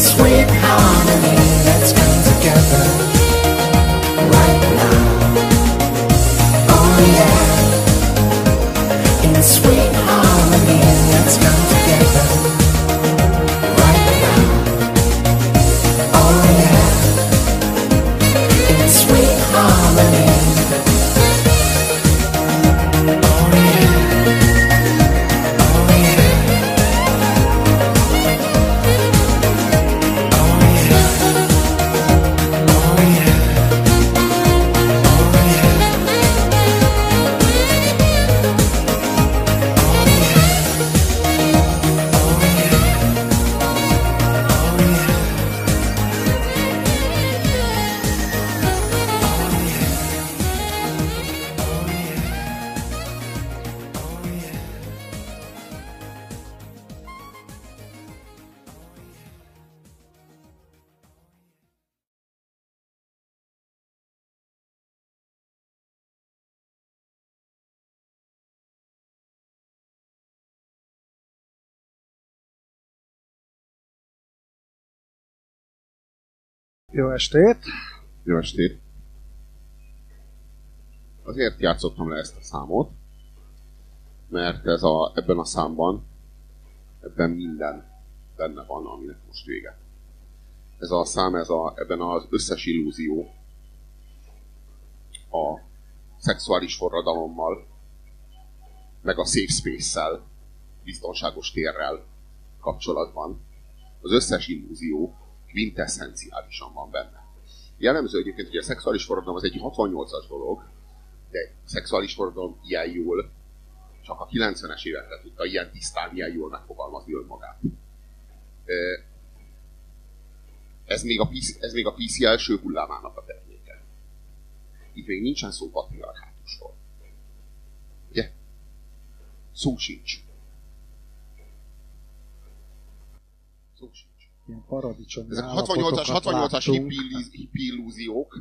sweet Jó estét! Jó estét! Azért játszottam le ezt a számot, mert ez a, ebben a számban ebben minden benne van, aminek most vége. Ez a szám, ez a, ebben az összes illúzió a szexuális forradalommal, meg a safe space-szel, biztonságos térrel kapcsolatban. Az összes illúzió quintessenciálisan van benne. Jellemző egyébként, hogy a szexuális forradalom az egy 68-as dolog, de a szexuális forradalom ilyen jól csak a 90-es évekre tudta ilyen tisztán, ilyen jól megfogalmazni önmagát. Ez még, a PC, ez még a PC első hullámának a terméke. Itt még nincsen szó patriarchátusról. Ugye? Szó sincs. Szó sincs. Ilyen paradicsom Ezek 68-as, 68-as hippi, hippi illúziók,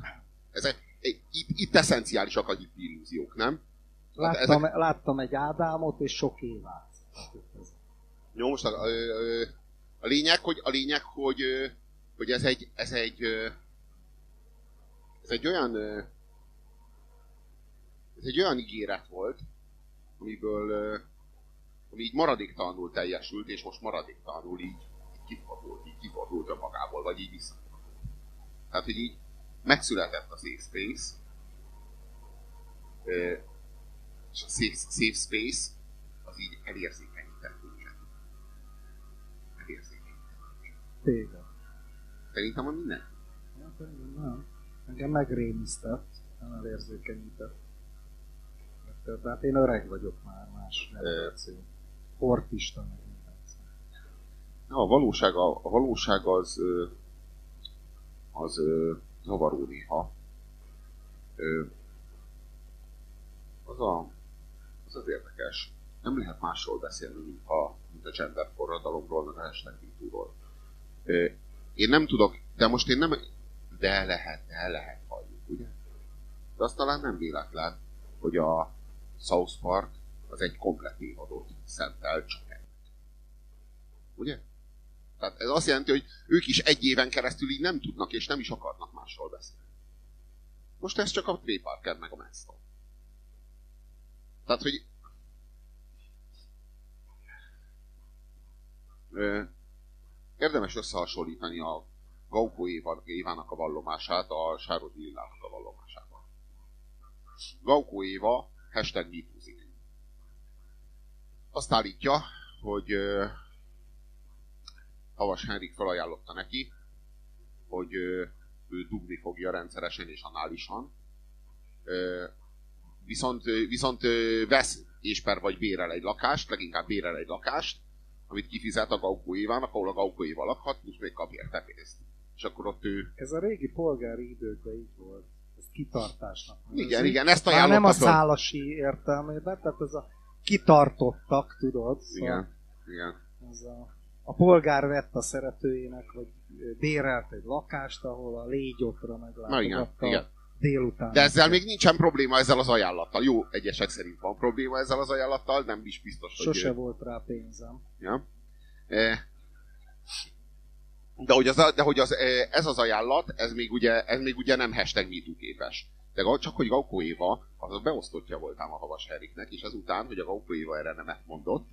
ezek, itt, itt eszenciálisak a hippi illúziók, nem? Láttam, ezek... láttam egy Ádámot és sok évát. Jó, most a, a, a lényeg, hogy, a lényeg, hogy, hogy ez egy, ez egy, ez egy olyan, ez egy olyan ígéret volt, amiből, ami így maradéktalanul teljesült, és most maradéktalanul így, így kifordult, így kifordult magából, vagy így vissza. Tehát, hogy így megszületett a Safe Space, és a Safe, safe Space az így elérzékenyített minket. Elérzékenyített. Téged. Szerintem a minden. Ja, nem. Engem megrémisztett, nem elérzékenyített. Tehát én öreg vagyok már más generáció. Hortista meg minden. A valóság, a, a valóság az az zavaró néha. Az, a, az az érdekes. Nem lehet másról beszélni, mint a, mint a gender forradalomról, meg a hashtag Én nem tudok, de most én nem, de lehet, de lehet halljuk, ugye? De azt talán nem véletlen, hogy a South Park az egy komplet évadot szentel csak ennek. Ugye? Tehát ez azt jelenti, hogy ők is egy éven keresztül így nem tudnak és nem is akarnak másról beszélni. Most ez csak a Trey Parker meg a Manston. Tehát, hogy érdemes összehasonlítani a Gaukó Évának a vallomását a Sáros Lillának a vallomásával. Gaukó Éva hashtag mitúzik. Azt állítja, hogy Havas Henrik felajánlotta neki, hogy ő dugni fogja rendszeresen és análisan. Viszont, viszont vesz és per vagy bérel egy lakást, leginkább bérel egy lakást, amit kifizet a Gaukó Évának, ahol a Gaukó Éva lakhat, plusz még kap érte pénzt. És akkor ott ő... Ez a régi polgári időkben így volt. Ez kitartásnak. Igen, igen, ezt ajánlotta Nem a szálasi értelmében, tehát ez a kitartottak, tudod? Szóval igen, igen. Ez a a polgár vett a szeretőjének, vagy bérelt egy lakást, ahol a légyotra meglátogatta délután. De ezzel még nincsen probléma ezzel az ajánlattal. Jó, egyesek szerint van probléma ezzel az ajánlattal, nem is biztos, hogy... Sose volt rá pénzem. Ja. E, de hogy, az, de hogy az, e, ez az ajánlat, ez még ugye, ez még ugye nem hashtag MeToo képes. De csak hogy Gaukó Éva, az a beosztottja voltám a Havas Heriknek, és ezután, hogy a Gaukó Éva erre nem mondott,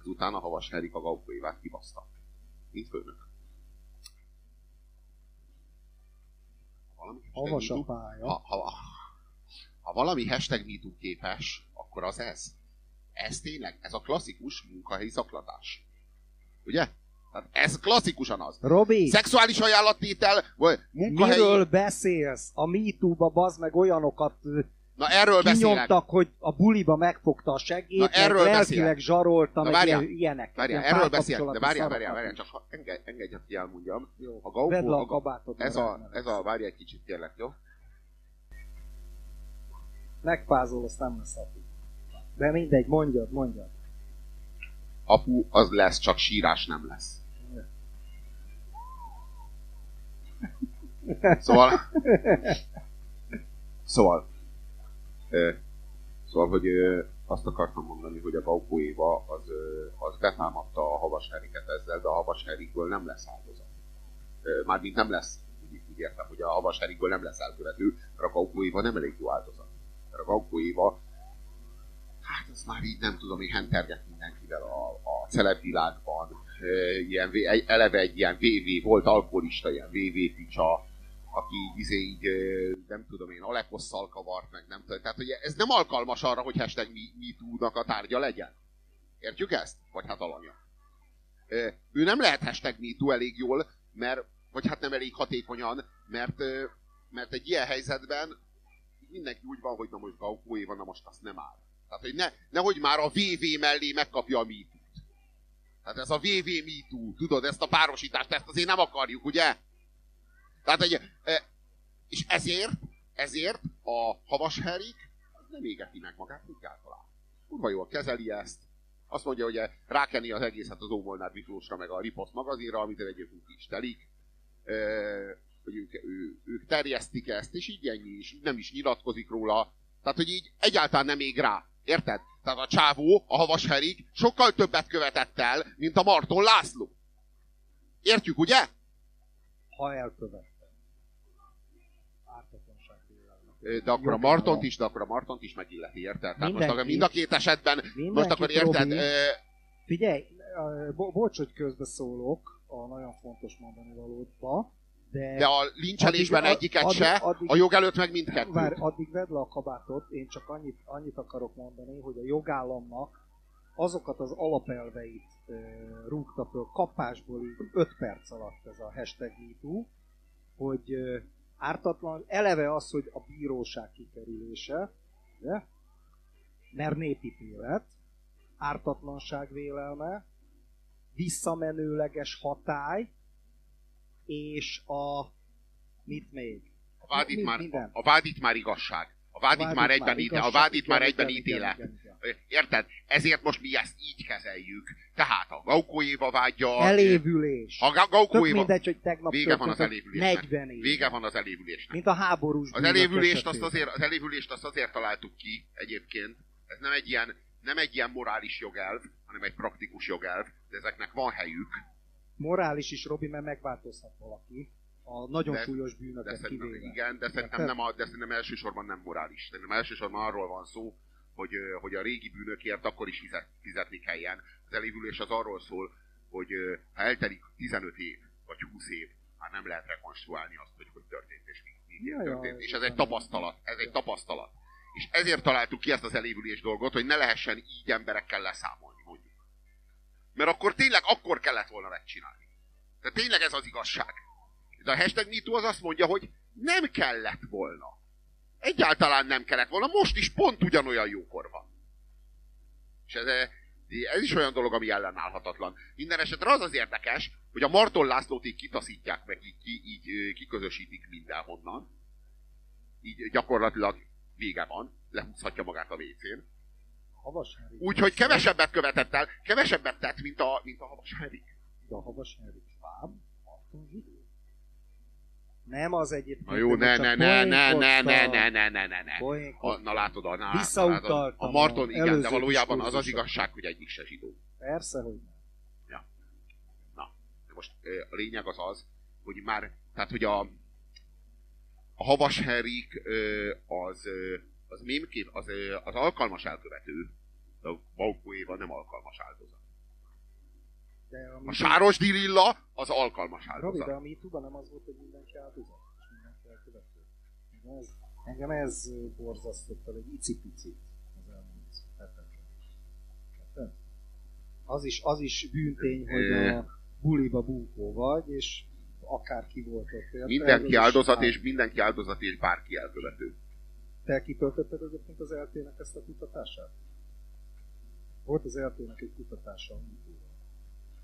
Ezután a Havas Herik a Gaukó Évát kibaszta. Mint főnök. Havas a pálya. Ha, ha, ha valami hashtag MeToo képes, akkor az ez. Ez tényleg, ez a klasszikus munkahelyi zaklatás. Ugye? Tehát ez klasszikusan az. Robi! Szexuális ajánlattétel, vagy munkahelyi... Miről beszélsz? A MeToo-ba bazd meg olyanokat Na erről beszélek. hogy a buliba megfogta a segét, Na, erről meg lelkileg zsarolta, meg várjál, ilyenek. Várjál, erről beszélek, de várjál, várjál, várjál, csak ha engedj, engedj, hogy elmondjam. Jó, a Gaukó, a, a kabátod, ez, a, ez a, várjál egy kicsit kérlek, jó? Megpázol, azt nem lesz apu. De mindegy, mondjad, mondjad. Apu az lesz, csak sírás nem lesz. Szóval... Szóval, Szóval, hogy azt akartam mondani, hogy a Baukó Éva az, az betámadta a Havas Heriket ezzel, de a Havas Herikből nem lesz áldozat. Mármint nem lesz, úgy, úgy értem, hogy a Havas Herikből nem lesz elkövető, mert a Baukó Éva nem elég jó áldozat. Mert a Baukó Éva, hát ez már így nem tudom, hogy henterget mindenkivel a, a celebvilágban. Ilyen, eleve egy ilyen VV, volt alkoholista, ilyen VV picsa, aki izé így, nem tudom én, Alekosszal kavart meg, nem tudom. Tehát, hogy ez nem alkalmas arra, hogy hashtag MeToo-nak a tárgya legyen. Értjük ezt? Vagy hát alanya. Ő nem lehet hashtag MeToo elég jól, mert, vagy hát nem elég hatékonyan, mert, mert egy ilyen helyzetben mindenki úgy van, hogy na most Gaukóé van, na most azt nem áll. Tehát, hogy ne, nehogy már a VV mellé megkapja a MeToo-t. Tehát ez a VV MeToo, tudod, ezt a párosítást, ezt azért nem akarjuk, ugye? Tehát egy, e, és ezért, ezért a havas herik nem égeti meg magát egyáltalán. Kurva jól kezeli ezt. Azt mondja, hogy rákenni az egészet az Ómolnár Miklósra, meg a Ripost magazinra, amit egyébként is telik. hogy ők, ő, ők terjesztik ezt, és így ennyi is, nem is nyilatkozik róla. Tehát, hogy így egyáltalán nem ég rá. Érted? Tehát a csávó, a havas herik sokkal többet követett el, mint a Marton László. Értjük, ugye? Ha elkövette. Ártatlanság vélelme. De akkor a Martont is, de akkor a Martont is megilleti, érted? Tehát most akkor mind a két esetben, most akkor érted, ö, Figyelj, bo- bocs, hogy közbeszólok a nagyon fontos mondani valódba, de, de a lincselésben Addig- egyiket addig- se, addig- a jog előtt meg mindkettőt. Várj, addig vedd le a kabátot, én csak annyit, annyit akarok mondani, hogy a jogállamnak azokat az alapelveit e, rúgta föl kapásból így 5 perc alatt ez a hashtag MeToo, hogy e, ártatlan, eleve az, hogy a bíróság kikerülése, ugye? mert népítélet, ártatlanság vélelme, visszamenőleges hatály, és a mit még? A vád itt már, minden. a vád itt már igazság. A vád itt már egyben, ítél, a vád itt már egyben ítélet. Érted? Ezért most mi ezt így kezeljük. Tehát a Gaukó Éva vágya... Elévülés. A Ga- Gaukó Tök mindegy, hogy tegnap Vége van az elévülésnek. 40 év. Vége van az elévülésnek. Mint a háborús Az elévülést azt, azért, az elévülést azt azért találtuk ki egyébként. Ez nem egy ilyen, nem egy ilyen morális jogelv, hanem egy praktikus jogelv, de ezeknek van helyük. Morális is, Robi, mert megváltozhat valaki. A nagyon De- súlyos De bűnöket szerintem, kivéve. igen, de szerintem, nem a, de szerintem elsősorban nem morális. Szerintem elsősorban arról van szó, hogy, hogy a régi bűnökért akkor is fizet, fizetni kelljen. Az elévülés az arról szól, hogy ha eltelik 15 év, vagy 20 év, már nem lehet rekonstruálni azt, hogy hogy történt és mi, mi történt. És ez egy tapasztalat. Ez egy tapasztalat. És ezért találtuk ki ezt az elévülés dolgot, hogy ne lehessen így emberekkel leszámolni, mondjuk. Mert akkor tényleg akkor kellett volna megcsinálni. Tehát tényleg ez az igazság. De a hashtag MeToo az azt mondja, hogy nem kellett volna. Egyáltalán nem kellett volna. Most is pont ugyanolyan jókor van. És ez, ez is olyan dolog, ami ellenállhatatlan. Minden esetre az az érdekes, hogy a Marton Lászlót így kitaszítják meg, így, így, így kiközösítik mindenhonnan. Így gyakorlatilag vége van. Lehúzhatja magát a Henrik. Úgyhogy kevesebbet követett el, kevesebbet tett, mint a, mint a Havas Henrik. De a Havas Henrik Marton zsidó. Nem az egyébként. Na jó, ne, ne, ne, ne, ne, ne, ne, ne, ne, ne, ne. A, na látod, a, na, látod, a Marton, igen, de valójában az az igazság, hogy egyik se zsidó. Persze, hogy nem. Na, de most a lényeg az az, hogy már, tehát hogy a, a Havas Henrik az, az mémként, az, az alkalmas elkövető, de a Baukó Éva nem alkalmas áldozat. De a A Sáros Dirilla az alkalmas Robi, áldozat. de a MeToo-ban nem az volt, hogy mindenki áldozat, és mindenki elkövető. Ez, engem ez borzasztott el egy icipicit az elmúlt hetekben. Az is, az is bűntény, hogy a buliba bunkó vagy, és akárki volt ott. érted? Mindenki áldozat, és mindenki áldozat, és bárki elkövető. Te kitöltötted egyébként az LT-nek ezt a kutatását? Volt az LT-nek egy kutatása a.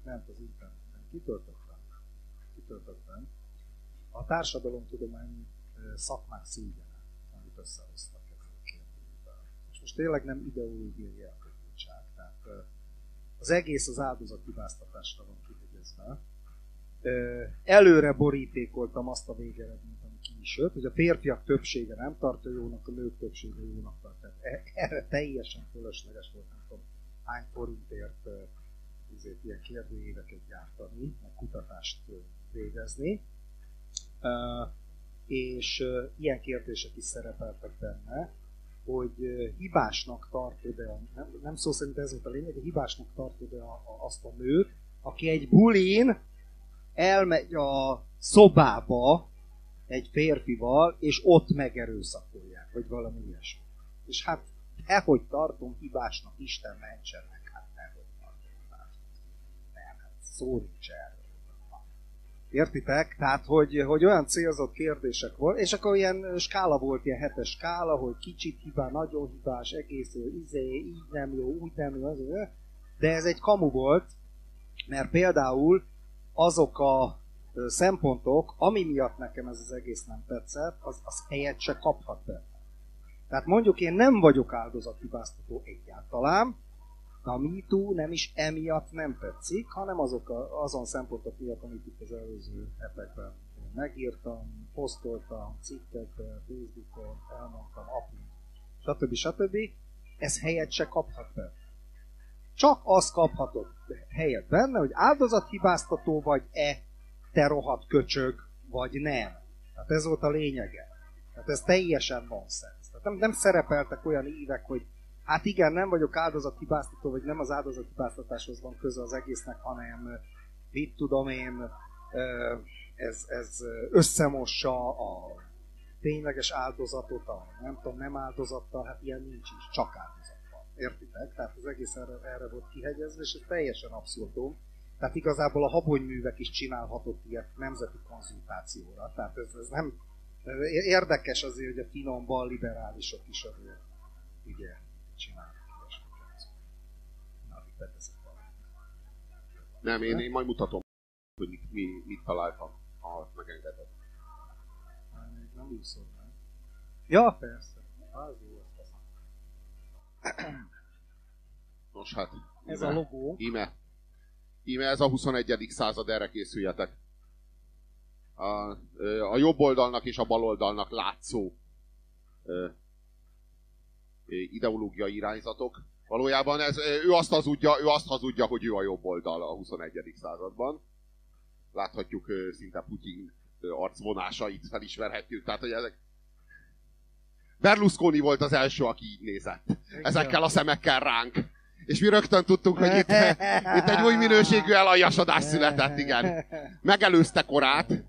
Ment az interneten. Kitöltöttem. Kitöltöttem. A társadalomtudományi szakmák szígyene, amit összehoztak. És most tényleg nem ideológiai elfogultság. Tehát az egész az áldozathibáztatásra van kihegyezve. Előre borítékoltam azt a végeredményt, ami ki is jött, hogy a férfiak többsége nem tartja jónak, a nők többsége jónak tart. Tehát e- erre teljesen fölösleges volt, nem tudom, hány forintért ö, ezért ilyen kérdőíveket gyártani, meg kutatást végezni. És ilyen kérdések is szerepeltek benne, hogy hibásnak tartod-e, nem, nem szó szerint ez volt a lényeg, hogy hibásnak tartod-e azt a nőt, aki egy bulin elmegy a szobába egy férfival, és ott megerőszakolják, vagy valami ilyesmi. És hát, nehogy tartom hibásnak, Isten mentsen meg, hát nehogy tartom hibásnak. Nem, hát szó nincs erről. Értitek? Tehát, hogy, hogy olyan célzott kérdések volt, és akkor ilyen skála volt, ilyen hetes skála, hogy kicsit hibá, nagyon hibás, egész jó, izé, így nem jó, úgy nem jó, az, de ez egy kamu volt, mert például azok a szempontok, ami miatt nekem ez az egész nem tetszett, az, az helyet se kaphat benne. Tehát mondjuk én nem vagyok áldozathibáztató egyáltalán, a MeToo nem is emiatt nem tetszik, hanem azok a, azon szempontok miatt, amit itt az előző hetekben megírtam, posztoltam cikkekbe, Facebookon, elmondtam, apu, stb. stb. Ez helyet se kaphat be. Csak azt kaphatod helyet benne, hogy áldozathibáztató vagy-e, te rohadt köcsög, vagy nem. Tehát ez volt a lényege. Tehát ez teljesen nonsens. Tehát nem, nem szerepeltek olyan ívek, hogy hát igen, nem vagyok áldozathibáztató, vagy nem az áldozathibáztatáshoz van köze az egésznek, hanem mit tudom én, ez, ez összemossa a tényleges áldozatot, a nem tudom, nem áldozattal, hát ilyen nincs is, csak áldozattal. Értitek? Tehát az egész erre, erre volt kihegyezve, és ez teljesen abszurdum. Tehát igazából a habonyművek is csinálhatott ilyet nemzeti konzultációra. Tehát ez, ez nem... Érdekes azért, hogy a finom bal liberálisok is azért ugye csinálnak ilyesmiket. Na, itt beteszek Nem, én, én majd mutatom, hogy mit, mi, mit találtam, ha megengedett. Még nem úszod, nem? Ja, persze. Az jó, ezt teszem. Nos hát, Ez íme, a logó. Íme. Íme ez a 21. század, erre készüljetek. A, a jobb oldalnak és a bal oldalnak látszó ideológiai irányzatok. Valójában ez, ő, azt hazudja, ő azt hazudja, hogy ő a jobb oldal a 21. században. Láthatjuk szinte Putyin arcvonásait, felismerhetjük. Tehát, hogy ezek... Berlusconi volt az első, aki így nézett. Ezekkel a szemekkel ránk. És mi rögtön tudtunk, hogy itt, itt egy új minőségű elajasodás született, igen. Megelőzte korát.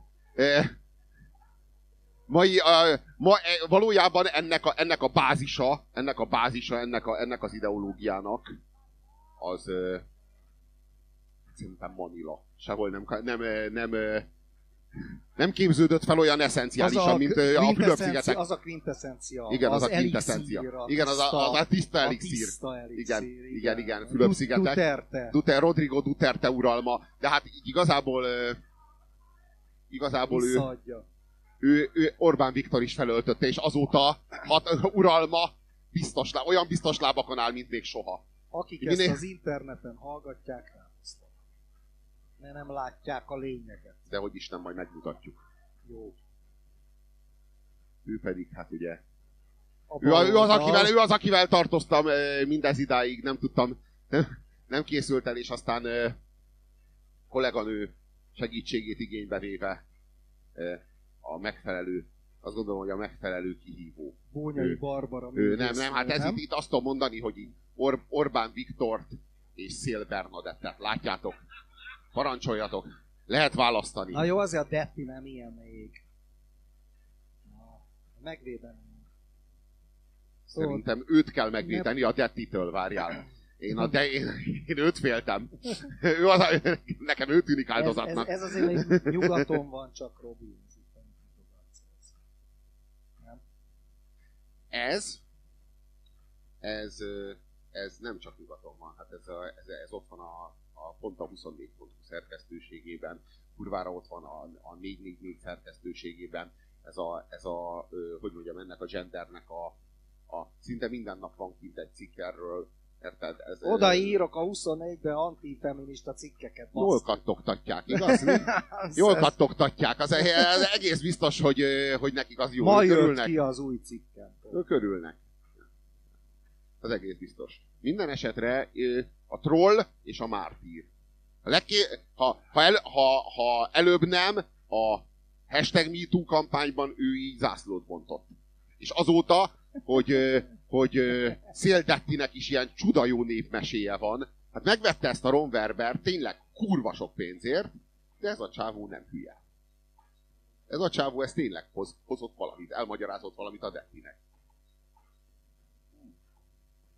Mai, uh, ma, valójában ennek a, ennek a bázisa, ennek a bázisa, ennek, a, ennek az ideológiának, az uh, szerintem Manila. Sehol nem, nem, nem, nem, képződött fel olyan eszenciálisan, mint ö, a Fülöp-szigetek. Az a quintessencia. Igen, az, az a quintessencia. elixír, a Igen, az a, az a tiszta a elixír. tiszta elixír, Igen, igen, igen, Fülöp-szigetek. Duterte. Duterte, Rodrigo Duterte uralma, de hát igazából igazából Visszaadja. ő, ő Orbán Viktor is felöltötte, és azóta hat, uralma biztos, lá- olyan biztos lábakon áll, mint még soha. Akik Minél- ezt az interneten hallgatják, ráhoztak. Mert nem látják a lényeget. De hogy Isten majd megmutatjuk. Jó. Ő pedig, hát ugye, ő, a, ő, az, akivel, ő az, akivel tartoztam mindez idáig, nem tudtam, nem, nem készült el, és aztán kolléganő segítségét igénybe véve a megfelelő, azt gondolom, hogy a megfelelő kihívó. Bónyai ő- Barbara. Ő, nem, nem, hát ez nem? itt, itt azt tudom mondani, hogy így Or, Orbán Viktort és Szél Bernadettet. Látjátok? Parancsoljatok. Lehet választani. Na jó, azért a Detti nem ilyen még. Na, megvédeni. Szóval, Szerintem őt kell megvédeni a Dettitől, várjál. Én, a de, én, én őt féltem. Ő az, nekem ő tűnik ez, ez, áldozatnak. ez, azért még nyugaton van, csak Robi. ez itt a nyugat. Nem? Ez, ez, ez nem csak nyugaton van, hát ez, a, ez, ez ott van a, a pont a 24.hu szerkesztőségében, kurvára ott van a, a 444 szerkesztőségében, ez a, ez a hogy mondjam, ennek a gendernek a, a szinte minden nap van kint egy cikk erről, érted? Ez, Oda írok a 24-ben antifeminista cikkeket. Jól baszd. kattogtatják, igaz? Jól kattogtatják, az, az egész biztos, hogy, hogy nekik az jó, Ma jött ki az új cikkem. Ők örülnek. Az egész biztos. Minden esetre a troll és a mártír. Legké... ha, ha, el, ha, ha előbb nem, a hashtag MeToo kampányban ő így zászlót bontott. És azóta, hogy, hogy Széldettinek is ilyen csuda jó népmeséje van, hát megvette ezt a Ron Werber tényleg kurva sok pénzért, de ez a csávó nem hülye. Ez a csávó, ez tényleg hoz, hozott valamit, elmagyarázott valamit a Dettinek.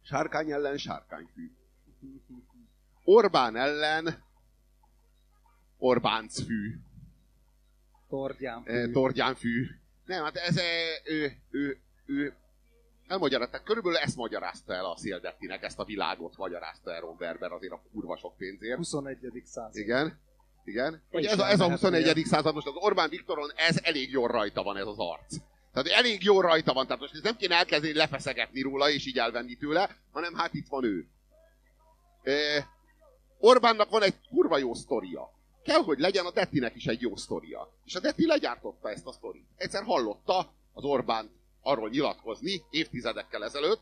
Sárkány ellen sárkányfű. Orbán ellen Orbáncfű. Tordján. Eh, Tordjánfű. Nem, hát ez eh, ő, ő, ő elmagyarázta, körülbelül ezt magyarázta el a Széldettinek, ezt a világot magyarázta el Ron Werber azért a kurva sok pénzért. 21. század. Igen. Igen. És ez, a, ez a elmehet 21. ugye. század, most az Orbán Viktoron ez elég jól rajta van ez az arc. Tehát elég jól rajta van, tehát most ez nem kéne elkezdeni lefeszegetni róla, és így elvenni tőle, hanem hát itt van ő. E, Orbánnak van egy kurva jó sztoria. kell, hogy legyen a Dettinek is egy jó sztoria. És a Detti legyártotta ezt a sztorit. Egyszer hallotta az Orbán arról nyilatkozni évtizedekkel ezelőtt,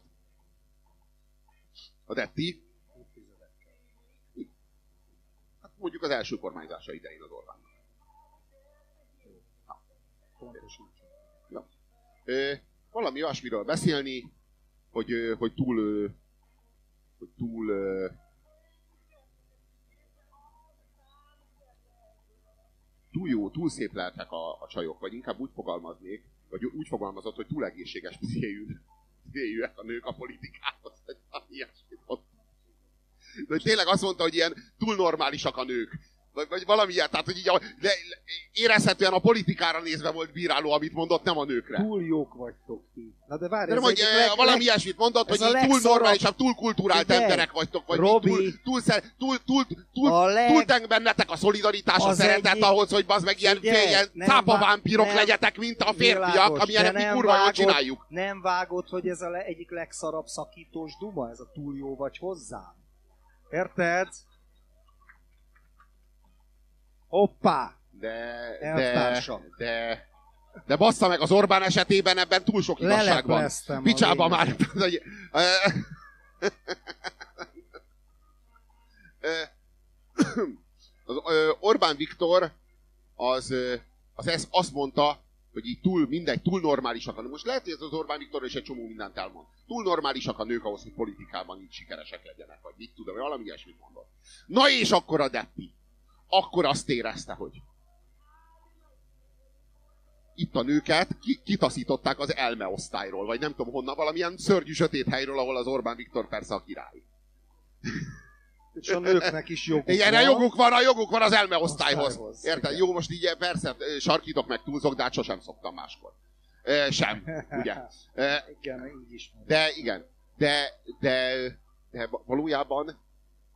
a Detti, hát mondjuk az első kormányzása idején az Orbán. Pontosítson. Ja. Ö, valami olyasmiről beszélni, hogy, hogy túl, hogy túl túl jó, túl szép lelkek a, a csajok, vagy inkább úgy fogalmaznék, vagy úgy fogalmazott, hogy túl egészséges pszichéjű, pszichéjűek a nők a politikához, vagy valami ilyesmit. De tényleg azt mondta, hogy ilyen túl normálisak a nők. Vagy, vagy valami ilyet, tehát hogy így a, le, érezhetően a politikára nézve volt bíráló, amit mondott, nem a nőkre. Túl jók vagytok ti. Na de várj, De ez hogy egyik leg, valami leg- ilyesmit mondott, hogy így túl normálisabb, túl kulturált Figyelj, emberek vagytok, vagy Robi, túl, túl, túl, túl, túl, A leg- túl teng bennetek a szolidaritás, a szeretet egyik- ahhoz, hogy bazd meg ilyen, Figyelj, ilyen cápavámpírok vá- legyetek, mint a férfiak, amilyenek mi kurva jól csináljuk. Nem vágod, hogy ez a le, egyik legszarabb szakítós duma, ez a túl jó vagy hozzám. Érted? Hoppá! De, de, de, de bassza meg az Orbán esetében ebben túl sok igazság van. Picsába már. az Orbán Viktor az, az ezt azt mondta, hogy így túl, mindegy, túl normálisak nők. Most lehet, hogy ez az Orbán Viktor is egy csomó mindent elmond. Túl normálisak a nők ahhoz, hogy politikában így sikeresek legyenek, vagy mit tudom, valami ilyesmit mondott. Na és akkor a Deppi. Akkor azt érezte, hogy itt a nőket ki, kitaszították az elme osztályról, vagy nem tudom honnan, valamilyen szörnyű sötét helyről, ahol az Orbán Viktor persze a király. És a nőknek is joguk Igen, van. a joguk van, a joguk van az elme osztályhoz. Osztályhoz, Érted? igen. Jó, most így persze sarkítok meg túlzok, de hát sosem szoktam máskor. E, sem, ugye? E, Igen, így is mondom. de igen, de, de, de valójában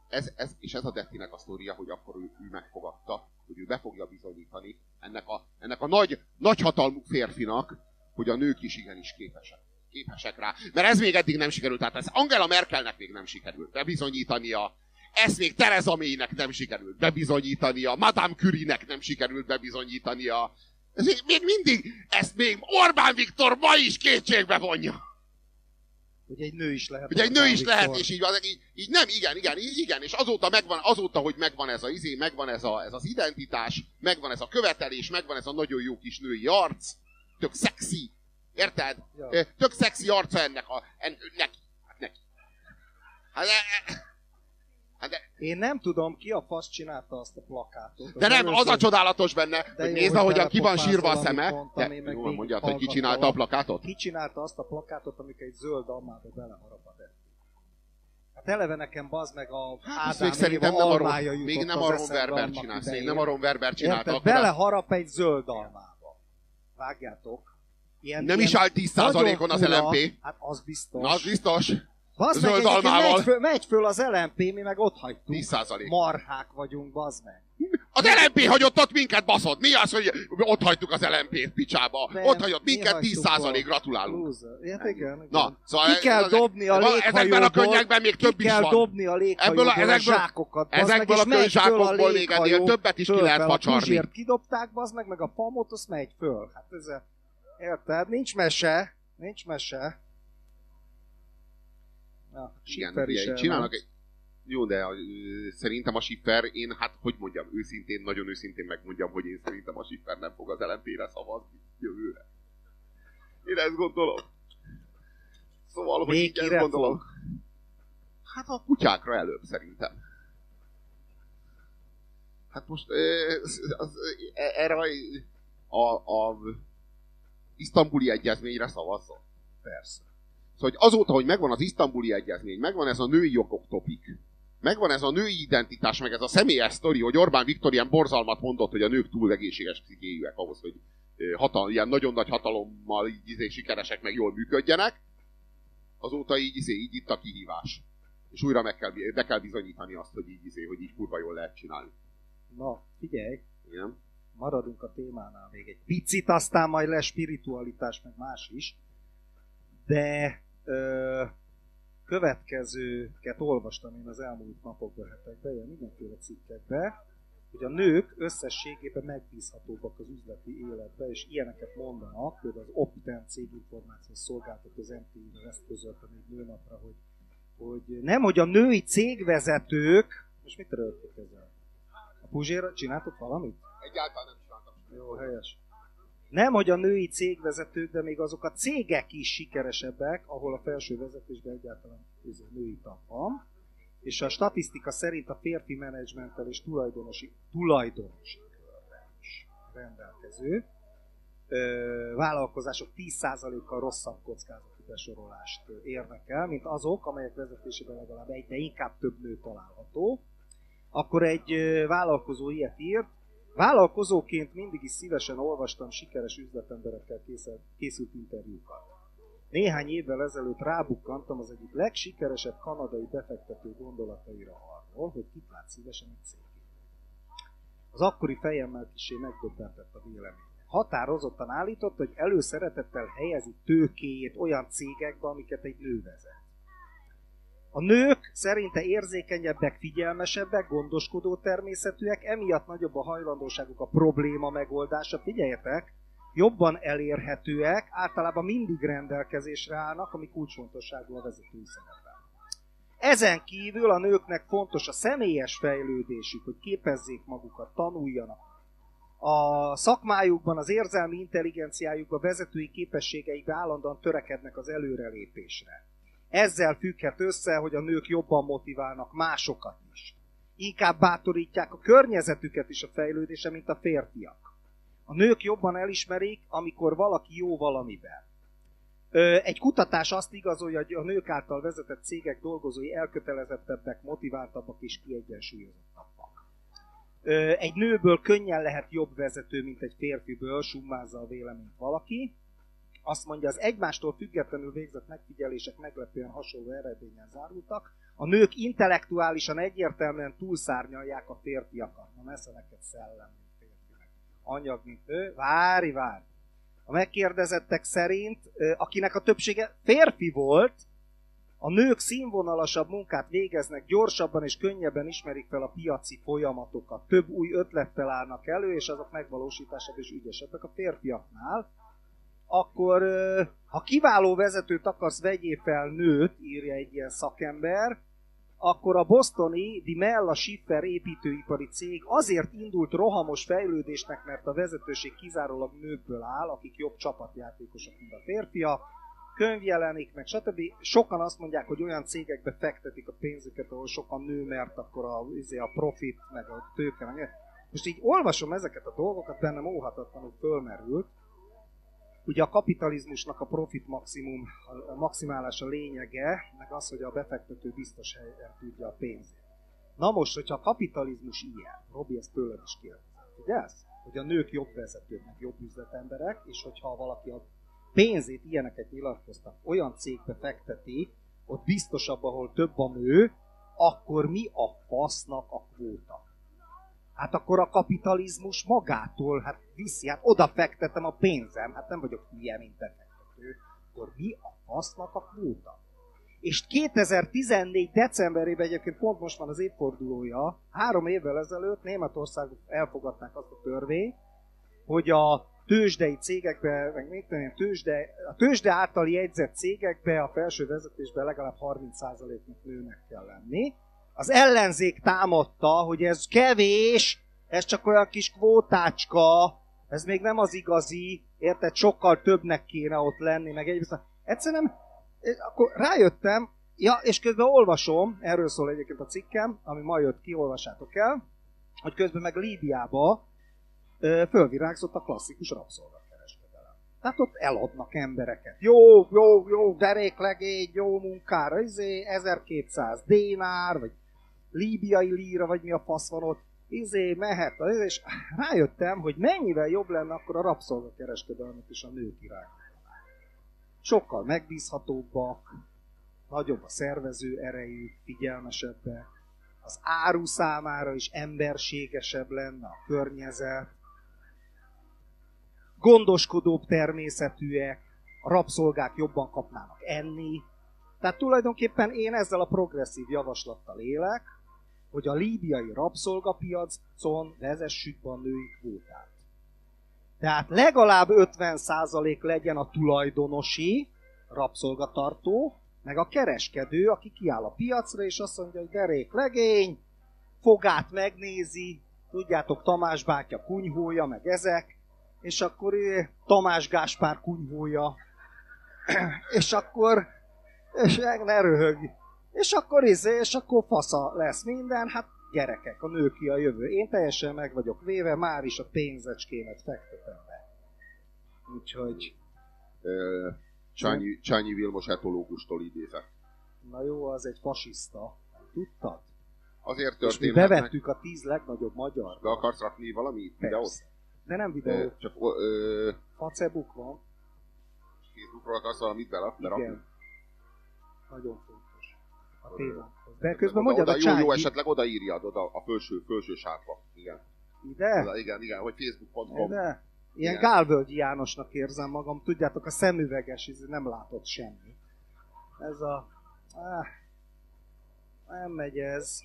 ez, ez, és ez a Dettinek a sztória, hogy akkor ő, ő megfogadta, hogy ő be fogja bizonyítani ennek a, ennek a nagy, nagyhatalmú férfinak, hogy a nők is igenis képesek. Képesek rá. Mert ez még eddig nem sikerült. Tehát ez Angela Merkelnek még nem sikerült bebizonyítania, ezt még Theresa May-nek nem sikerült bebizonyítania, Madame Curie-nek nem sikerült bebizonyítania. Ez még, még mindig, ezt még Orbán Viktor ma is kétségbe vonja. Hogy egy nő is lehet. Ugye egy nő is lehet, és így, van, így, így nem, igen, igen, így, igen, és azóta megvan, azóta, hogy megvan ez a izé, megvan ez, a, ez az identitás, megvan ez a követelés, megvan ez a nagyon jó kis női arc, tök szexi, érted? Ja. Tök szexi arca ennek a, en, neki, hát neki. Hát, de, hát de, Én nem tudom, ki a fasz csinálta azt a plakátot. de nem, az a csodálatos benne, De hogy nézd, hogy ahogyan ki van sírva a szeme. mondtam, De, jól mondjad, hogy ki csinálta a plakátot? Ki csinálta azt a plakátot, amikor egy zöld almába beleharap a? Hát eleve nekem bazd meg a Hát Ádám még szerintem nem almája jutott még nem az a Ron eszembe Werber csinálsz, még nem a Ron Werber csinálta. Érted? Beleharap egy zöld almába. Vágjátok. Ilyen, Nem ilyen is állt 10%-on az LMP. Hát az biztos. Na, az biztos. Bazd meg, egyébként. Megy föl, megy föl az LMP, mi meg ott hagytuk. 10%. Marhák vagyunk, bazd meg. Az LMP hagyott ott minket, baszod. Mi az, hogy ott hagytuk az LMP-t picsába? Nem, ott hagyott mi minket hagytuk 10%, ott. gratulálunk. Loser. Hát igen, igen. Na, szóval ki kell ez- dobni a léghajóból. ezekben a könnyekben még több is kell van. dobni a léghajóból Ebből a- a, ezekből- zsákokat. bazd ezekből meg, a könyzsákokból még ennél többet is ki lehet facsarni. A Puzsért kidobták, bazd meg, meg a pamot, azt megy föl. Hát ez a... Érted? Nincs mese. Nincs mese. Is figyelj, elment. csinálnak egy... Jó, de szerintem a Schiffer, én hát, hogy mondjam, őszintén, nagyon őszintén megmondjam, hogy én szerintem a Schiffer nem fog az LMP-re szavazni jövőre. Én ezt gondolom. Szóval, hogy Még ezt gondolom. fog? Hát a kutyákra előbb szerintem. Hát most e- erre a, a isztambuli egyezményre szavazzon. Persze. Szóval hogy azóta, hogy megvan az isztambuli egyezmény, megvan ez a női jogok topik, megvan ez a női identitás, meg ez a személyes sztori, hogy Orbán Viktor ilyen borzalmat mondott, hogy a nők túl egészséges pszichéjűek ahhoz, hogy hatal, ilyen nagyon nagy hatalommal így, izé, sikeresek, meg jól működjenek, azóta így, izé, így itt a kihívás. És újra meg kell, be kell bizonyítani azt, hogy így, izé, hogy így kurva jól lehet csinálni. Na, figyelj. Igen? maradunk a témánál még egy picit, aztán majd lesz spiritualitás, meg más is. De ö, következőket olvastam én az elmúlt napokban, hetekben, ilyen mindenféle cikkekbe. hogy a nők összességében megbízhatóbbak az üzleti életbe, és ilyeneket mondanak, például az Opten céginformációs szolgáltató az MTI-vel ezt közölte még nőnapra, hogy, hogy nem, hogy a női cégvezetők, most mit rögtük ezzel? A Puzséra csináltok valamit? Egyáltalán nem csináltam. Jó, helyes. Nem, hogy a női cégvezetők, de még azok a cégek is sikeresebbek, ahol a felső vezetésben egyáltalán női tag van. És a statisztika szerint a férfi menedzsmenttel és tulajdonosi, tulajdonosi is rendelkező ö, vállalkozások 10%-kal rosszabb kockázati besorolást érnek el, mint azok, amelyek vezetésében legalább egy, de inkább több nő található. Akkor egy vállalkozó ilyet írt, Vállalkozóként mindig is szívesen olvastam sikeres üzletemberekkel készült interjúkat. Néhány évvel ezelőtt rábukkantam az egyik legsikeresebb kanadai befektető gondolataira arról, hogy kit lát szívesen egy cég. Az akkori fejemmel kisé megdöbbentett a vélemény. Határozottan állított, hogy előszeretettel helyezi tőkéjét olyan cégekbe, amiket egy nő vezet. A nők szerinte érzékenyebbek, figyelmesebbek, gondoskodó természetűek, emiatt nagyobb a hajlandóságuk a probléma megoldása. Figyeljetek, jobban elérhetőek, általában mindig rendelkezésre állnak, ami kulcsfontosságú a vezetői szerepben. Ezen kívül a nőknek fontos a személyes fejlődésük, hogy képezzék magukat, tanuljanak. A szakmájukban, az érzelmi intelligenciájukban, vezetői képességeikben állandóan törekednek az előrelépésre ezzel függhet össze, hogy a nők jobban motiválnak másokat is. Inkább bátorítják a környezetüket is a fejlődése, mint a férfiak. A nők jobban elismerik, amikor valaki jó valamiben. Egy kutatás azt igazolja, hogy a nők által vezetett cégek dolgozói elkötelezettebbek, motiváltabbak és kiegyensúlyozottabbak. Egy nőből könnyen lehet jobb vezető, mint egy férfiből, summázza a véleményt valaki azt mondja, az egymástól függetlenül végzett megfigyelések meglepően hasonló eredményen zárultak. A nők intellektuálisan egyértelműen túlszárnyalják a férfiakat. Na messze neked szellem, mint férfinek. Anyag, mint ő. Várj, várj. A megkérdezettek szerint, akinek a többsége férfi volt, a nők színvonalasabb munkát végeznek, gyorsabban és könnyebben ismerik fel a piaci folyamatokat, több új ötlettel állnak elő, és azok megvalósításában is ügyesebbek a férfiaknál akkor ha kiváló vezetőt akarsz, vegyél fel nőt, írja egy ilyen szakember, akkor a bostoni Di Mella Schiffer építőipari cég azért indult rohamos fejlődésnek, mert a vezetőség kizárólag nőkből áll, akik jobb csapatjátékosok, mint a férfia, könyv jelenik meg, stb. Sokan azt mondják, hogy olyan cégekbe fektetik a pénzüket, ahol sokan nő, mert akkor a, izé, a profit, meg a tőke, meg... Most így olvasom ezeket a dolgokat, bennem óhatatlanul fölmerült, Ugye a kapitalizmusnak a profit maximum, a maximálása lényege, meg az, hogy a befektető biztos helyen tudja a pénzét. Na most, hogyha a kapitalizmus ilyen, Robi ezt tőled is kérdezett, figyelsz? Hogy a nők jobb vezetők, meg jobb üzletemberek, és hogyha valaki a pénzét, ilyeneket nyilatkoztak, olyan cégbe fekteti, ott biztosabb, ahol több a nő, akkor mi a fasznak a kvóta? Hát akkor a kapitalizmus magától hát viszi, hát oda fektetem a pénzem, hát nem vagyok hülye, mint befektető, akkor mi a fasznak a kvóta? És 2014. decemberében egyébként pont most van az évfordulója, három évvel ezelőtt Németország elfogadták azt a törvényt, hogy a tőzsdei cégekbe, meg még tudom, tőzsde, a tőzsde által jegyzett cégekbe a felső vezetésben legalább 30%-nak nőnek kell lenni, az ellenzék támadta, hogy ez kevés, ez csak olyan kis kvótácska, ez még nem az igazi, érted, sokkal többnek kéne ott lenni, meg egyrészt. Egyszerűen akkor rájöttem, ja, és közben olvasom, erről szól egyébként a cikkem, ami ma jött ki, olvassátok el, hogy közben meg Líbiába fölvirágzott a klasszikus rabszolgakereskedelem. Tehát ott eladnak embereket. Jó, jó, jó, deréklegény, jó munkára, izé, 1200 dénár, vagy líbiai líra, vagy mi a fasz van ott, izé, mehet, és rájöttem, hogy mennyivel jobb lenne akkor a rabszolgakereskedelmet is a nők irányába. Sokkal megbízhatóbbak, nagyobb a szervező erejű, figyelmesebbek, az áru számára is emberségesebb lenne a környezet, gondoskodóbb természetűek, a rabszolgák jobban kapnának enni. Tehát tulajdonképpen én ezzel a progresszív javaslattal élek, hogy a líbiai rabszolgapiacon vezessük be a női kvótát. Tehát legalább 50% legyen a tulajdonosi, rabszolgatartó, meg a kereskedő, aki kiáll a piacra, és azt mondja, hogy derék legény, fogát megnézi, tudjátok, Tamás bátya kunyhója, meg ezek, és akkor eh, Tamás Gáspár kunyhója, és akkor, és ne röhög, és akkor izé, és akkor fasza lesz minden, hát gyerekek, a nő ki a jövő. Én teljesen meg vagyok véve, már is a pénzecskémet fektetem be. Úgyhogy, Ö, Csányi, Csányi Vilmos etológustól idézett. na jó, az egy fasiszta. Tudtad? Azért És mi történhetnek... bevettük a tíz legnagyobb magyar. Be akarsz rakni valami videót? De nem Ö, videó, Csak ö, Facebook van. Facebookról akarsz valamit berakni? Igen. Nagyon fontos. De közben mondjad oda, a jó, jó, esetleg odaírjad oda a felső, felső sárba. Igen. ide, Oda, igen, igen, hogy facebook.com. ide. Ilyen Igen. Gálvölgyi Jánosnak érzem magam. Tudjátok, a szemüveges, nem látott semmi. Ez a... Ah, nem megy ez.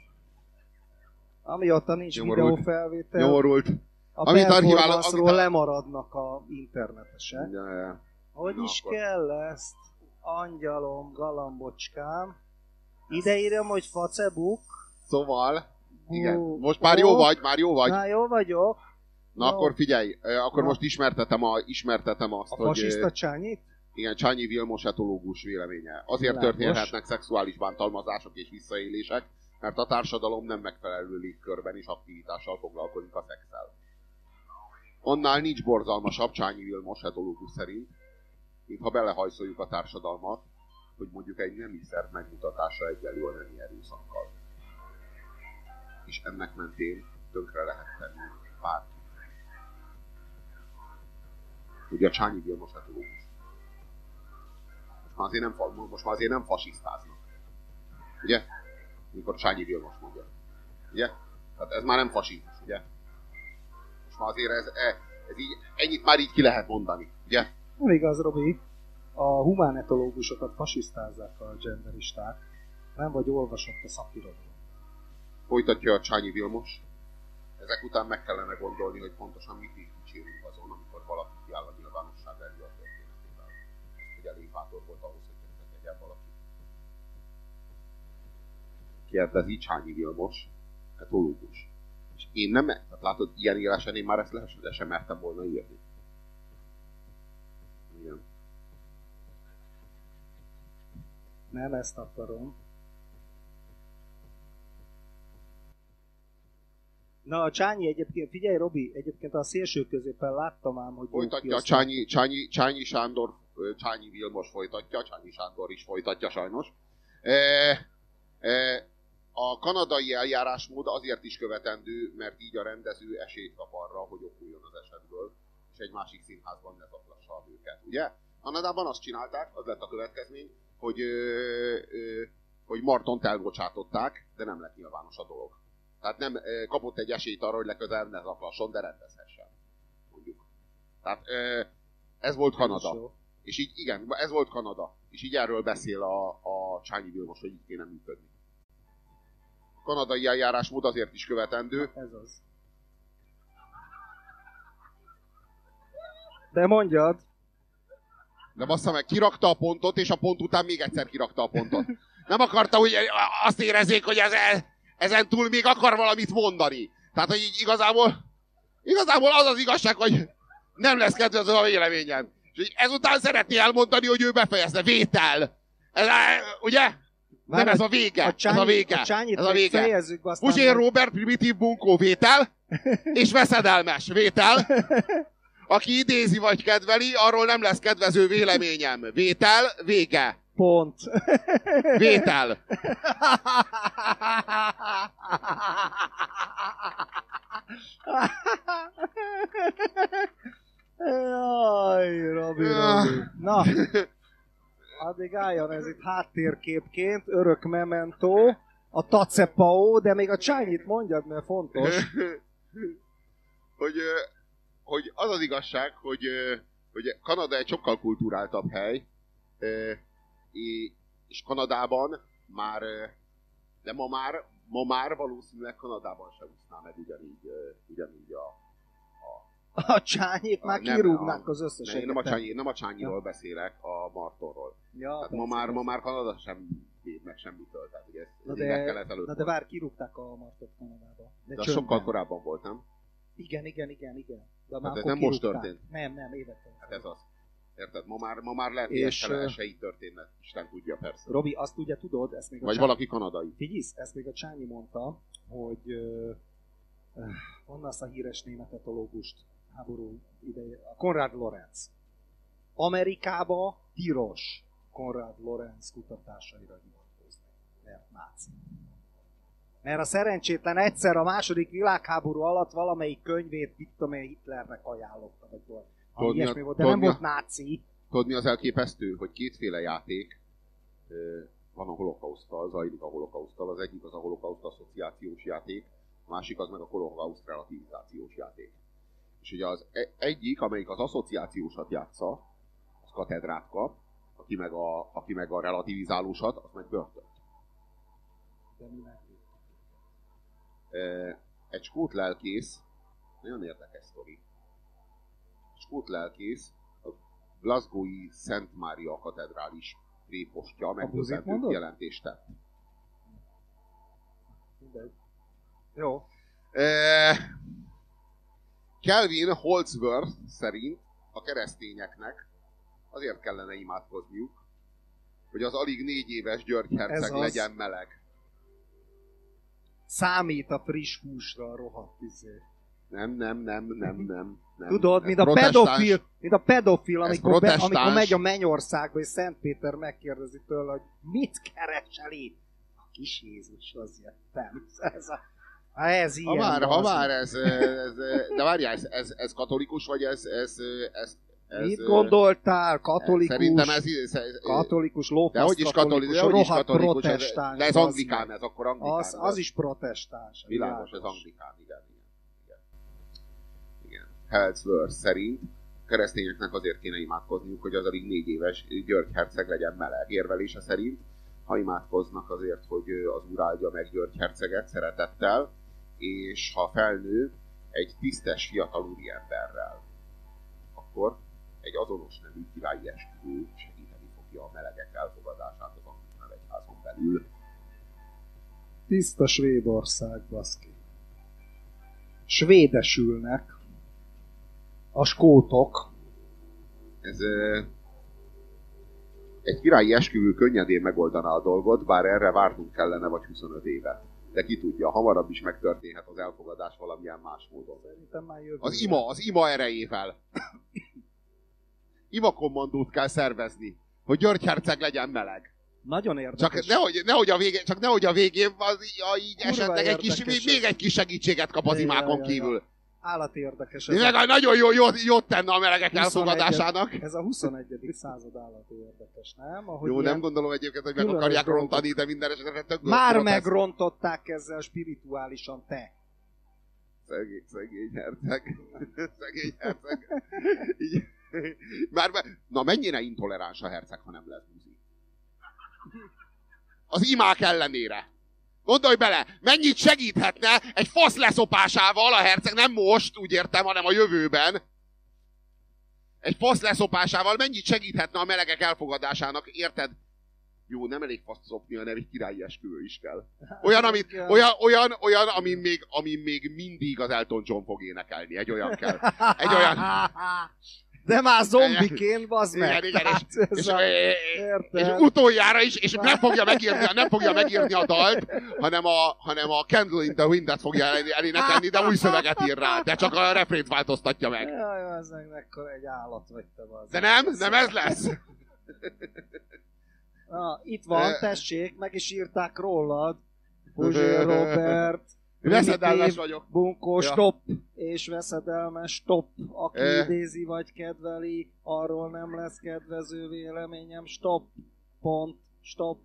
Amióta nincs Nyomorult. videófelvétel, Nyomorult. a Amit performance-ról amit- lemaradnak a internetesek. Ja, ja. Hogy Na, is akkor. kell ezt? Angyalom, galambocskám. Ide írjam, hogy Facebook. Szóval, igen, most már jó vagy, már jó vagy. Na, jó vagyok. Na jó. akkor figyelj, akkor Na. most ismertetem, a, ismertetem azt, A hogy fasiszta ö, csányit? igen, Csányi Vilmos etológus véleménye. Azért Világos. történhetnek szexuális bántalmazások és visszaélések, mert a társadalom nem megfelelő légkörben és aktivitással foglalkozik a szexel. Annál nincs borzalmasabb Csányi Vilmos etológus szerint, mint ha belehajszoljuk a társadalmat, hogy mondjuk egy nemi szerv megmutatása egyenlő a nemi erőszakkal. És ennek mentén tönkre lehet tenni bárki. Ugye a Csányi Vilmos etológus. Most már azért nem, most már azért nem fasisztáznak. Ugye? Mikor Csányi Vilmos mondja. Ugye? Tehát ez már nem fasizmus, ugye? Most már azért ez, ez, ez így, ennyit már így ki lehet mondani, ugye? Nem igaz, Robi. A humánetológusokat fasisztázzák a genderisták. Nem vagy olvasott a szakirodalom. Folytatja a Csányi Vilmos. Ezek után meg kellene gondolni, hogy pontosan mit is dicsérünk azon, amikor valaki kiáll a nyilvánosság elé a történetével. Hogy elég bátor volt ahhoz, hogy tönkre tegyen valaki. Kérdezi Csányi Vilmos, etológus. És én nem, tehát látod, ilyen élesen én már ezt le, le sem mertem volna írni. Igen. Nem ezt akarom. Na, a Csányi egyébként, figyelj Robi, egyébként a szélső középen láttam ám, hogy... Folytatja Csányi, Csányi, Csányi Sándor, Csányi Vilmos folytatja, Csányi Sándor is folytatja sajnos. E, e, a kanadai eljárásmód azért is követendő, mert így a rendező esélyt kap arra, hogy okuljon az esetből, és egy másik színházban ne zaklassa a nőket. Ugye? Kanadában azt csinálták, az lett a következmény, hogy, hogy Martont elbocsátották, de nem lett nyilvános a dolog. Tehát nem kapott egy esélyt arra, hogy legközelebb ne zaklasson, de rendezhessen. Mondjuk. Tehát ez volt Kanada. És így, igen, ez volt Kanada. És így erről beszél a, a Csányi Vilmos, hogy így kéne működni. A kanadai eljárásmód azért is követendő, Ez az. De mondjad, de bassza meg, kirakta a pontot, és a pont után még egyszer kirakta a pontot. Nem akarta, hogy azt érezzék, hogy ezen, ezen túl még akar valamit mondani. Tehát, hogy így igazából, igazából az az igazság, hogy nem lesz kedvező a véleményem. És ezután szeretné elmondani, hogy ő befejezte. Vétel! Ez, ugye? Nem, ez a vége. a csányi, ez a vége. A csányit ez a vége. fejezzük Puzsér Robert primitív bunkó vétel, és veszedelmes vétel. Aki idézi vagy kedveli, arról nem lesz kedvező véleményem. Vétel, vége. Pont. Vétel. Jaj, Robi, Robi. Na, addig álljon ez itt háttérképként, örök memento, a tacepao, de még a csányit mondjad, mert fontos. hogy, hogy az az igazság, hogy, hogy Kanada egy sokkal kulturáltabb hely, és Kanadában már De ma már, ma már valószínűleg Kanadában sem úszná meg ugyanígy, ugyanígy a, A csányék már nem, kirúgnák a- az összes ne, én nem a, csányi, nem a csányiról beszélek, a Martonról. Ja, Tehát ma persze, már, ma már Kanada sem véd meg semmitől. Tehát ugye ez, Na de, na de vár, kirúgták a martot Kanadába. De csöndben. sokkal korábban volt, nem? Igen, igen, igen, igen. De Hát ez akkor nem most történt. Nem, nem, évekkel. Hát ez az. Érted? Ma már, ma már lehet, hogy És, ez se így történne. Isten tudja persze. Robi, azt ugye tudod, ezt még a Vagy Csányi- valaki kanadai. Figyelj, ezt még a Csányi mondta, hogy ö, honnan azt a híres német etológust háború ideje, a Konrad Lorenz. Amerikába tilos Konrad Lorenz kutatásaira hivatkozni, mert náci. Mert a szerencsétlen egyszer a második világháború alatt valamelyik könyvét, mit tudom én, Hitlernek ajánlotta, vagy volt. Ami Tudod, ilyesmi volt, de tudod, nem volt náci. Tudod, mi az elképesztő? Hogy kétféle játék van a holokausztal, zajlik a holokausztal. Az egyik az a holokauszt asszociációs játék, a másik az meg a holokauszt relativizációs játék. És ugye az e- egyik, amelyik az asszociációsat játsza, az katedrát kap, aki meg a, aki meg a relativizálósat, az meg börtönt. De mi meg- Ö, Egy skót lelkész, nagyon érdekes sztori. Skót lelkész, a Glasgowi Szent Mária katedrális prépostja megdöbbentő mondod? jelentést tett. Mindegy. Jó. Eh, Kelvin Holdsworth szerint a keresztényeknek azért kellene imádkozniuk, hogy az alig négy éves György herceg legyen meleg. Számít a friss húsra a rohadt izé. Nem, nem, nem, nem, nem. nem. Tudod, mint a pedofil, mint a pedofil, amikor, be, amikor megy a Mennyországba, és Szent Péter megkérdezi tőle, hogy mit keresel itt? A kis Jézus, az jöttem. Ez, a, ha ez ilyen. Ha már, ha már ez, ez, de várjál, ez, ez, ez katolikus, vagy ez, ez, ez, ez Mit gondoltál? Katolikus, Szerintem ez, ez, ez katolikus, de lófasz hogy is katolikus, de hogy is katolikus, protestáns. de ez anglikán, ez akkor anglikán. Az, az is protestáns. Világos, ez anglikán, igen. Igen. igen. Heldsworth szerint keresztényeknek azért kéne imádkozniuk, hogy az alig négy éves György herceg legyen meleg. Érvelése szerint, ha imádkoznak azért, hogy az úr áldja meg György herceget szeretettel, és ha felnő egy tisztes fiatal úriemberrel, akkor egy azonos nevű királyi esküvő segíteni fogja a melegek elfogadását az anglikán egyházon belül. Tiszta Svédország, baszki. Svédesülnek a skótok. Ez egy királyi esküvő könnyedén megoldaná a dolgot, bár erre várnunk kellene vagy 25 évet. De ki tudja, hamarabb is megtörténhet az elfogadás valamilyen más módon. Szerintem már jövő. Az ima, az ima erejével. Ima kommandót kell szervezni, hogy György herceg legyen meleg. Nagyon Csak érdekes. nehogy, nehogy, a végén, csak nehogy a végén az, a, így Kurva esetleg egy kis, még, egy kis segítséget kap az imákon ja, ja. kívül. Állati érdekes. Ez Ez a, meg nagyon jó, jót, jót tenne a melegek 21. elfogadásának. ez a 21. század állati érdekes, nem? Ahogy Jó, nem gondolom egyébként, hogy meg akarják dolgok. rontani, de minden esetre tök Már megrontották ezzel spirituálisan te. Szegény, szegény herceg. szegény herceg. Így, már. Na mennyire intoleráns a herceg, ha nem lesz buzi? Az imák ellenére. Gondolj bele, mennyit segíthetne egy fasz leszopásával a herceg, nem most, úgy értem, hanem a jövőben. Egy fasz leszopásával mennyit segíthetne a melegek elfogadásának, érted? Jó, nem elég fasz szopni, hanem egy királyi esküvő is kell. Olyan, amit, olyan, olyan, olyan amin, még, amin még mindig az Elton John fog énekelni. Egy olyan kell. Egy olyan... De már zombiként, bazd meg. Igen, igen, Tehát ez És, a- és utoljára is, és nem fogja megírni, nem fogja megírni a dalt, hanem a, hanem a Candle in the Wind-et fogja el- elénekelni, de új szöveget ír rá, de csak a refrént változtatja meg. Jaj, az meg mekkora egy állat vagy te, bazd De nem, nem ez lesz. Ah, itt van, tessék, meg is írták rólad. Puzsér Robert, Veszedelmes vagyok. Bunkó, Ja. stop, és veszedelmes, stop. Aki Eh. idézi vagy kedveli, arról nem lesz kedvező véleményem, stop, pont, stop.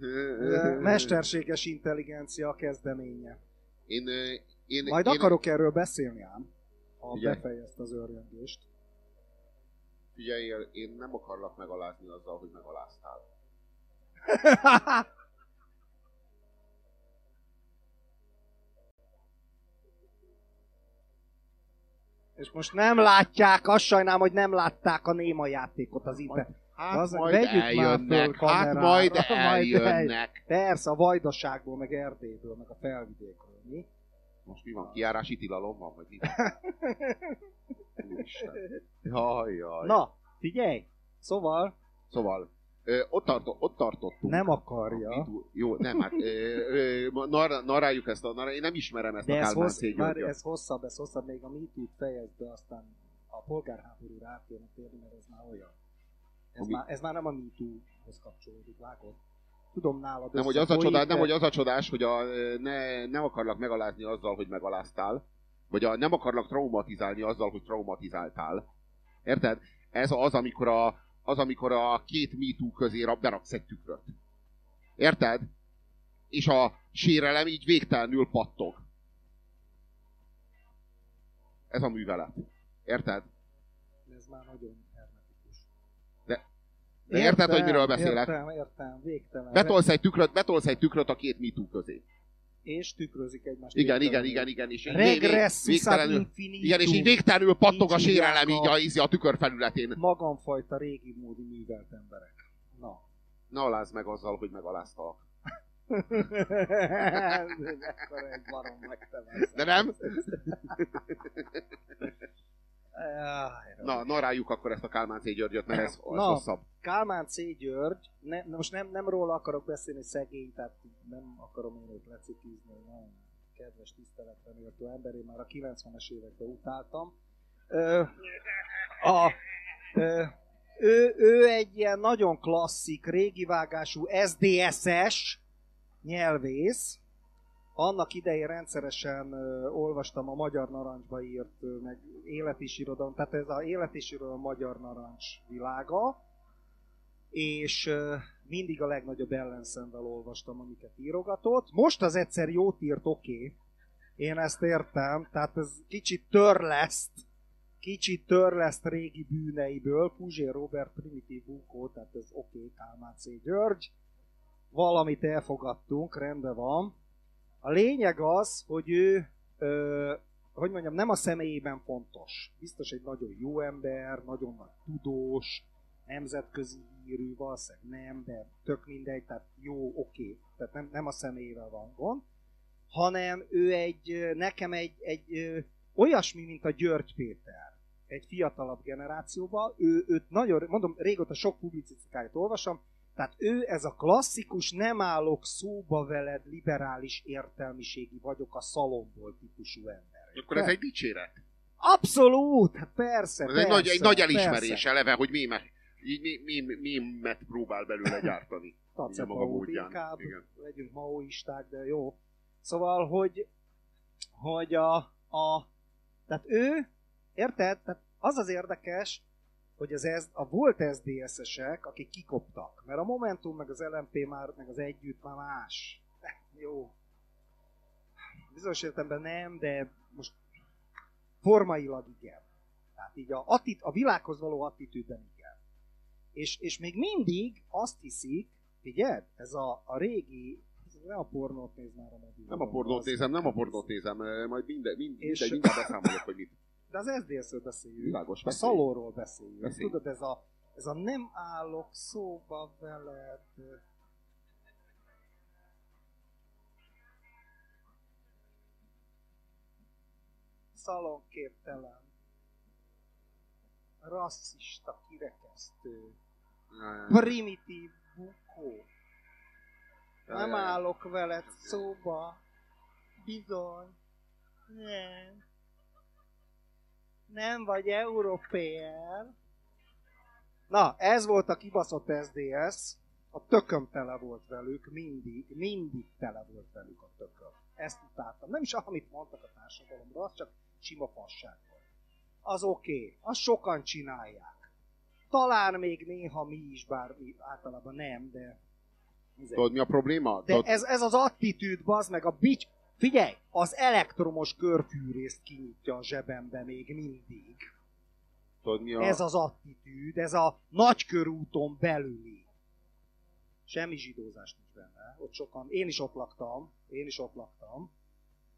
Eh, Mesterséges intelligencia kezdeménye. Én, én, Majd én, akarok erről beszélni ám, ha Figyelj. befejezte az örjöngést. Figyelj, én nem akarlak megalázni azzal, hogy megaláztál. És most nem látják, azt sajnálom, hogy nem látták a néma játékot az itt. Hát Az- majd vegyük már eljönnek, hát kamerára, majd majd eljönnek. Persze, a Vajdaságból, meg Erdélyből, meg a felvidékről, mi? Most mi van? Kiárási tilalom van, vagy mi? Úristen. Jaj, jaj. Na, figyelj! Szóval Szóval, ö, ott, tarto, ott tartottunk. nem akarja. Jó, nem, hát nar, naráljuk ezt a, nar, én nem ismerem ezt De a ez, hossz, már ez hosszabb, ez hosszabb, még a MeToo-t fejezd be, aztán a polgárháborúra át kéne térni, mert ez már olyan. Ez, Ami- már, ez már nem a MeToo-hoz kapcsolódik, vágod? Tudom nálad Nem, hogy az a csodás, nem, de- hogy az a csodás, hogy a, ne, nem akarlak megalázni azzal, hogy megaláztál, vagy a, nem akarlak traumatizálni azzal, hogy traumatizáltál. Érted? Ez az, amikor a, az, amikor a két MeToo közé ra- beraksz egy tükröt. Érted? És a sérelem így végtelenül pattog. Ez a művelet. Érted? Ez már nagyon hermetikus. De érted, hogy miről beszélek? Értem, értem, végtelen. Betolsz egy tükröt, betolsz egy tükröt a két MeToo közé. És tükrözik egymást. Igen, igen, igen, igen. És így infinitum. igen, és így végtelenül pattog a sérelem így a- így a tükör felületén. Magamfajta régi módi művelt emberek. Na. Ne alázd meg azzal, hogy megaláztalak. De nem? Áj, Na, naráljuk akkor ezt a Kálmán C. Györgyöt, mert ez, Na. hosszabb. Kálmán C. György, ne, most nem, nem róla akarok beszélni, szegény, tehát nem akarom én őt lecikizni, nagyon kedves, tiszteletre méltó ember, én már a 90-es években utáltam. Ö, a, ö, ő, ő egy ilyen nagyon klasszik, régi vágású SDSS nyelvész, annak idején rendszeresen olvastam a Magyar Narancsba írt, meg élet és irodalom, tehát ez a élet és irodalom Magyar Narancs világa, és mindig a legnagyobb ellenszemvel olvastam, amiket írogatott. Most az egyszer jót írt, oké, okay. én ezt értem, tehát ez kicsit törleszt, kicsit törleszt régi bűneiből, Puzsér Robert Primitív Bukó, tehát ez oké, okay, Kálmán C. György, valamit elfogadtunk, rendben van. A lényeg az, hogy ő, ö, hogy mondjam, nem a személyében fontos. Biztos egy nagyon jó ember, nagyon nagy tudós, nemzetközi hírű, valószínűleg nem, de tök mindegy, tehát jó, oké. Tehát nem, nem a személyével van gond, hanem ő egy, nekem egy, egy ö, olyasmi, mint a György Péter egy fiatalabb generációban, ő, őt nagyon, mondom, régóta sok publicisztikáját olvasom, tehát ő ez a klasszikus, nem állok szóba veled, liberális értelmiségi vagyok a szalomból típusú ember. Akkor ez egy dicséret. Abszolút, hát persze, Ez persze, egy nagy, egy nagy elismerés persze. eleve, hogy mémet, így mé, mé, mémet próbál belőle gyártani. Tacepa maga módján. inkább Igen. legyünk maoisták, de jó. Szóval, hogy, hogy a, a, tehát ő, érted? Tehát az az érdekes, hogy az ez, a volt SZDSZ-esek, akik kikoptak, mert a Momentum, meg az LMP már, meg az Együtt már más. Jó. Bizonyos értelemben nem, de most formailag igen. Tehát így a, attit, a világhoz való attitűdben igen. És, és még mindig azt hiszik, figyeld, ez a, a régi, nem a pornót néz már a mobilon. Nem a pornót nézem, nem a pornót nézem, eh, majd minden, minden, És- minden beszámolok, hogy mit. De az SZDSZ-ről beszéljünk. Világos, A szalóról beszéljünk. Beszélj. Tudod, ez a, ez a nem állok szóba veled. Szalonképtelen. Rasszista, kirekesztő. Primitív bukó. Nem állok veled szóba. Bizony. Nem. Nem vagy európér. Na, ez volt a kibaszott SDS. A tököm tele volt velük, mindig, mindig tele volt velük a tököm. Ezt utáltam. Nem is amit mondtak a társadalomra, az csak sima fasság volt. Az oké, okay. azt sokan csinálják. Talán még néha mi is, bár mi általában nem, de... Tudod, mi a probléma? De Tudod, ez, ez az attitűd, bazd meg, a bics... Figyelj, az elektromos körfűrészt kinyitja a zsebembe még mindig. tudod, mi a... Ez az attitűd, ez a nagykörúton belüli. Semmi zsidózás nincs benne. Ott sokan, én is ott laktam, én is ott laktam.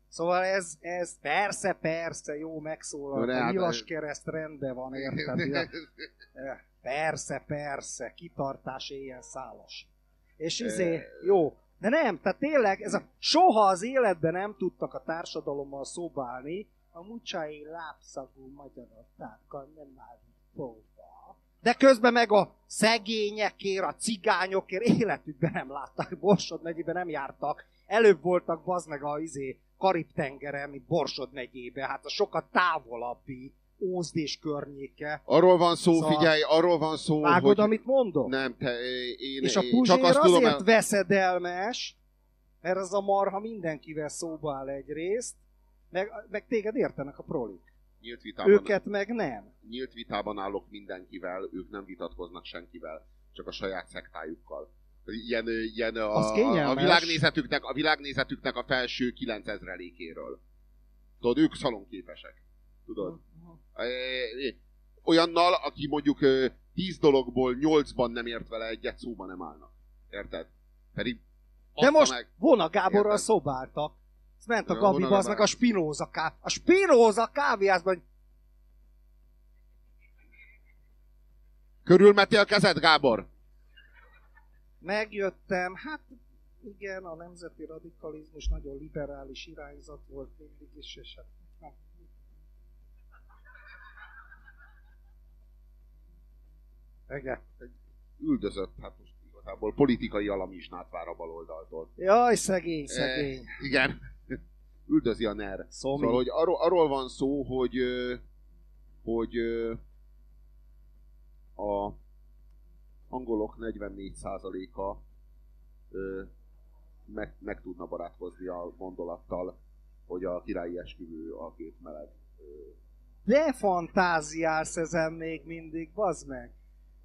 Szóval ez, ez persze, persze, jó, megszólal. de A hát- nyilas kereszt rendben van, érted? Eh, Persze, persze, kitartás éjjel szálas. És izé, Eh. jó, de nem, tehát tényleg, ez a, soha az életben nem tudtak a társadalommal szobálni, a mucsai lábszagú magyarokkal nem áll próba. De közben meg a szegényekért, a cigányokért életükben nem látták, Borsod megyében nem jártak. Előbb voltak bazd meg a izé, Karib-tengeren, mint Borsod megyébe, hát a sokat távolabbi Ózd és környéke. Arról van szó, Szóval- figyelj, arról van szó, Vágod, hogy... amit mondok? Nem, te, én, És a Puzsér csak azt tudom, azért el... veszedelmes, mert az a marha mindenkivel szóba áll egyrészt, meg, meg téged értenek a prolik. nyílt vitában, Őket meg nem. nyílt vitában állok mindenkivel, ők nem vitatkoznak senkivel, csak a saját szektájukkal. Ilyen, ilyen a, a, a, világnézetüknek, a világnézetüknek a felső 9000 lékéről. Tudod, ők szalonképesek. Tudod? E, Olyannal, aki mondjuk 10 dologból 8-ban nem ért vele egyet, szóba nem állnak. Érted? Pedig De most meg, Vona Gáborral Érted? szobáltak. Ezt ment a Gabi, az meg a. Spinoza ká... A Spinoza kávéházban, Körülmetél kezed, Gábor? megjöttem, hát igen, a nemzeti radikalizmus nagyon liberális irányzat volt mindig is, és hát Igen. Üldözött, hát most igazából politikai alamizsnát vár a baloldaltól. Jaj, szegény, szegény. E, igen. Üldözi a NER. Szomi. Szóval, hogy arról, arról van szó, hogy, hogy a angolok 44%-a ö, meg, meg tudna barátkozni a gondolattal, hogy a királyi esküvő a két meleg. De fantáziálsz ezen még mindig, bazd meg.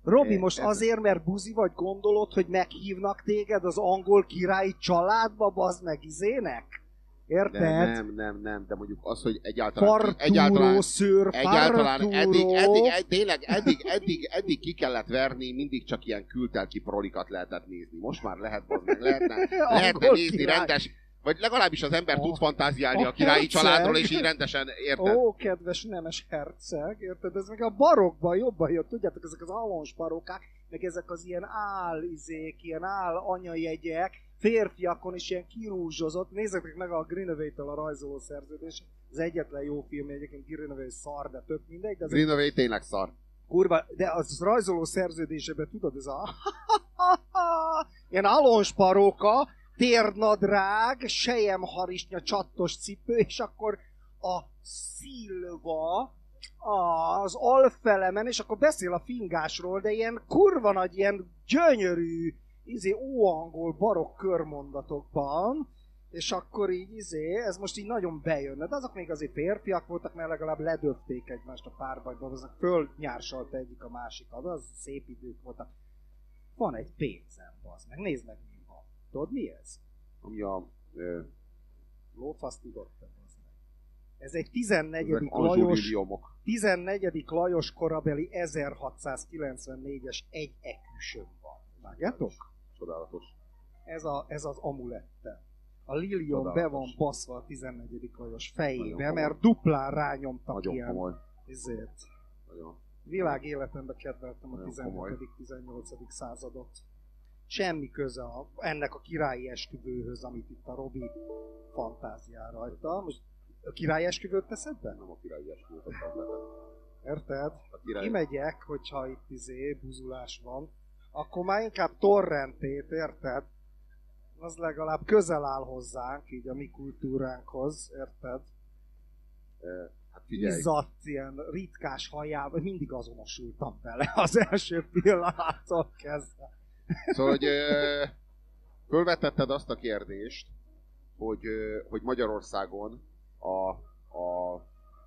Robi, most azért, mert buzi vagy gondolod, hogy meghívnak téged az angol királyi családba, bazd meg izének? Érted? de nem, nem, nem, de mondjuk az, hogy egyáltalán... Fartúró, egyáltalán szőr, Egyáltalán fartúró. eddig, eddig, eddig, tényleg eddig, eddig, eddig ki kellett verni, mindig csak ilyen kültelki prolikat lehetett nézni. Most már lehet, meg, lehetne, lehetne nézni király. rendes, vagy legalábbis az ember A- tud fantáziálni a a királyi herceg. családról, és így rendesen érted. Ó, kedves nemes herceg, érted? Ez meg a barokban jobban jött, tudjátok, ezek az allons barokák, meg ezek az ilyen áll izék, ilyen áll anyajegyek, férfiakon is ilyen kirúzsozott. Nézzétek meg a Greenaway-től a rajzoló szerződés. Az egyetlen jó film, egyébként Greenaway szar, de tök mindegy, de Greenaway tényleg szar. kurva, de az rajzoló szerződésében tudod, ez a ilyen alonsparóka, térnadrág, sejemharisnya, csattos cipő, és akkor a szilva az alfelemen, és akkor beszél a fingásról, de ilyen kurva nagy, ilyen gyönyörű, izé, óangol barokk körmondatokban, és akkor így izé, ez most így nagyon bejön. De azok még azért férfiak voltak, mert legalább ledöfték egymást a párbajban, azok fölnyársalta egyik a másikat, az szép idők voltak. Van egy pénzem, az meg, nézd meg mi. Tudod mi ez? Ami a... Ö, Lófasz tudod te, bazd meg. Ez egy 14. ezek Lajos, anzsúliliomok. 14. Lajos korabeli 1694-es egy eküsön van. Vágjátok? Csodálatos. Ez, a, ez az amulette. A lilium be van baszva a 14. Lajos fejébe, Nagyon komoly. mert duplán rányomtak Nagyon ilyen. komoly. Ezért. Nagyon. Világ életemben kedveltem a Nagyon 17.-18. századot. Semmi köze a, ennek a királyi esküvőhöz, amit itt a Robi fantáziál rajta. Most a királyi esküvőt teszed be? Nem a királyi esküvőt. Érted? A király... Kimegyek, hogyha itt izé, buzulás van, akkor már inkább torrentét, érted? Az legalább közel áll hozzánk, így a mi kultúránkhoz, érted? Ö, Hát figyelj, Izzadt, ilyen ritkás hajával, mindig azonosultam vele az első pillanattól kezdve. Szóval, hogy fölvetetted azt a kérdést, hogy, hogy Magyarországon a, a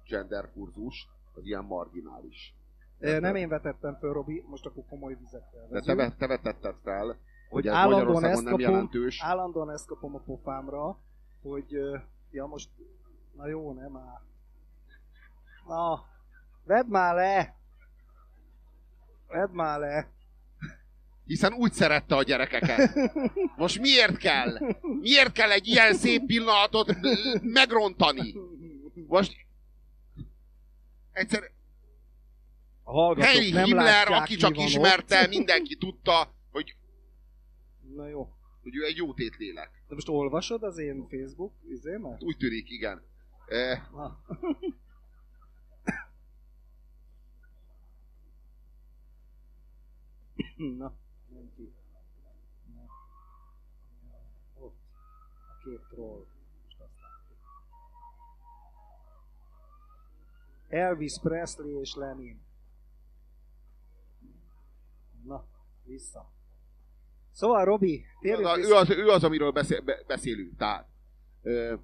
gender kurzus az ilyen marginális. Ö, Nem én vetettem föl, Robi, most akkor komoly vizekkel De te, te vetetted fel, hogy, hogy ez állandóan ezt nem kapom, jelentős. állandóan ezt kapom a pofámra, hogy ja most, na jó, nem áll. Na, vedd már le! Vedd már le! Hiszen úgy szerette a gyerekeket. Most miért kell? Miért kell egy ilyen szép pillanatot megrontani? Most egyszer A Henry nem Himmler, aki csak ismerte, ott. mindenki tudta, hogy, Na jó. hogy ő egy jó tétlélek. De most olvasod az én Facebook izémet? Úgy tűnik, igen. Eh, Na. Na, nem ki. Na. Ott. A két troll. Látjuk. Elvis Presley és Lenin. Na, vissza. Szóval, Robi, térjünk az, ő, az, ő az, amiről beszél, be, beszélünk. Tehát, ö,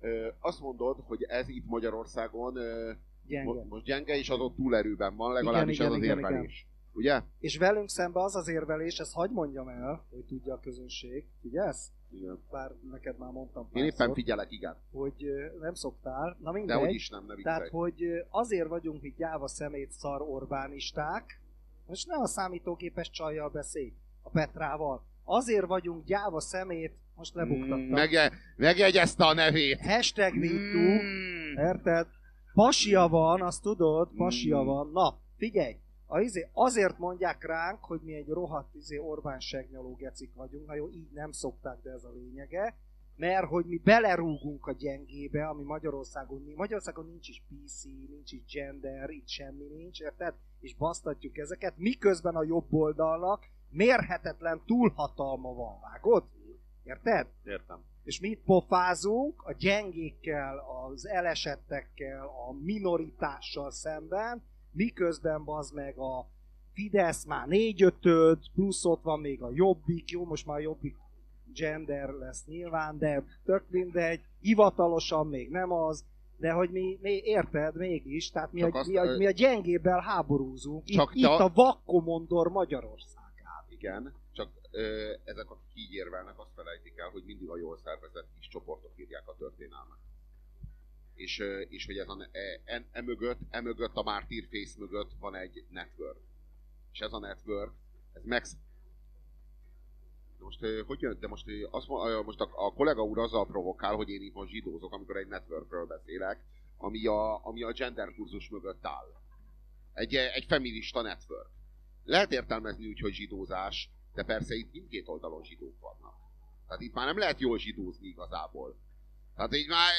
ö, azt mondod, hogy ez itt Magyarországon ö, Gyenge. mo- most gyenge, és az ott túlerőben van, legalábbis Igen, ez az igen, igen, érvelés. Ugye? És velünk szemben az az érvelés, ezt hagyd mondjam el, hogy tudja a közönség, figyelsz? Igen. Bár neked már mondtam Én éppen párszor, figyelek, igen. hogy nem szoktál. Na De mindegy. hogy is nem, ne viccelj. Tehát, hogy azért vagyunk mi gyáva szemét szar Orbánisták, most nem a számítógépes csajjal beszélj, a Petrával. Azért vagyunk gyáva szemét, most lebuktattam. Mm, Mege, megjegyezte a nevét. Hashtag Mm. Érted? Pasia van, azt tudod, pasia Mm. van. Na, figyelj! A izé, azért mondják ránk, hogy mi egy rohadt izé Orbán segnyaló gecik vagyunk, na jó, így nem szokták, de ez a lényege. Mert hogy mi belerúgunk a gyengébe, ami Magyarországon nincs. Magyarországon nincs is PC, nincs is gender, itt semmi nincs, érted? És basztatjuk ezeket, miközben a jobb oldalnak mérhetetlen túlhatalma van, vágod? Érted? Értem. És mi itt pofázunk a gyengékkel, az elesettekkel, a minoritással szemben, miközben bazd meg a Fidesz már négy ötöd, plusz ott van még a Jobbik, jó, most már a Jobbik gender lesz nyilván, de tök mindegy, hivatalosan még nem az, de hogy mi, mi érted mégis, tehát mi, Csak a, azt, mi, a, mi a gyengébbel háborúzunk, itt, Csak itt te- a vakkomondor Magyarországán. Igen, csak ö, ezek, akik így érvelnek, azt felejtik el, hogy mindig a jól szervezett kis csoportok írják a történelmet. És, és hogy ez a, e, e, e, mögött, e mögött, a Martyr Face mögött van egy network. És ez a network, ez meg... Most, hogy jön? De most, azt, most a, a kollega úr azzal provokál, hogy én itt most zsidózok, amikor egy networkről beszélek, ami a, ami a gender kurzus mögött áll. Egy, egy feminista network. Lehet értelmezni úgy, hogy zsidózás, de persze itt mindkét oldalon zsidók vannak. Tehát itt már nem lehet jól zsidózni igazából. Tehát így már,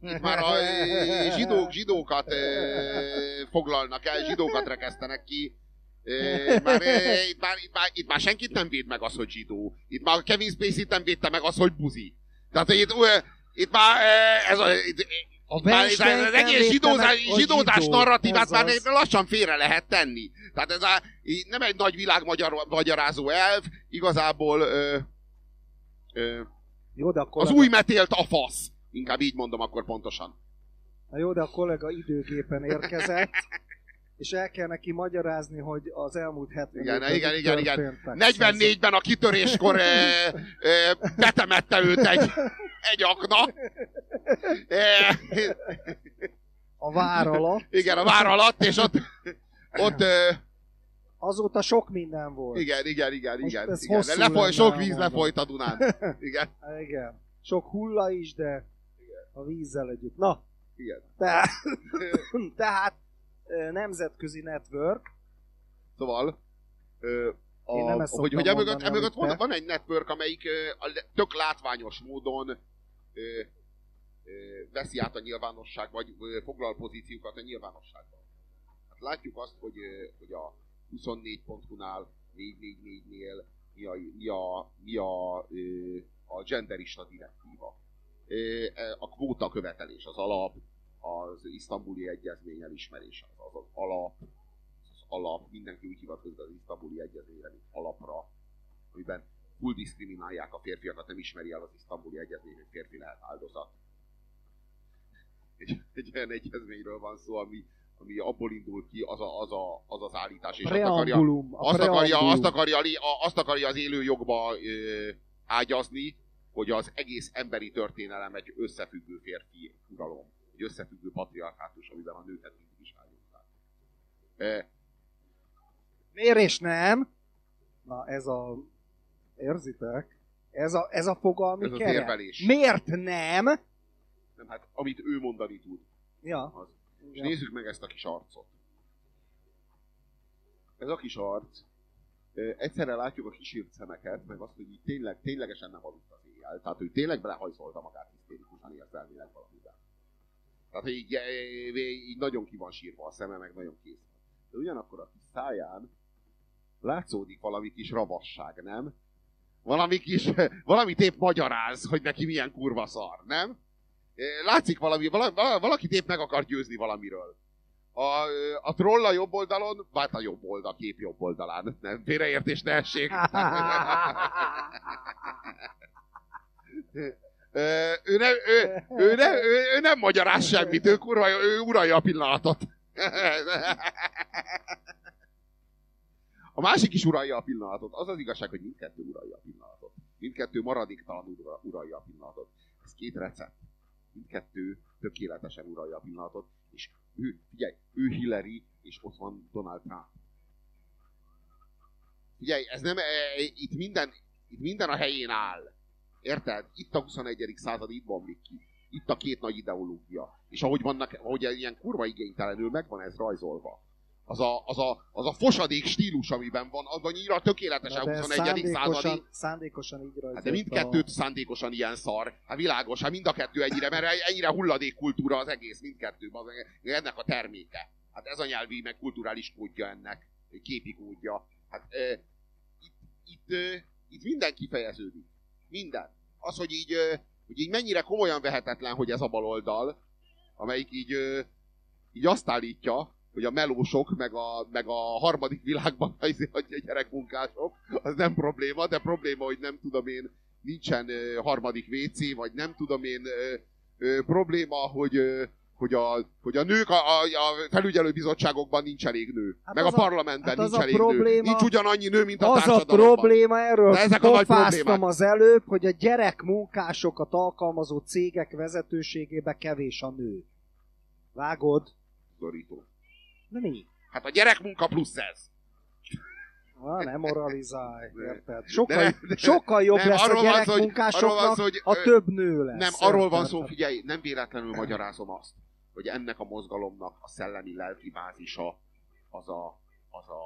eh, itt már a eh, zsidók zsidókat eh, foglalnak el, zsidókat rekesztenek ki. Eh, Már, eh, itt, már, itt, már, itt már senkit nem véd meg az, hogy zsidó. Itt már Kevin Spacey nem védte meg az, hogy buzi. Tehát itt, eh, itt már eh, ez a, itt, A már ez az egész zsidózás, zsidózás narratívát már lassan félre lehet tenni. Tehát ez a, nem egy nagy világ magyar, magyarázó elv, igazából ö, ö, Jó, de a az kollega, új metélt a fasz. Inkább így mondom akkor pontosan. Na jó, de a kollega időgépen érkezett, és el kell neki magyarázni, hogy az elmúlt 70 Igen, évben igen, igen, igen. történtek. 44-ben a kitöréskor ö, ö, betemette őt egy, egy akna. Ö, A vár alatt. igen, a vár alatt, és ott, ott ö, Azóta sok minden volt. igen, igen, igen, Most igen. igen. hosszú Lefoly, sok víz elmondani. lefolyt a Dunán. Igen, Igen. Sok hulla is, de a vízzel együtt. Na, igen. tehát, tehát nemzetközi network, Szóval, ö, a, Én nem ezt hogy, hogy emögött, mondani, emögött van, van egy network, amelyik ö, tök látványos módon ö, ö, veszi át a nyilvánosság, vagy ö, foglal pozíciókat a nyilvánosságban. Hát látjuk azt, hogy, ö, hogy a 24.hu-nál, 444-nél mi a, mi a, mi a, a genderista direktíva. E, A kvóta követelés az alap, az isztambuli egyezmény elismerése az, az alap, az alap, mindenki úgy hivatkozik az isztambuli egyezményre, mint alapra, amiben full diszkriminálják a férfiakat, nem ismeri el az isztambuli egyezmény, hogy férfi lehet áldozat. Egy, egy olyan egyezményről van szó, ami, ami abból indul ki, az a, az, a, az, az állítás, és azt akarja, a azt akarja, azt akarja, azt akarja az élő jogba ö, ágyazni, hogy az egész emberi történelem egy összefüggő férfi uralom, egy összefüggő patriarkátus, amiben a nőket mindig is állították. E, Miért és nem? Na ez a... Érzitek? Ez a, ez a fogalmi Ez az keret. érvelés. Miért nem? Nem, hát amit ő mondani tud. Ja. Az. És ja. nézzük meg ezt a kis arcot. Ez a kis arc. Egyszerre látjuk a kísért szemeket, meg azt, hogy így tényleg, ténylegesen nem aludt az éjjel. Tehát ő tényleg belehajszolta magát hisztérikusan érzelmileg valamivel. Tehát így, így, így nagyon ki van sírva a szeme, meg nagyon kész. De ugyanakkor a kis száján látszódik valami kis ravasság, nem? Valami kis, valamit épp magyaráz, hogy neki milyen kurva szar, nem? Látszik valami, valaki, valaki épp meg akar győzni valamiről. A, a troll a jobb oldalon, hát a jobb oldal, a kép jobb oldalán. Nem, félreértés ne essék. Ő, nem, ő, ő, nem, ő, ő, nem magyaráz semmit, ő, kurva, ő uralja a pillanatot. A másik is uralja a pillanatot. Az az igazság, hogy mindkettő uralja a pillanatot. Mindkettő maradéktalanul ura- uralja a pillanatot. Ez két recept. Mindkettő tökéletesen uralja a pillanatot. És ő, figyelj, ő Hillary, és ott van Donald Trump. Figyelj, ez nem, e, e, itt minden, itt minden a helyén áll. Érted? Itt a 21. század, itt bomlik ki. Itt a két nagy ideológia. És ahogy vannak, ahogy ilyen kurva igénytelenül meg van ez rajzolva. Az a, az a, az a fosadék stílus, amiben van, az annyira tökéletesen ez 21. századi. szándékosan, szándékosan így rajzolt Hát de mindkettőt szándékosan ilyen szar. Hát világos, hát mind a kettő ennyire, mert ennyire hulladékkultúra az egész, mindkettő, az ennek a terméke. Hát ez a nyelvi, meg kulturális kódja ennek, képi kódja. Hát e, itt, itt, e, itt minden kifejeződik. Minden. Az, hogy így, e, hogy így mennyire komolyan vehetetlen, hogy ez a baloldal, amelyik így, e, így azt állítja, hogy a melósok, meg a, meg a harmadik világban az a gyerekmunkások, az nem probléma, de probléma, hogy nem tudom én, nincsen harmadik WC, vagy nem tudom én, probléma, hogy, hogy, a, hogy a nők a, a, a felügyelőbizottságokban nincs elég nő. Hát meg a a- parlamentben hát nincs elég nő. probléma- Nincs ugyanannyi nő, mint a Az a probléma, erről De ezek a nagy problémák. az előbb, hogy a gyerekmunkásokat alkalmazó cégek vezetőségébe kevés a nő. Vágod? Szorító. De mi? Hát a gyerekmunka plusz ez. Ah, nem moralizálj, érted? Sokkal, de- de- sokkal jobb nem, lesz a arról arról gyerekmunkásoknak, van hogy, ö, több nő lesz. Nem, arról van szó, figyelj, nem véletlenül magyarázom azt, hogy ennek a mozgalomnak a szellemi lelki bázisa az a, az a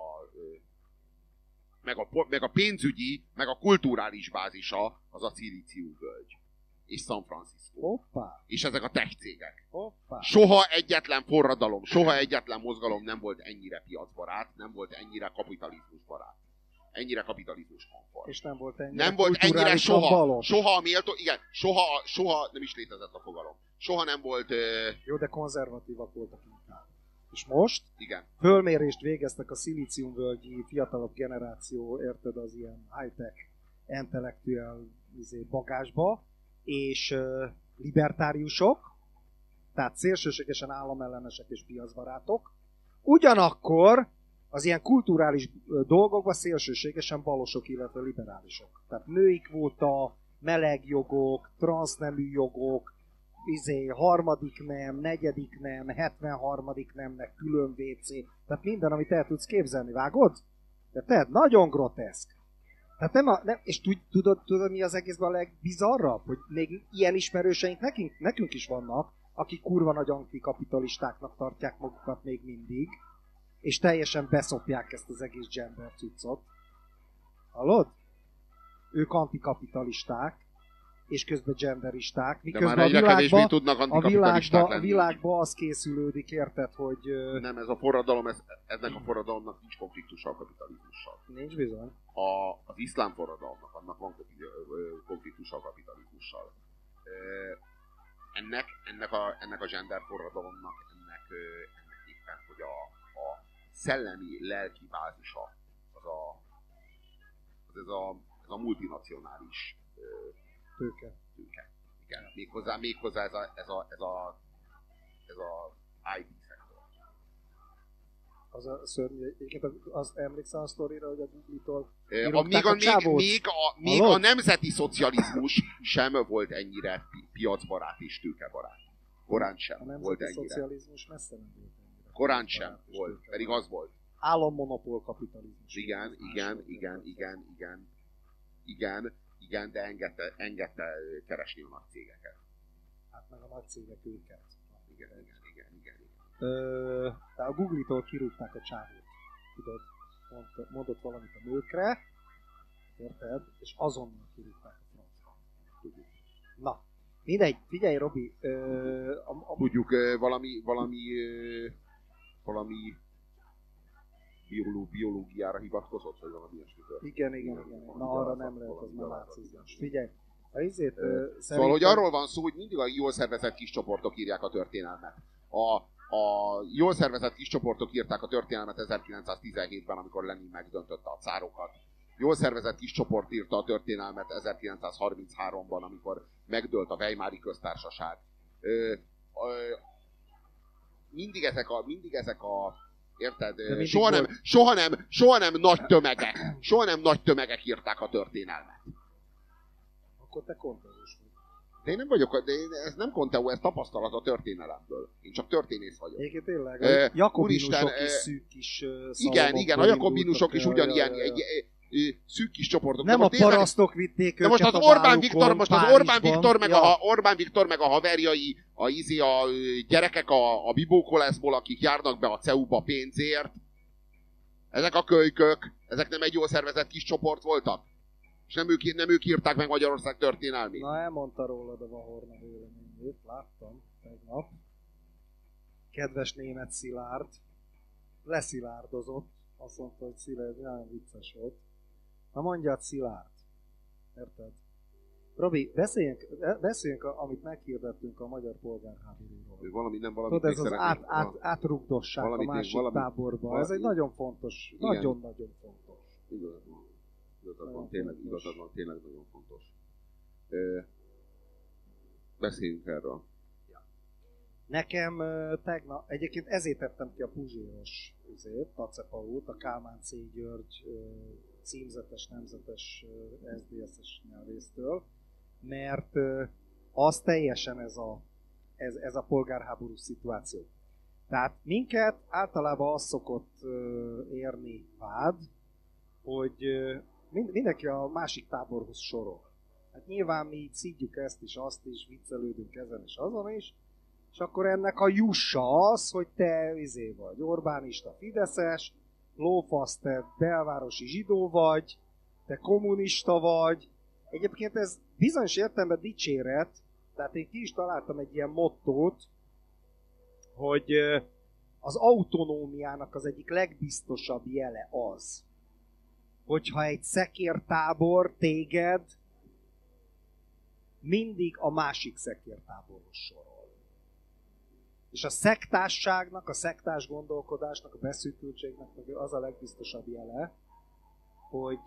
meg a, meg a pénzügyi, meg a kulturális bázisa az a Cilícium völgy. És San Francisco. Hoppá, És ezek a tech cégek. hoppá. Soha egyetlen forradalom, soha egyetlen mozgalom nem volt ennyire piacbarát, nem volt ennyire kapitalizmusbarát. Ennyire kapitalizmus komfort. És nem volt ennyire Nem volt ennyire soha. balos. Soha a méltó, igen, soha, soha nem is létezett a fogalom. Soha nem volt, ö, Jó, de konzervatívak voltak inkább. És most igen, fölmérést végeztek a szilíciumvölgyi fiatalabb generáció, érted, az ilyen high-tech intellektuál izé, bagásba, és libertáriusok, tehát szélsőségesen államellenesek és piacbarátok, ugyanakkor az ilyen kulturális dolgokban szélsőségesen balosok, illetve liberálisok. Tehát női kvóta, melegjogok, transznemű jogok, izé, harmadik nem, negyedik nem, 73. nemnek külön WC, tehát minden, amit el tudsz képzelni, vágod? De tehát nagyon groteszk. Tehát nem a, nem, és tud, tudod, tudod, mi az egészben a legbizarrabb? Hogy még ilyen ismerőseink nekünk, nekünk is vannak, akik kurva nagy antikapitalistáknak tartják magukat még mindig, és teljesen beszopják ezt az egész gender cuccot. Hallod? Ők antikapitalisták, és közben genderisták, de miközben már a egyre kevésbé világban, tudnak a világba, lenni. világba az készülődik, érted, hogy Nem, ez a forradalom, ez, ennek a forradalomnak nincs konfliktusa a kapitalizmussal. nincs bizony. A, az iszlám forradalomnak, annak van konfliktusa a kapitalizmussal. Ennek, ennek, a, ennek a gender forradalomnak, ennek, ennek éppen, hogy a, a szellemi, lelki bázisa, az a, az ez a, ez a multinacionális Tőke. tőke. Igen, méghozzá, méghozzá ez a, ez a, ez a, ez a IT szektor. Az a szörnyű, egyébként az, az emlékszel a sztorira, hogy a Google-tól A, még, a, még, a, még Hallod? a nemzeti szocializmus sem volt ennyire pi- piacbarát és tőkebarát. Korán sem a volt nemzeti ennyire. szocializmus messze nem volt ennyire. Korán sem volt, pedig az volt. állammonopól kapitalizmus. Igen, igen, igen, igen, igen, igen, igen, de engedte, engedte keresni a nagy cégeket. Hát meg a nagy cégek őket. Igen, igen, igen, igen. igen. Ö, tehát a Google-tól kirúgták a csávót. Tudod, mondta, mondott valamit a nőkre, érted? És azonnal kirúgták a francba. Tudjuk. Na, mindegy, figyelj Robi, ö, a, a, Tudjuk, valami, valami, valami bioló, biológiára hivatkozott, vagy valami ilyesmi történt. igen, igen, igen, na arra nem lehet, az már nácizmus. Figyelj, a izét, ö, Szóval, szerintem- hogy arról van szó, hogy mindig a jól szervezett kis csoportok írják a történelmet. A, a jól szervezett kis csoportok írták a történelmet 1917-ben, amikor Lenin megdöntötte a cárokat. Jól szervezett kis csoport írta a történelmet 1933-ban, amikor megdőlt a Weimári köztársaság. Ö, ö, mindig ezek a, mindig ezek a Érted? De Soha nem, volt- soha, nem, soha nem nagy tömegek, soha nem nagy tömegek írták a történelmet. Akkor te vagy. De én nem vagyok, de én, ez nem konteó, ez tapasztalat a történelemből. Én csak történész vagyok. Egyébként tényleg, a jakobinusok úristen, is szűk kis Igen, igen, a jakobinusok is ugyanilyen ja, ja, ja. Szűk kis csoportok. Nem De a tényleg- parasztok vitték De most őket az Orbán Viktor, most az Orbán. Viktor, meg ja. a, Orbán Viktor meg a haverjai, a, izé, a gyerekek a, a bibókoleszból, akik járnak be a CEU-ba pénzért. Ezek a kölykök, ezek nem egy jól szervezett kis csoport voltak? És nem ők, nem ők írták meg Magyarország történelmét? Na, elmondta rólad a Vahorna véleményét, láttam tegnap. Kedves német Szilárd, leszilárdozott, azt mondta, hogy Szilárd, nagyon vicces volt. Na mondjad Szilárd, érted? Robi, beszéljünk, beszéljünk amit meghirdettünk a magyar polgárháborúról. Valami nem valami. Tudod, ez az át, át, átrugdosság a másik valami- táborba. Ez egy valami- nagyon fontos, nagyon-nagyon fontos. Igazad van. Igazad van, Nagyon tényleg, fontos. igazad van, tényleg nagyon fontos. Ö, beszéljünk erről. Nekem ö, tegnap, egyébként ezért tettem ki a Puzséros üzét, Tacepaút, a Kálmán C. György címzetes, nemzetes SZDSZ-es nyelvésztől, mert az teljesen ez a, ez, ez a polgárháború szituáció. Tehát minket általában az szokott érni vád, hogy mindenki a másik táborhoz sorol. Hát nyilván mi így ezt is, azt is, viccelődünk ezen és azon is, és akkor ennek a jussa az, hogy te izé vagy, Orbánista Fideszes, lófasz, te belvárosi zsidó vagy, te kommunista vagy. Egyébként ez bizonyos értelemben dicséret, tehát én ki is találtam egy ilyen mottót, hogy az autonómiának az egyik legbiztosabb jele az, hogyha egy szekértábor téged mindig a másik szekértáborhoz sorol. És a szektásságnak, a szektás gondolkodásnak, a beszűkültségnek az a legbiztosabb jele, hogy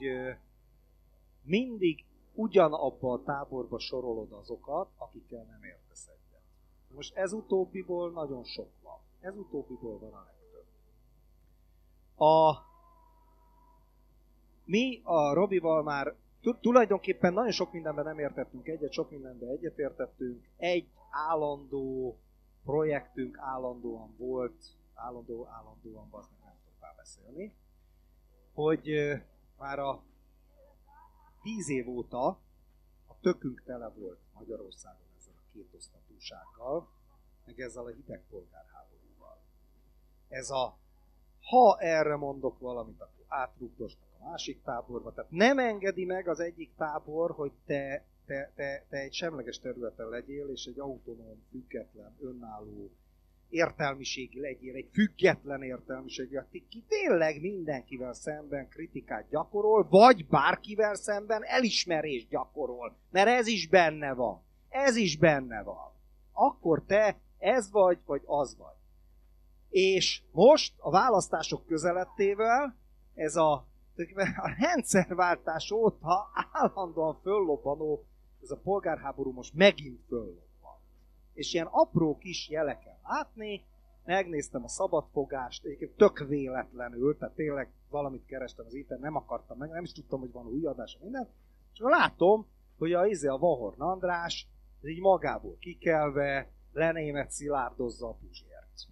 mindig ugyanabba a táborba sorolod azokat, akikkel nem értesz egyet. Most ez utóbbiból nagyon sok van. Ez utóbbiból van a legtöbb. A, mi a Robival már tu- tulajdonképpen nagyon sok mindenben nem értettünk egyet, sok mindenben egyetértettünk. Egy állandó projektünk állandóan volt, állandó, állandóan, az meg nem tudok már beszélni, hogy már a tíz év óta a tökünk tele volt Magyarországon ezzel a kétosztatúsággal, meg ezzel a hidegpolgárháborúval. Ez a, ha erre mondok valamit, akkor átrugdosnak a másik táborba. Tehát nem engedi meg az egyik tábor, hogy te, te, te, te egy semleges területen legyél, és egy autonóm, független, önálló értelmiségi legyél, egy független értelmiségi, aki ki tényleg mindenkivel szemben kritikát gyakorol, vagy bárkivel szemben elismerést gyakorol, mert ez is benne van. Ez is benne van. Akkor te ez vagy, vagy az vagy. És most a választások közelettével ez a, a rendszerváltás óta állandóan föllobbanó ez a polgárháború most megint föllobban. És ilyen apró kis jeleken látni, megnéztem a szabadfogást, egyébként tök véletlenül, tehát tényleg valamit kerestem az internet, nem akartam meg, nem is tudtam, hogy van új adás, minden, és látom, hogy a, izé, a Vahorn András, így magából kikelve, lenémet szilárdozza a Puzsért.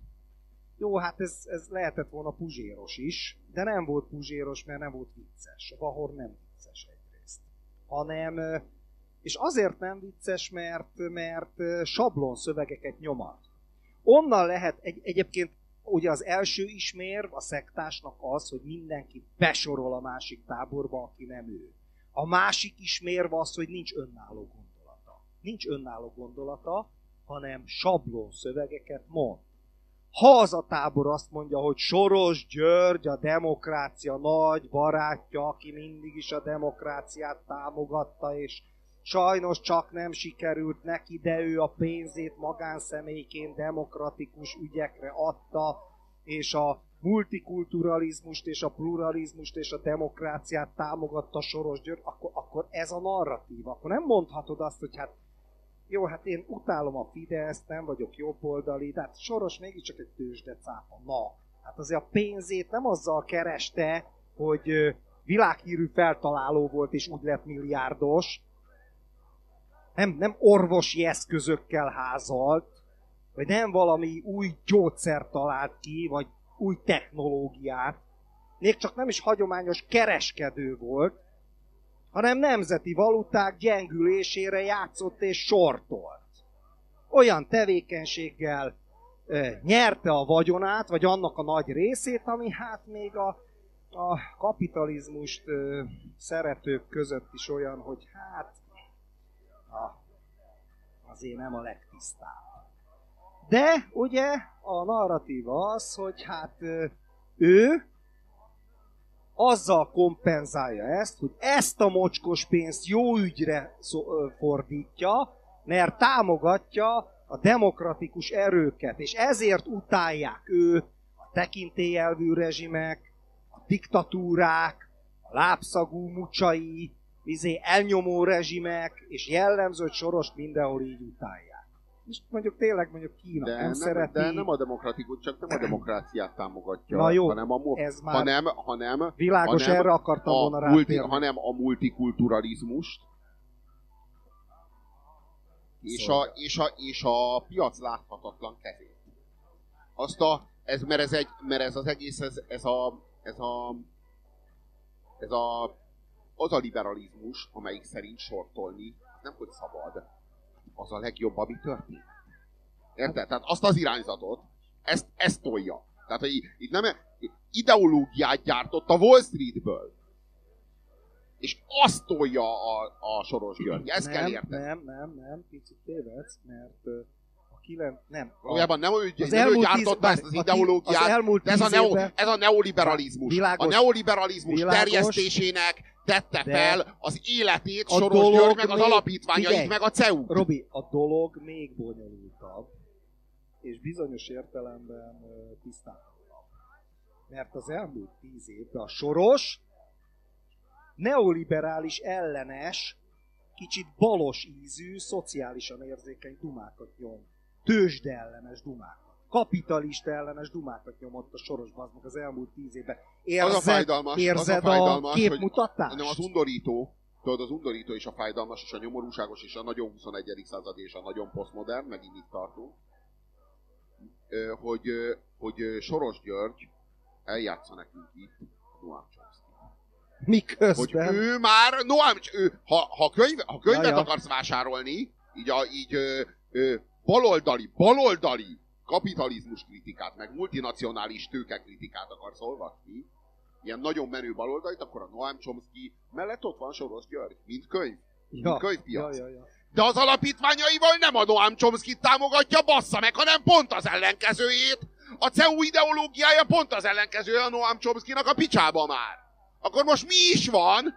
jó, hát ez, ez lehetett volna puzséros is, de nem volt puzséros, mert nem volt vicces. A Bahor nem vicces egyrészt. Hanem, és azért nem vicces, mert, mert sablon szövegeket nyomat. Onnan lehet egy, egyébként ugye az első ismérv a szektásnak az, hogy mindenki besorol a másik táborba, aki nem ő. A másik ismérv az, hogy nincs önálló gondolata. Nincs önálló gondolata, hanem sablon szövegeket mond. Ha az a tábor azt mondja, hogy Soros György a demokrácia nagy barátja, aki mindig is a demokráciát támogatta, és sajnos csak nem sikerült neki, de ő a pénzét magánszemélyként demokratikus ügyekre adta, és a multikulturalizmust és a pluralizmust és a demokráciát támogatta Soros György, akkor, akkor ez a narratíva. Akkor nem mondhatod azt, hogy hát jó, hát én utálom a Fideszt, nem vagyok jobboldali, de hát Soros mégiscsak egy tőzsde cápa. Na, hát azért a pénzét nem azzal kereste, hogy világhírű feltaláló volt és úgy lett milliárdos, nem, nem orvosi eszközökkel házalt, vagy nem valami új gyógyszert talált ki, vagy új technológiát, még csak nem is hagyományos kereskedő volt, hanem nemzeti valuták gyengülésére játszott és sortolt. Olyan tevékenységgel ö, nyerte a vagyonát, vagy annak a nagy részét, ami hát még a, a kapitalizmust ö, szeretők között is olyan, hogy hát azért nem a legtisztább. De ugye a narratíva az, hogy hát ő azzal kompenzálja ezt, hogy ezt a mocskos pénzt jó ügyre fordítja, mert támogatja a demokratikus erőket, és ezért utálják őt a tekintélyelvű rezsimek, a diktatúrák, a lábszagú mucsai, izé elnyomó rezsimek, és jellemző, hogy Sorost mindenhol így utálják. És mondjuk tényleg mondjuk Kína De nem, nem, szereti. de nem a demokratikus, csak nem a demokráciát támogatja, Na jó, hanem, a, ez már hanem, hanem, Világos, hanem erre akartam a volna multi, hanem a multikulturalizmust, és a, és, a, és a piac láthatatlan kezét. Azt a, ez, mert, ez egy, mert ez az egész, ez, ez a, ez a, ez a, az a liberalizmus, amelyik szerint sortolni, nem hogy szabad, az a legjobb, ami történt. Érted? Tehát azt az irányzatot, ezt, ezt tolja. Tehát, hogy itt nem ideológiát gyártott a Wall Streetből. És azt tolja a, a Soros György. Ezt nem, kell érteni. Nem, nem, nem, picit tévedsz, mert ö, a kilen... Nem. A, Valójában nem ő, Az nem ő gyártotta tíz- ezt az ideológiát, az elmúlt ez a, neo, ez a neoliberalizmus. Világos. a neoliberalizmus Világos. terjesztésének tette De fel az életét Soros György, meg az alapítványait, meg a CEU. Robi, a dolog még bonyolultabb, és bizonyos értelemben ö, tisztátlanabb. Mert az elmúlt tíz évben a soros, neoliberális ellenes, kicsit balos ízű, szociálisan érzékeny dumákat nyom. Tőzsde ellenes dumákat. Kapitalista ellenes dumákat nyomott a sorosban az meg az elmúlt tíz évben. Érzed, az a fájdalmas, érzed az a fájdalmas, hogy képmutatást? hanem az undorító, tudod, az undorító és a fájdalmas, és a nyomorúságos, és a nagyon 21. század, és a nagyon posztmodern, megint itt tartunk, hogy, hogy Soros György eljátsza nekünk itt Noam Chomsky. Hogy Miközben... ő már, Noam, ő, ha, ha, könyv, ha könyvet Ja, ja. akarsz vásárolni, így, a, így ö, ö, baloldali, baloldali kapitalizmus kritikát, meg multinacionális tőke kritikát akarsz olvasni, ilyen nagyon menő baloldalit, akkor a Noam Chomsky mellett ott van Soros György, mint könyv. Ja, könyvpiac. Ja, ja, ja. De az alapítványaival nem a Noam chomsky támogatja, bassza meg, hanem pont az ellenkezőjét. A CEU ideológiája pont az ellenkezője a Noam Chomsky-nak a picsába már. Akkor most mi is van?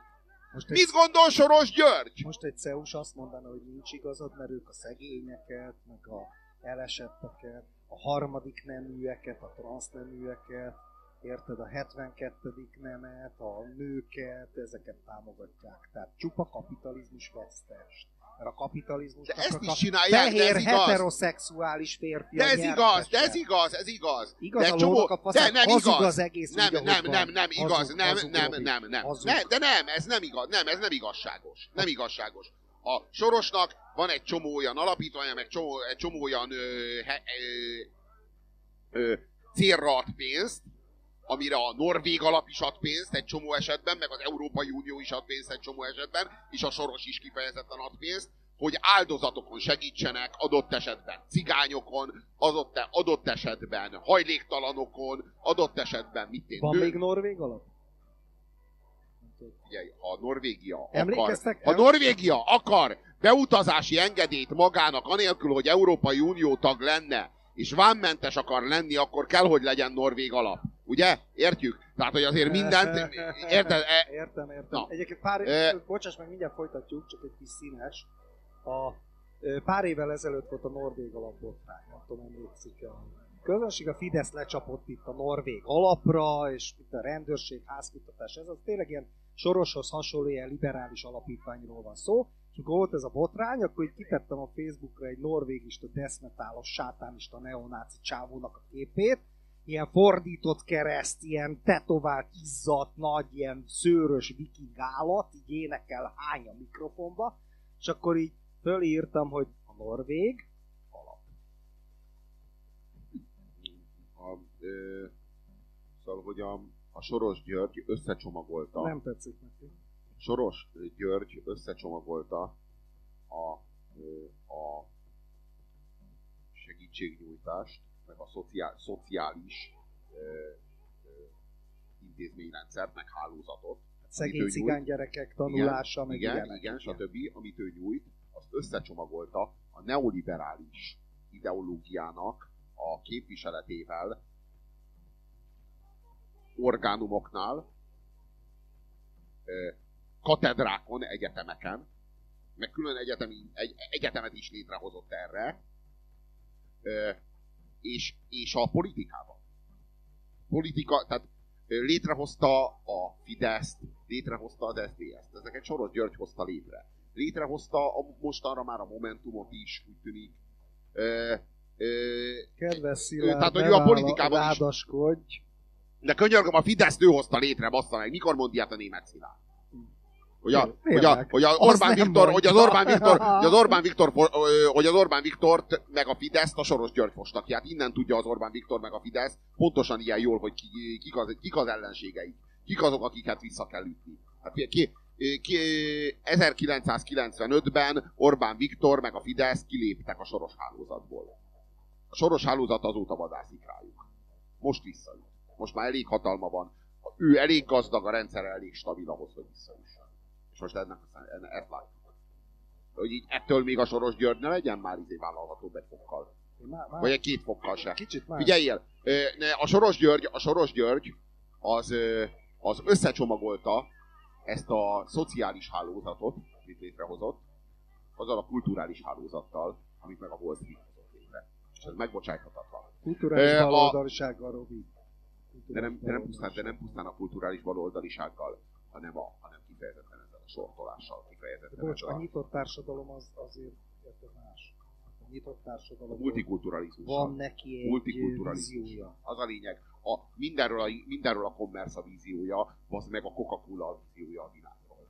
Most egy, Mit gondol Soros György? most egy CEUS azt mondaná, hogy nincs igazad, mert ők a szegényeket, meg a elesetteket, a harmadik neműeket, a transzneműeket, érted, a 72. nemet, a nőket, ezeket támogatják. Tehát csupa kapitalizmus vesztest. Mert a kapitalizmus De ezt is csinálják, de ez igaz. heteroszexuális férfi De ez igaz, de ez igaz, ez igaz. Igaz de a csomó, a faszát, de nem igaz. az egész nem, úgy, nem, nem, nem igaz, Hazug, nem, hazug, nem, nem, nem, Hazug. ne, de nem, ez nem igaz, nem, ez nem igazságos. Nem igazságos. A Sorosnak van egy csomó olyan alapítványa, meg csomó, egy csomó olyan ö, he, ö, ö, célra ad pénzt, amire a Norvég alap is ad pénzt egy csomó esetben, meg az Európai Unió is ad pénzt egy csomó esetben, és a Soros is kifejezetten ad pénzt, hogy áldozatokon segítsenek, adott esetben cigányokon, adott, adott esetben hajléktalanokon, adott esetben mit én, Van nő- még Norvég alap? Figyelj, ha Norvégia akar, Emlékeztek? ha Norvégia akar beutazási engedélyt magának, anélkül, hogy Európai Unió tag lenne, és vámmentes akar lenni, akkor kell, hogy legyen Norvég alap. Ugye? Értjük? Tehát, hogy azért mindent... Érted? E, Értem, értem. Na. Egyébként pár, Ö- bocsáss meg, mindjárt folytatjuk, csak egy kis színes. A, ö, pár évvel ezelőtt volt a Norvég alapbotrány, nem tudom, emlékszik a közönség, a Fidesz lecsapott itt a Norvég alapra, és itt a rendőrség, házkutatás, ez az tényleg ilyen Soroshoz hasonló ilyen liberális alapítványról van szó, és amikor volt ez a botrány, akkor így kitettem a Facebookra egy norvégista, deszmetálos, sátánista, neonáci csávónak a képét, ilyen fordított kereszt, ilyen tetovált, izzadt, nagy, ilyen szőrös viking állat, így énekel hány a mikrofonba, és akkor így fölírtam, hogy a norvég alap. a, ö, szóval, hogy a, a Soros György összecsomagolta, Nem tetszik neki. Soros György összecsomagolta a, a segítségnyújtást, meg a szociál, szociális intézményrendszert, meg hálózatot. Szegény cigány gyerekek tanulása, meg igen, igen, stb., amit ő nyújt, azt összecsomagolta a neoliberális ideológiának a képviseletével orgánumoknál, katedrákon, egyetemeken, meg külön egyetemi, egy, egyetemet is létrehozott erre, és, és a politikában. Politika, tehát létrehozta a Fideszt, létrehozta az SZDSZ-t. Ezeket Soros György hozta létre. Létrehozta a, mostanra már a Momentumot is, úgy tűnik. Ö, ö, Kedves Szilárd, Tehát, hogy ő a politikában is- vádaskodj. de könyörgöm, a Fideszt ő hozta létre, bassza meg. Mikor mond ilyet a német szilárd? Hogy, a, hogy, a, hogy, a Orbán Viktor, hogy az. Orbán Viktor, hogy az Orbán Viktor, hogy az Orbán Viktort meg a Fideszt a Soros György fosta ki. Hát innen tudja az Orbán Viktor meg a Fidesz pontosan ilyen jól, hogy ki, kik, az, kik az ellenségeik. Kik azok, akiket vissza kell ütni. Hát ki, ki, 1995-ben Orbán Viktor meg a Fidesz kiléptek a soros hálózatból. A soros hálózat azóta vadászik rájuk. Most visszajut. Most már elég hatalma van. Ő elég gazdag, a rendszer elég stabil ahhoz, hogy visszajusson. Most ennek, ennek ezt látjuk. Hogy így ettől még a Soros György ne legyen már izé vállalhatóbb egy fokkal. Már, már Vagy egy két fokkal se. kicsit más. Figyeljél, a Soros György, a Soros György az, az összecsomagolta ezt a szociális hálózatot, amit létrehozott, azzal a kulturális hálózattal, amit meg a Wall Street hozott létre. És ez megbocsájthatatlan. Kulturális Ö, a- Robi. De nem, de, nem pusztán, de nem pusztán a kulturális baloldalisággal, hanem, a, hanem kifejezetten sortolással, kifejezetten Bocs, a a, nyitott társadalom az azért érted más. A nyitott a társadalom multikulturalizmussal. van neki egy multikulturalizmus. víziója. Az a lényeg. A, mindenről, a, mindenről a commerce a víziója, az meg a Coca-Cola a víziója a világról.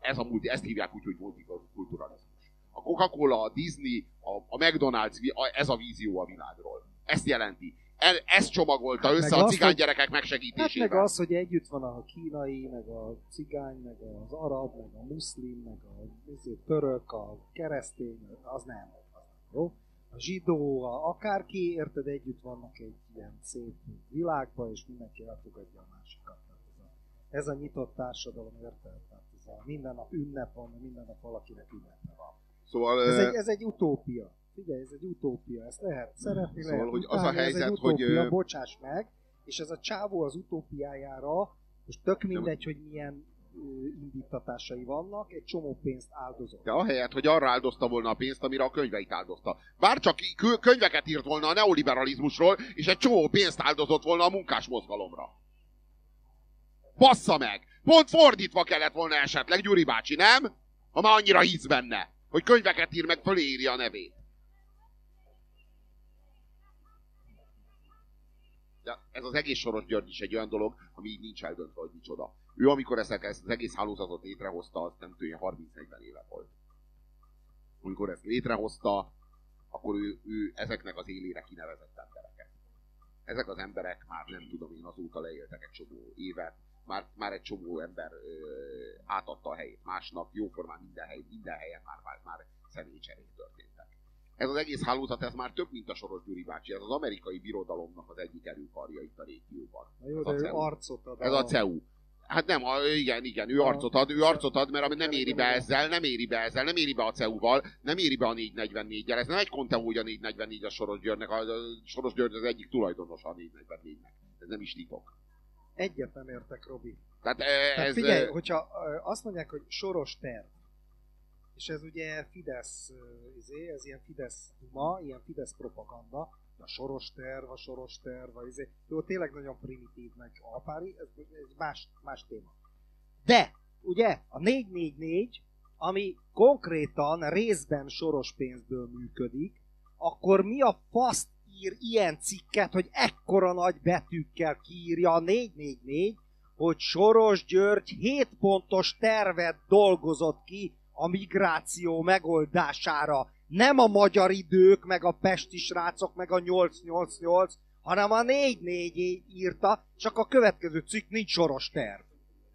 Ez a multi, ezt hívják úgy, hogy multikulturalizmus. A Coca-Cola, a Disney, a, a McDonald's, a, ez a vízió a világról. Ezt jelenti. El, ezt csomagolta Hát össze meg a cigány hogy- gyerekek Hát meg megsegítésével. az, hogy együtt van a kínai, meg a cigány, meg az arab, meg a muszlim, meg a török, a keresztény, az nem. Az jó? A zsidó, a akárki, érted, együtt vannak egy ilyen szép világban, és mindenki elfogadja a másikat. Ez, a, ez a nyitott társadalom, érted? Tehát ez a minden nap ünnep van, minden nap valakinek ünnepe van. Szóval, Ez egy, ez egy utópia. Figyelj, ez egy utópia, ezt lehet szeretni, Szóval, lehet hogy az a utálni, ez helyzet, egy hogy, utópia, ö, bocsáss meg, és ez a csávó az utópiájára, most tök mindegy, hogy milyen indítatásai vannak, egy csomó pénzt áldozott. de ahelyett, hogy arra áldozta volna a pénzt, amire a könyveit áldozta. Bár csak kö- könyveket írt volna a neoliberalizmusról, és egy csomó pénzt áldozott volna a munkásmozgalomra. Bassza meg! Pont fordítva kellett volna esetleg, Gyuri bácsi, nem? Ha már annyira hisz benne, hogy könyveket ír, meg föléírja a nevét. De ez az egész Soros György is egy olyan dolog, ami így nincs eldöntve, hogy micsoda. Ő amikor ezt, ezt az egész hálózatot létrehozta, az nem tudom, 30-40 éve volt. Amikor ezt létrehozta, akkor ő, ő ezeknek az élére kinevezett embereket. ezek az emberek már nem tudom én azóta leéltek egy csomó évet, már, már egy csomó ember ö, átadta a helyét másnak, jóformán minden, hely, minden helyen már, már, már személycserék történtek. Ez az egész hálózat, ez már több, mint a Soros Gyuri bácsi, ez az amerikai birodalomnak az egyik erőkarja itt a régióban. Na jó, Ez de a CEU. arcot ad. Ez a CEU. Hát nem, a, igen, igen, ő arcot ad, ő arcot ad, mert ami nem éri be ezzel, nem éri be ezzel, nem éri be a CEU-val, nem éri be a 444-jel. Ez nem egy konteó, hogy a 444 a Soros Györgynek, a, a Soros György az egyik tulajdonosa a 444-nek. Ez nem is titok. Egyet nem értek, Robi. Tehát eh, Tehát ez... figyelj, hogyha azt mondják, hogy soros terv, és ez ugye Fidesz, izé, ez ilyen Fidesz duma, ilyen Fidesz propaganda, a soros terv, a soros terv, a izé. Jó, tényleg nagyon primitív, meg alpári, ez, ez más, más téma. De, ugye, a 444, ami konkrétan részben soros pénzből működik, akkor mi a faszt ír ilyen cikket, hogy ekkora nagy betűkkel kiírja a 444, hogy Soros György 7 pontos tervet dolgozott ki a migráció megoldására. Nem a magyar idők, meg a pesti srácok, meg a 888, hanem a 444 írta, csak a következő cikk nincs soros terv.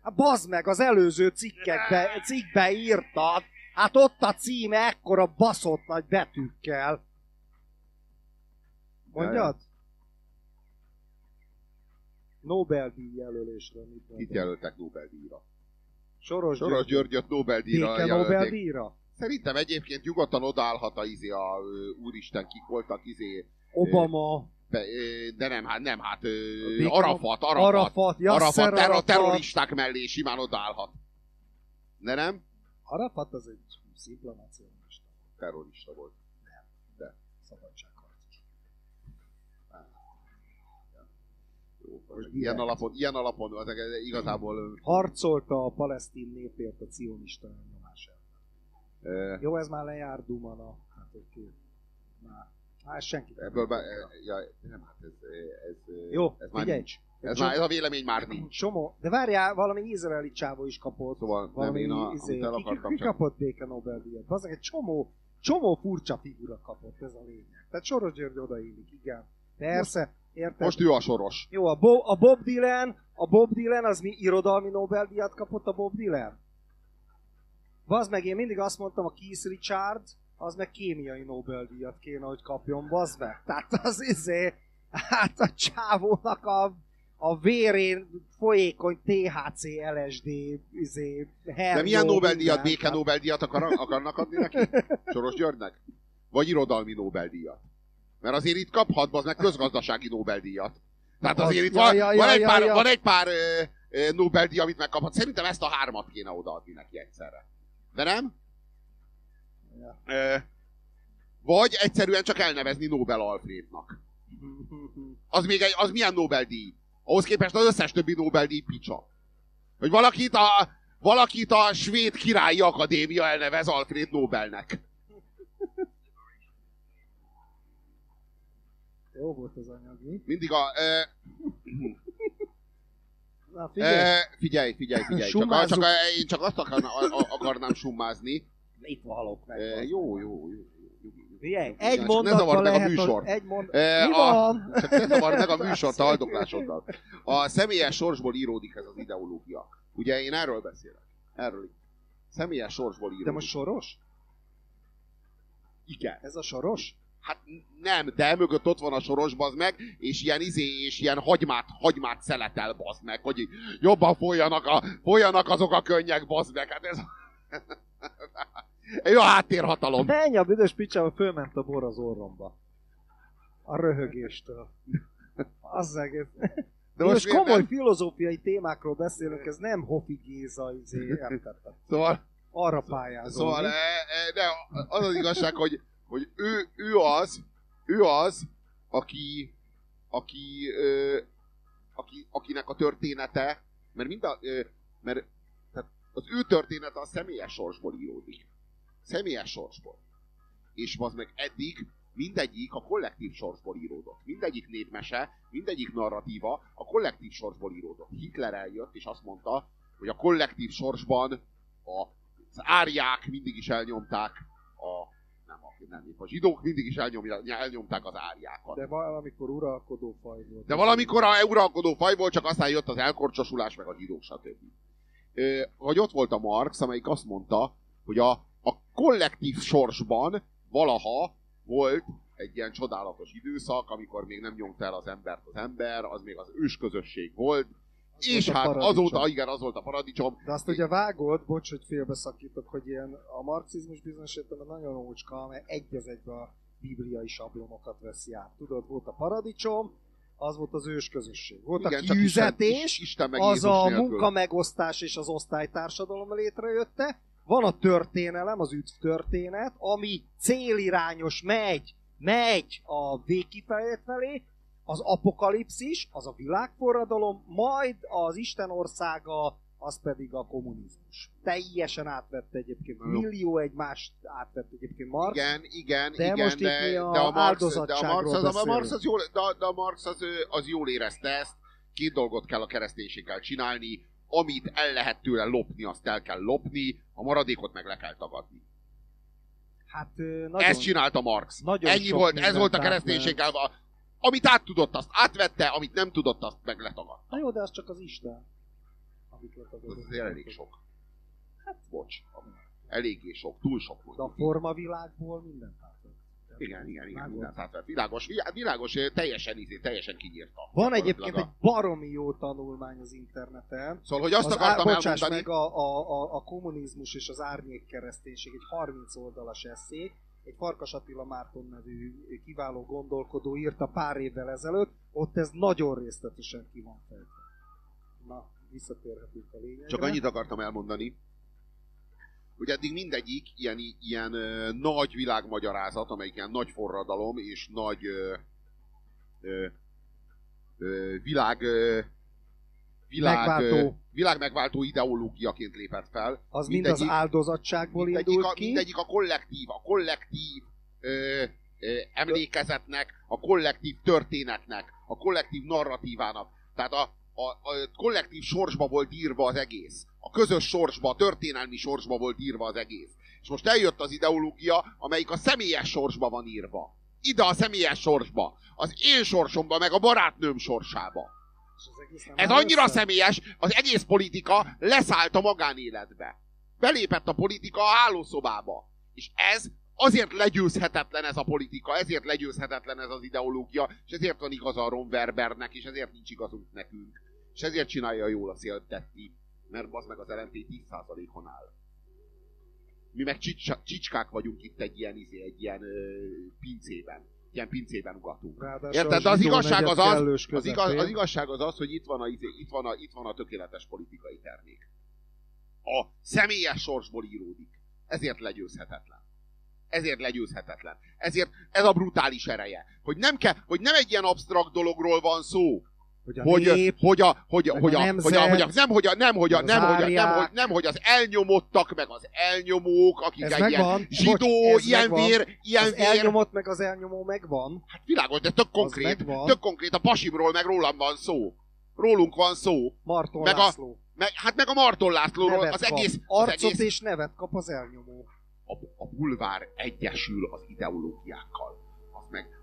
Hát bazd meg, az előző cikkekbe, cikkbe írtad, hát ott a címe ekkora baszott nagy betűkkel. Mondjad? Nobel-díj jelölésről mit Itt jelöltek Nobel-díjra. Soros, Soros Györgyöt Nobel-díjra. Nobel-díjra? Szerintem egyébként nyugodtan odaállhat a, izé, a úristen kik voltak izé, Obama, ö, de nem, hát nem, hát ö, Béke- Arafat, Arafat, Arafat, Yasser Arafat, terro- Arafat. terroristák mellé simán odaállhat. De nem? Arafat az egy nacionalista, Terrorista volt. szabadságharcos. Ilyen alapon, ilyen alapon az igazából Harcolta a palesztin népért a cionista elnyomás ellen. ö, Jó, ez már lejár Dumana. Hát oké. Már. Hát senki. nem ebből be, ja, nem, hát ez, ez, Jó, ez már figyelj. nincs. Ez, már, ez a vélemény már nincs. Csomó, de várjál, valami izraeli csávó is kapott. Szóval nem valami, én, a, izé, el ki, ki, akartam ki csak. kapott béke Nobel-díjat? Bazdmeg egy csomó, csomó furcsa figura kapott, ez a lényeg. Tehát Soros György odaillik, igen. Persze, érted? Most ő a soros. Jó, a, Bo- a Bob Dylan, a Bob Dylan az mi irodalmi Nobel-díjat kapott a Bob Dylan? Bazd meg, én mindig azt mondtam, a Keith Richard, az meg kémiai Nobel-díjat kéne, hogy kapjon, bazd meg. Tehát az izé, hát a csávónak a, a vérén folyékony THC, LSD, izé, De milyen Nobel-díjat, béke Nobel-díjat akar, akarnak adni neki? Soros Györgynek? Vagy irodalmi Nobel-díjat? Mert azért itt kaphat, az meg közgazdasági Nobel-díjat. Tehát azért itt Ja, van, ja, ja, van egy ja, pár, ja. van egy pár ö, ö, Nobel-díj, amit megkaphat. Szerintem ezt a hármat kéne odaadni neki egyszerre. De nem? Ja. Ö, vagy egyszerűen csak elnevezni Nobel Alfrednak. Az még egy, az milyen Nobel-díj? Ahhoz képest az összes többi Nobel-díj picsa. Hogy valakit a, valakit a svéd királyi akadémia elnevez Alfred Nobelnek. Jó volt az anyag, mi? Mindig a... Ö, Na figyelj, ö, figyelj, figyelj, figyelj. Csak, a, csak a, én csak azt akarna, a, a, akarnám summázni. itt halok meg. Bazd jó, jó, jó. Figyelj, egy mondatban meg a lehet, műsort. egy mond... E, Mi a- van? Csak ne zavard meg a műsort a haldoklásoddal. A személyes sorsból íródik ez az ideológia. Ugye én erről beszélek. Erről. Személyes sorsból íródik. De most soros? Igen. Ez a soros? Hát nem, de mögött ott van a soros, bazd meg, és ilyen izé, és ilyen hagymát, hagymát szeletel, bazd meg, hogy jobban folyjanak, a, folyjanak azok a könnyek, bazd meg. Hát ez... Jó háttérhatalom. Menj a büdös picsába, fölment a bor az orromba. A röhögéstől. Az egész. De most, most komoly nem? filozófiai témákról beszélünk, ez nem Hofi Géza, izé, értetted? Szóval, Arra pályázol. szóval mi? e, e, de az az igazság, hogy, hogy ő, ő az, ő az, aki, aki, ö, aki, akinek a története, mert mind a, ö, mert tehát az ő története a személyes sorsból íródik. Személyes sorsból. És az meg eddig mindegyik a kollektív sorsból íródott. Mindegyik népmese, mindegyik narratíva a kollektív sorsból íródott. Hitler eljött, és azt mondta, hogy a kollektív sorsban a, az árják mindig is elnyomták a nem, nem, A zsidók mindig is elnyomja, elnyomták az áriákat. De valamikor uralkodó faj volt. De valamikor a uralkodó faj volt, csak aztán jött az elkorcsosulás, meg a zsidók, stb. Ö, Hogy ott volt a Marx, amelyik azt mondta, hogy a, a kollektív sorsban valaha volt egy ilyen csodálatos időszak, amikor még nem nyomta el az embert az ember, az még az ősközösség volt, és hát azóta, igen, az volt a paradicsom. De azt ugye vágod, bocs, hogy félbeszakítok, hogy ilyen a marxizmus bizonyos értelemben nagyon ócska, mert egy az egybe a bibliai sablonokat veszi át. Tudod, volt a paradicsom, az volt az ősközösség. Volt Igen, a csak Isten, kiüzetés, Isten meg az Jézus a nélkül. munkamegosztás és az osztálytársadalom létrejötte. Van a történelem, az üdv történet, ami célirányos megy, megy a végkifejlet felé, az apokalipszis, az a világforradalom, majd az Isten országa, az pedig a kommunizmus. Teljesen átvette egyébként, jó. millió egymást átvette egyébként Marx. Igen, igen, De igen, most itt de, mi a de a Marx, de a Marx, az, a. Marx az jól, de, de a Marx az, az jól érezte ezt, két dolgot kell a kereszténységgel csinálni, amit el lehet tőle lopni, azt el kell lopni, a maradékot meg le kell tagadni. Hát nagyon... Ezt csinálta Marx. nagyon Ennyi volt, ez volt a kereszténységgel. a- Amit át tudott, azt átvette, amit nem tudott, azt meg letagadta. Na jó, de az csak az Isten. Amit letagadott. Ez azért elég sok. Hát, bocs. Eléggé sok, túl sok De a formavilágból mindent átvett. Igen, igen, igen, mindent átvett. Világos, világos, világos, teljesen, izé, teljesen kinyírta. Van egyébként a- egy baromi jó tanulmány az interneten. Szóval, hogy azt az akartam á, bocsáss elmondani... meg, a, a, a, a kommunizmus és az árnyék kereszténység egy 30 oldalas eszé, egy Farkas Attila Márton nevű kiváló gondolkodó írta pár évvel ezelőtt, ott ez nagyon részletesen ki van fejtve. Na, visszatérhetünk a lényegre. Csak annyit akartam elmondani, hogy eddig mindegyik ilyen, ilyen ö, nagy világmagyarázat, amelyik ilyen nagy forradalom és nagy ö, ö, ö, világ, ö, világ, Megváltó. Világ megváltó ideológiaként lépett fel. Az mind az áldozatságból mindegyik, indult a, ki. mindegyik a kollektív, a kollektív ö, ö, emlékezetnek, a kollektív történetnek, a kollektív narratívának. Tehát a, a, a kollektív sorsba volt írva az egész. A közös sorsba, a történelmi sorsba volt írva az egész. És most eljött az ideológia, amelyik a személyes sorsba van írva. Ide a személyes sorsba. Az én sorsomba, meg a barátnőm sorsába. Ez annyira össze? személyes, az egész politika leszállt a magánéletbe. Belépett a politika a hálószobába. És ez azért legyőzhetetlen ez a politika, ezért legyőzhetetlen ez az ideológia, és ezért van igaza a Ron Werbernek, és ezért nincs igazunk nekünk. És ezért csinálja jól a széltetti, mert az meg az LNP 10%-on áll. Mi meg csicsa, csicskák vagyunk itt egy ilyen, izé, egy ilyen ö, pincében. Ilyen pincében ugatunk. Ráadásul Érted? De az igazság az az, az, igaz, az igazság az az, hogy itt van, a, izé- itt, van a, itt van a tökéletes politikai termék. A személyes sorsból íródik. Ezért legyőzhetetlen. Ezért legyőzhetetlen. Ezért ez a brutális ereje. Hogy nem, kell, hogy nem egy ilyen absztrakt dologról van szó, hogy a hogy, nép, hogy, a, hogy, a, hogy, a a, nemzet, hogy, a, hogy a, nem, hogy a, nem, hogy a, nem, hogy a, nem, hogy, nem, hogy az elnyomottak, meg az elnyomók, akik Ez egy megvan. ilyen zsidó, Bocs, ilyen megvan. vér, ilyen az vér, elnyomott meg az elnyomó megvan. Hát világos, de tök konkrét, tök konkrét, a pasimról meg rólam van szó. Rólunk van szó. Marton Meg a- László. Meg, hát meg a Marton Lászlóról Nevet az kap. egész, az Arcot egész és nevet kap az elnyomó. a, a bulvár egyesül az ideológiákkal.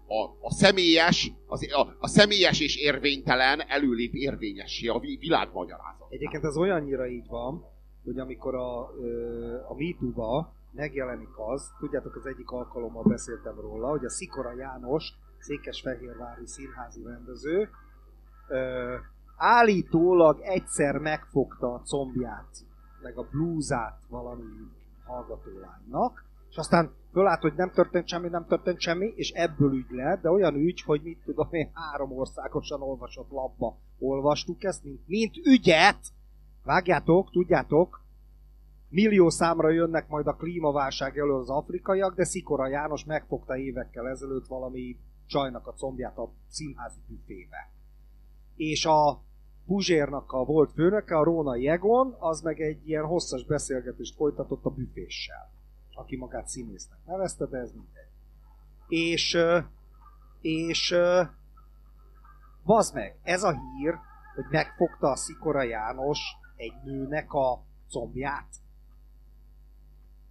A, a személyes, az, a, a személyes és érvénytelen előlép érvényessé a vi- világmagyarázat. Egyébként ez olyannyira így van, hogy amikor a, a MeToo-ba megjelenik az, tudjátok, az egyik alkalommal beszéltem róla, hogy a Szikora János, Székesfehérvári színházi rendező, ö, állítólag egyszer megfogta a combját, meg a blúzát valami hallgatólánynak, és aztán fölállt, hogy nem történt semmi, nem történt semmi, és ebből ügy lett, de olyan ügy, hogy mit tudom én, három országosan olvasott labba olvastuk ezt, mint, mint ügyet, vágjátok, tudjátok, millió számra jönnek majd a klímaválság elől az afrikaiak, de Szikora János megfogta évekkel ezelőtt valami csajnak a combját a színházi büfébe. És a Puzsérnak a volt főnöke, a Róna Egon, az meg egy ilyen hosszas beszélgetést folytatott a büféssel, aki magát színésznek nevezte, de ez mindegy. És, és bazd meg, ez a hír, hogy megfogta a Szikora János egy nőnek a combját.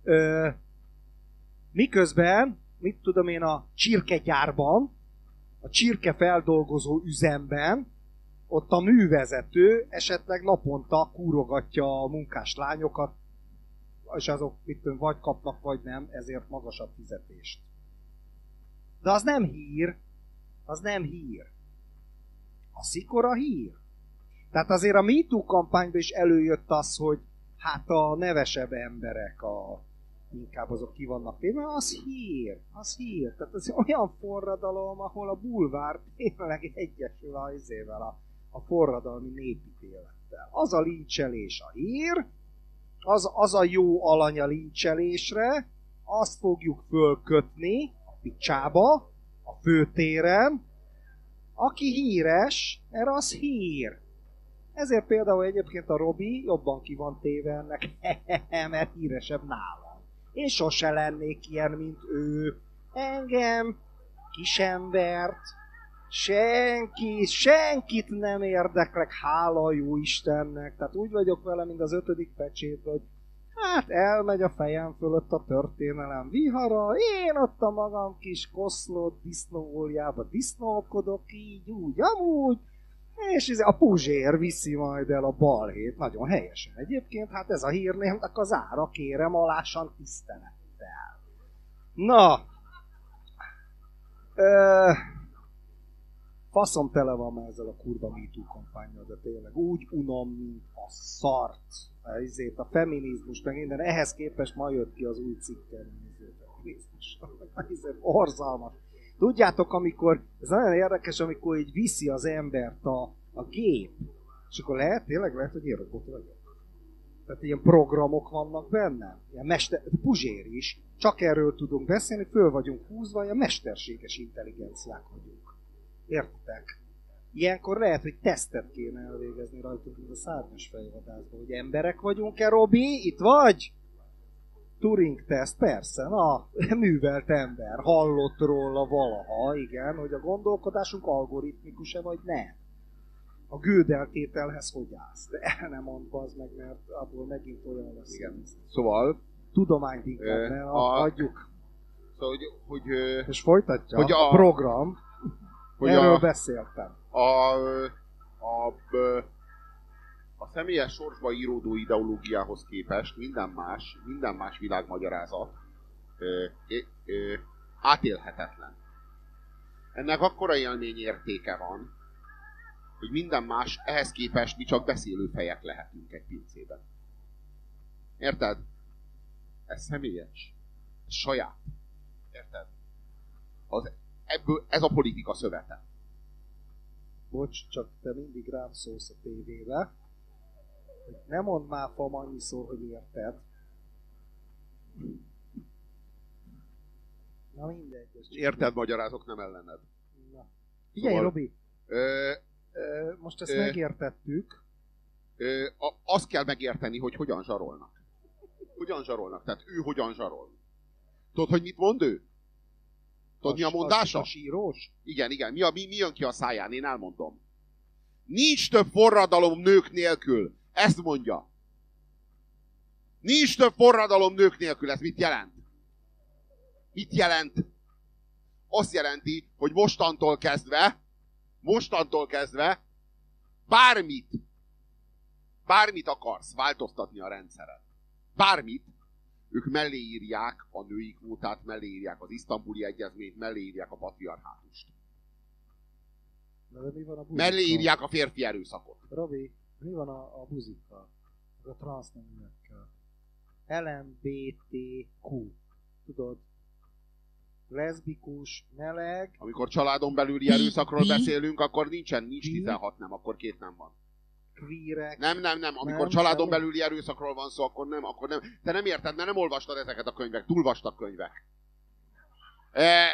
Ö, miközben mit tudom én, a csirkegyárban, a csirke feldolgozó üzemben, ott a művezető esetleg naponta kúrogatja a munkás lányokat, és azok mit vagy kapnak, vagy nem, ezért magasabb fizetést. De az nem hír, az nem hír. A szikora hír. Tehát azért a MeToo kampányban is előjött az, hogy hát a nevesebb emberek, a, inkább azok ki vannak téve, az hír, az hír. Tehát az olyan forradalom, ahol a bulvár tényleg egyesül a, izével, a, a forradalmi népítélettel. Az a lincselés a hír, az, az a jó alany a lincselésre, azt fogjuk fölkötni a picsába, a főtéren, aki híres, erre az hír. Ezért például egyébként a Robi jobban ki van téve ennek, mert híresebb nálam. Én sose lennék ilyen, mint ő. Engem, kisembert, senki, senkit nem érdeklek, hála jó Istennek. Tehát úgy vagyok vele, mint az ötödik pecsét, hogy hát elmegy a fejem fölött a történelem vihara, én ott a magam kis koszlott disznóoljába disznókodok, így, úgy, amúgy, és ez a Puzsér viszi majd el a balhét, nagyon helyesen egyébként, hát ez a hírnémnek az ára, kérem, alásan tisztelettel. Na, ö, faszom tele van már ezzel a kurva MeToo kampányjal, de tényleg úgy unom, mint a szart. Ezért a feminizmus, meg minden, ehhez képest ma jött ki az új cikken. Krisztus. Ez orzalmas. Tudjátok, amikor, ez nagyon érdekes, amikor így viszi az embert a, a gép, és akkor lehet, tényleg lehet, hogy én robot vagyok. Tehát ilyen programok vannak benne, ilyen mester, Puzsér is, csak erről tudunk beszélni, föl vagyunk húzva, ilyen mesterséges intelligenciák vagyunk. Értitek? Ilyenkor lehet, hogy tesztet kéne elvégezni rajtunk, mint a szárnyas fejvadászban, hogy emberek vagyunk-e, Robi? Itt vagy? Turing teszt, persze, na, művelt ember, hallott róla valaha, igen, hogy a gondolkodásunk algoritmikus-e vagy nem. A gődeltételhez hogy állsz? De el nem mond az meg, mert abból megint olyan lesz. Igen. Szóval... Tudományt inkább, ne, a- adjuk. Szóval, hogy, hogy, És folytatja Hogy a- a program. Hogy Erről a, beszéltem. a, a, a, a személyes sorsba íródó ideológiához képest minden más, minden más világmagyarázat ö, ö, átélhetetlen. Ennek akkora élmény értéke van, hogy minden más, ehhez képest mi csak beszélő fejek lehetünk egy pincében. Érted? Ez személyes. Ez saját. Érted? Az, ebből, ez a politika szövete. Bocs, csak te mindig rám szólsz a tévébe, hogy ne mondd már fam annyiszor, hogy érted. Na mindegy. Érted, magyarázok, nem ellened. Na. Figyelj, Szóval- Robi, Ö, ö, most ezt Ö. megértettük. ö, a, azt kell megérteni, hogy hogyan zsarolnak. Hogyan zsarolnak? Tehát ő hogyan zsarol. Tudod, hogy mit mond ő? Tudod, mi a mondása? A, sírós? Igen, igen. Mi, a, mi, mi jön ki a száján? Én elmondom. Nincs több forradalom nők nélkül. Ezt mondja. Nincs több forradalom nők nélkül. Ez mit jelent? Mit jelent? Azt jelenti, hogy mostantól kezdve, mostantól kezdve, bármit, bármit akarsz változtatni a rendszeren. Bármit, ők mellé írják a női kvótát, mellé írják az isztambuli egyezményt, mellé írják a patriarhátust. Na, de mi van a buzikkal? Mellé írják a férfi erőszakot. Robi, mi van a, a buzikkal? A transzneműekkel? LMBTQ. Tudod? Leszbikus, meleg, Amikor családon belüli erőszakról beszélünk, akkor nincsen, nincs bi- 16 nem, akkor két nem van. Queerek. Nem, nem, nem, amikor Nem, családon nem. belüli erőszakról van szó, akkor nem, akkor nem. Te nem érted, mert nem olvastad ezeket a könyvek, túl vastag könyvek. E,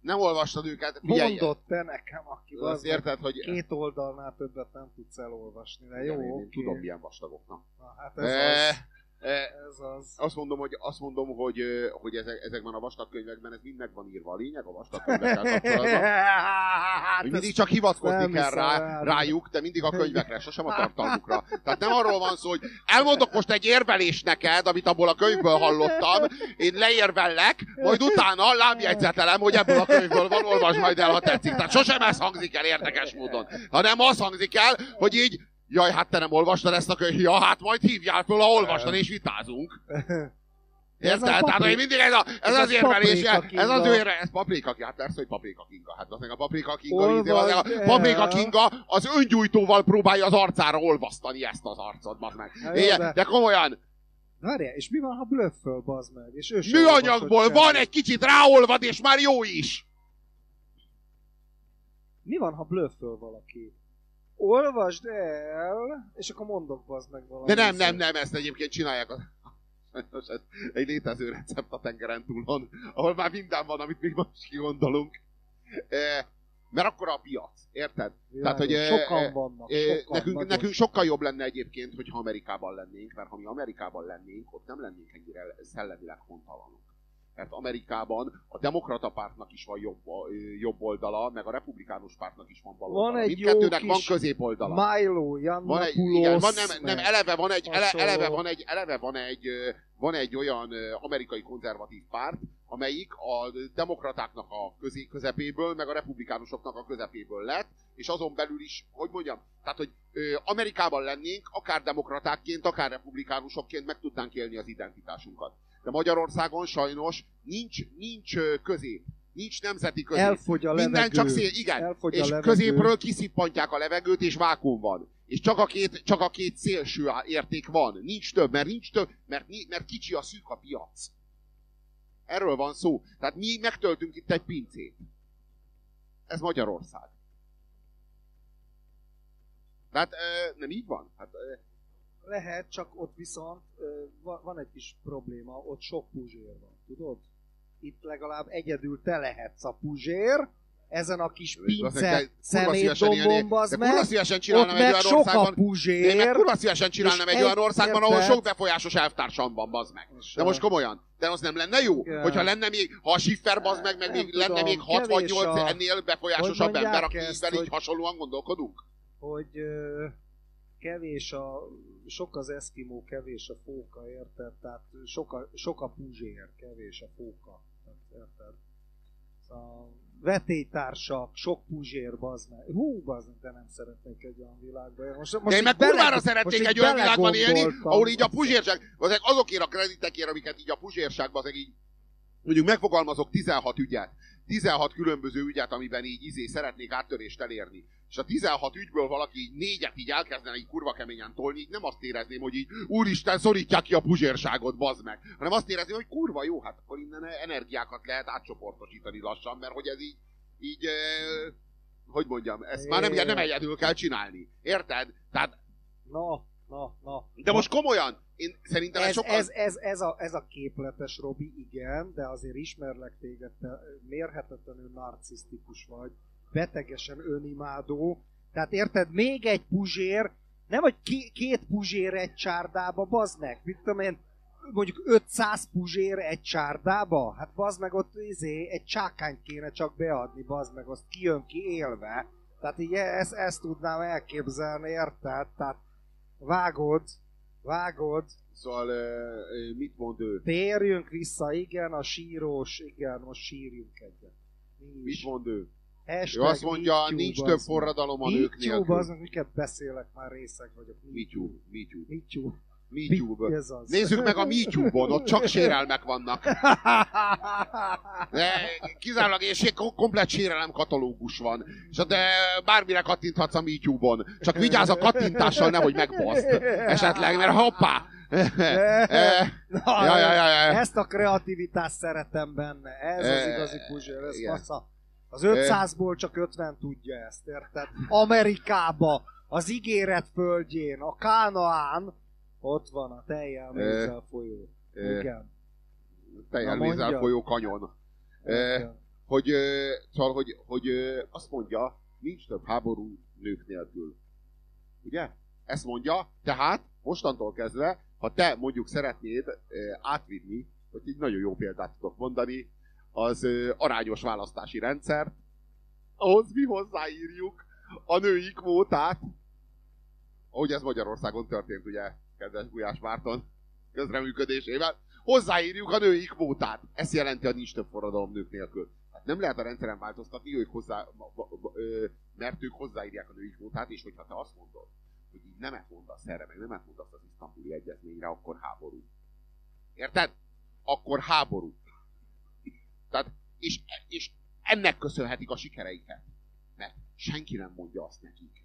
nem olvastad őket, figyelj. Mondott te nekem, aki Azt az érted, hogy... két oldalnál többet nem tudsz elolvasni, de jó, Igen, én, én oké. tudom, milyen vastagok. Na. Na, hát ez E, az. Ez az. Azt mondom, hogy, azt mondom, hogy, hogy ezek, ezekben a vastag könyvekben ez mind meg van írva. A lényeg a vastag könyvekkel kapcsolatban. hát Hogy mindig csak hivatkozni kell rá, rájuk, de mindig a könyvekre, sosem a tartalmukra. Tehát nem arról van szó, hogy elmondok most egy érvelést neked, amit abból a könyvből hallottam, én leérvellek, majd utána lábjegyzetelem, hogy ebből a könyvből van, olvasd majd el, ha tetszik. Tehát sosem ez hangzik el érdekes módon, hanem az hangzik el, hogy így, jaj, hát te nem olvastad ezt a könyvet, ja, hát majd hívjál föl, ha olvastad, és vitázunk. Érted? Tehát, papri- hogy mindig ez, a, ez, ez az érvelés, ez az kinga. ő érve, ez paprika kinga, hát persze, hogy paprika kinga. Hát az meg a paprika kinga, Olvasd az, a paprika kinga az öngyújtóval próbálja az arcára olvasztani ezt az arcod, bazd meg. Na jó, de- de komolyan, Várjál, és mi van, ha blöfföl, bazd meg? És ő műanyagból olvasott van egy kicsit ráolvad, és már jó is. Mi van, ha blöfföl valaki? Olvasd el, és akkor mondok bazd meg valamit. De nem, nem, nem, ezt egyébként csinálják. a- Sajnos ez egy létező recept a tengeren túlon, ahol már minden van, amit még most kigondolunk. Eh, Mert akkor a piac, érted? Tehát, hogy, Világos. eh, sokan eh, vannak, Ö, sokan, nekünk, nagyon nekünk sokkal jobb lenne egyébként, hogyha Amerikában lennénk, mert ha mi Amerikában lennénk, ott nem lennénk ennyire szellemileg hontalanok. Mert Amerikában a demokrata pártnak is van jobb, jobb oldala, meg a republikánus pártnak is van bal Van oldala. egy Mindkettőnek jó van középoldala. Milo, Van egy, igen, van, nem, nem, eleve van egy, ele, eleve van egy, eleve van egy, van egy olyan amerikai konzervatív párt, amelyik a demokratáknak a közé, közepéből, meg a republikánusoknak a közepéből lett, és azon belül is, hogy mondjam, tehát, hogy ö, Amerikában lennénk, akár demokratákként, akár republikánusokként meg tudnánk élni az identitásunkat. De Magyarországon sajnos nincs, nincs közép, nincs nemzeti közép. Elfogy a Minden levegő. csak szél, igen. Elfogy a és levegő. középről kiszippantják a levegőt, és vákum van. És csak a két, csak a két szélső érték van. Nincs több, mert nincs több, mert, mert kicsi a szűk a piac. Erről van szó. Tehát mi megtöltünk itt egy pincét. Ez Magyarország. Tehát nem így van? Hát, Lehet, csak ott viszont van egy kis probléma, ott sok puzsér van, tudod? Itt legalább egyedül te lehetsz a puzsér, ezen a kis pince szemétdombon, bazd de meg, ott meg sok a de én meg puzsér, kurva szívesen csinálnám egy olyan országban, ahol sok befolyásos elvtársam van, bazd meg. De most komolyan. De az nem lenne jó? Igen. Hogyha lenne még, ha a Schiffer bazd meg, meg még lenne még 6 vagy kevés 8 a- ennél hogy befolyásosabb ember, akivel így hasonlóan gondolkodunk. hogy kevés a, sok az eszkimó, kevés a fóka, érted? Tehát sok a, sok a puzsér, kevés a fóka, tehát, érted? A vetélytársak, sok puzsér, bazd meg. Hú, bazd meg, de nem szeretnék egy olyan világba. élni. Most, most De én meg bele- kurvára szeretnék egy olyan világban élni, ahol így a puzsérság, azok azokért a kreditekért, amiket így a puzsérságban, azok így mondjuk megfogalmazok 16 ügyet, 16 különböző ügyet, amiben így izé szeretnék áttörést elérni. És a 16 ügyből valaki így négyet így elkezdene így kurva keményen tolni, így nem azt érezném, hogy így úristen, szorítják ki a puzsérságot, bazd meg. Hanem azt érezném, hogy kurva jó, hát akkor innen energiákat lehet átcsoportosítani lassan, mert hogy ez így, így eh, hogy mondjam, ezt már nem, nem egyedül kell csinálni. Érted? Tehát, Na, na, na. de most komolyan, én szerintem ez, ez, sokkal... ez, ez, ez, a, ez a képletes, Robi, igen, de azért ismerlek téged, te mérhetetlenül narcisztikus vagy, betegesen önimádó, tehát érted, még egy puzsér, nem vagy ki, két puzsér egy csárdába, bazd meg, mit tudom én, mondjuk 500 puzsér egy csárdába, hát bazd meg ott izé, egy csákányt kéne csak beadni, bazd meg, azt kijön ki élve, tehát így e- ezt, ezt tudnám elképzelni, érted? Tehát vágod, vágod, Szóval mit mond ő? Térjünk vissza, igen, a sírós, igen, most sírjunk egyet. Mi Mit mond ő? Hashtag Ő azt mondja, nincs több forradalom a nők nélkül. bazd meg, miket beszélek, már részeg vagyok. MeToo, MeToo, MeToo. Az. Nézzük meg a MeToo-bon, ott csak sérelmek vannak. De kizárólag és komplet sérelem katalógus van. És de bármire kattinthatsz a MeToo-bon. Csak vigyázz a kattintással, nehogy megbaszd. Esetleg, mert hoppá! Na, ja, ja, ja. Ezt a kreativitást szeretem benne. Ez az Eh, igazi puzsér, ez fasza. Az 500-ból csak 50 tudja ezt, érted? Amerikába, az ígéret földjén, a Kánaán, ott van a tejjel mézzel folyó. eh, Igen. Tejjel mondja. folyó kanyon. Igen. hogy, szóval, hogy, hogy azt mondja, nincs több háború nők nélkül. Ugye? Ezt mondja, tehát mostantól kezdve ha te mondjuk szeretnéd átvinni, hogy egy nagyon jó példát tudok mondani, az arányos választási rendszert, ahhoz mi hozzáírjuk a női kvótát, ahogy ez Magyarországon történt, ugye, kedves Gulyás Márton közreműködésével, hozzáírjuk a női kvótát. Ez jelenti, hogy nincs több forradalom nők nélkül. Hát nem lehet a rendszeren változtatni, ők hozzá, mert ők hozzáírják a női kvótát, és hogyha te azt mondod, hogy így nemet mondasz erre, meg nemet mondasz az isztambuli egyezményre, akkor háború. Érted? Akkor háború. Tehát, és, és ennek köszönhetik a sikereiket. Mert senki nem mondja azt nekik,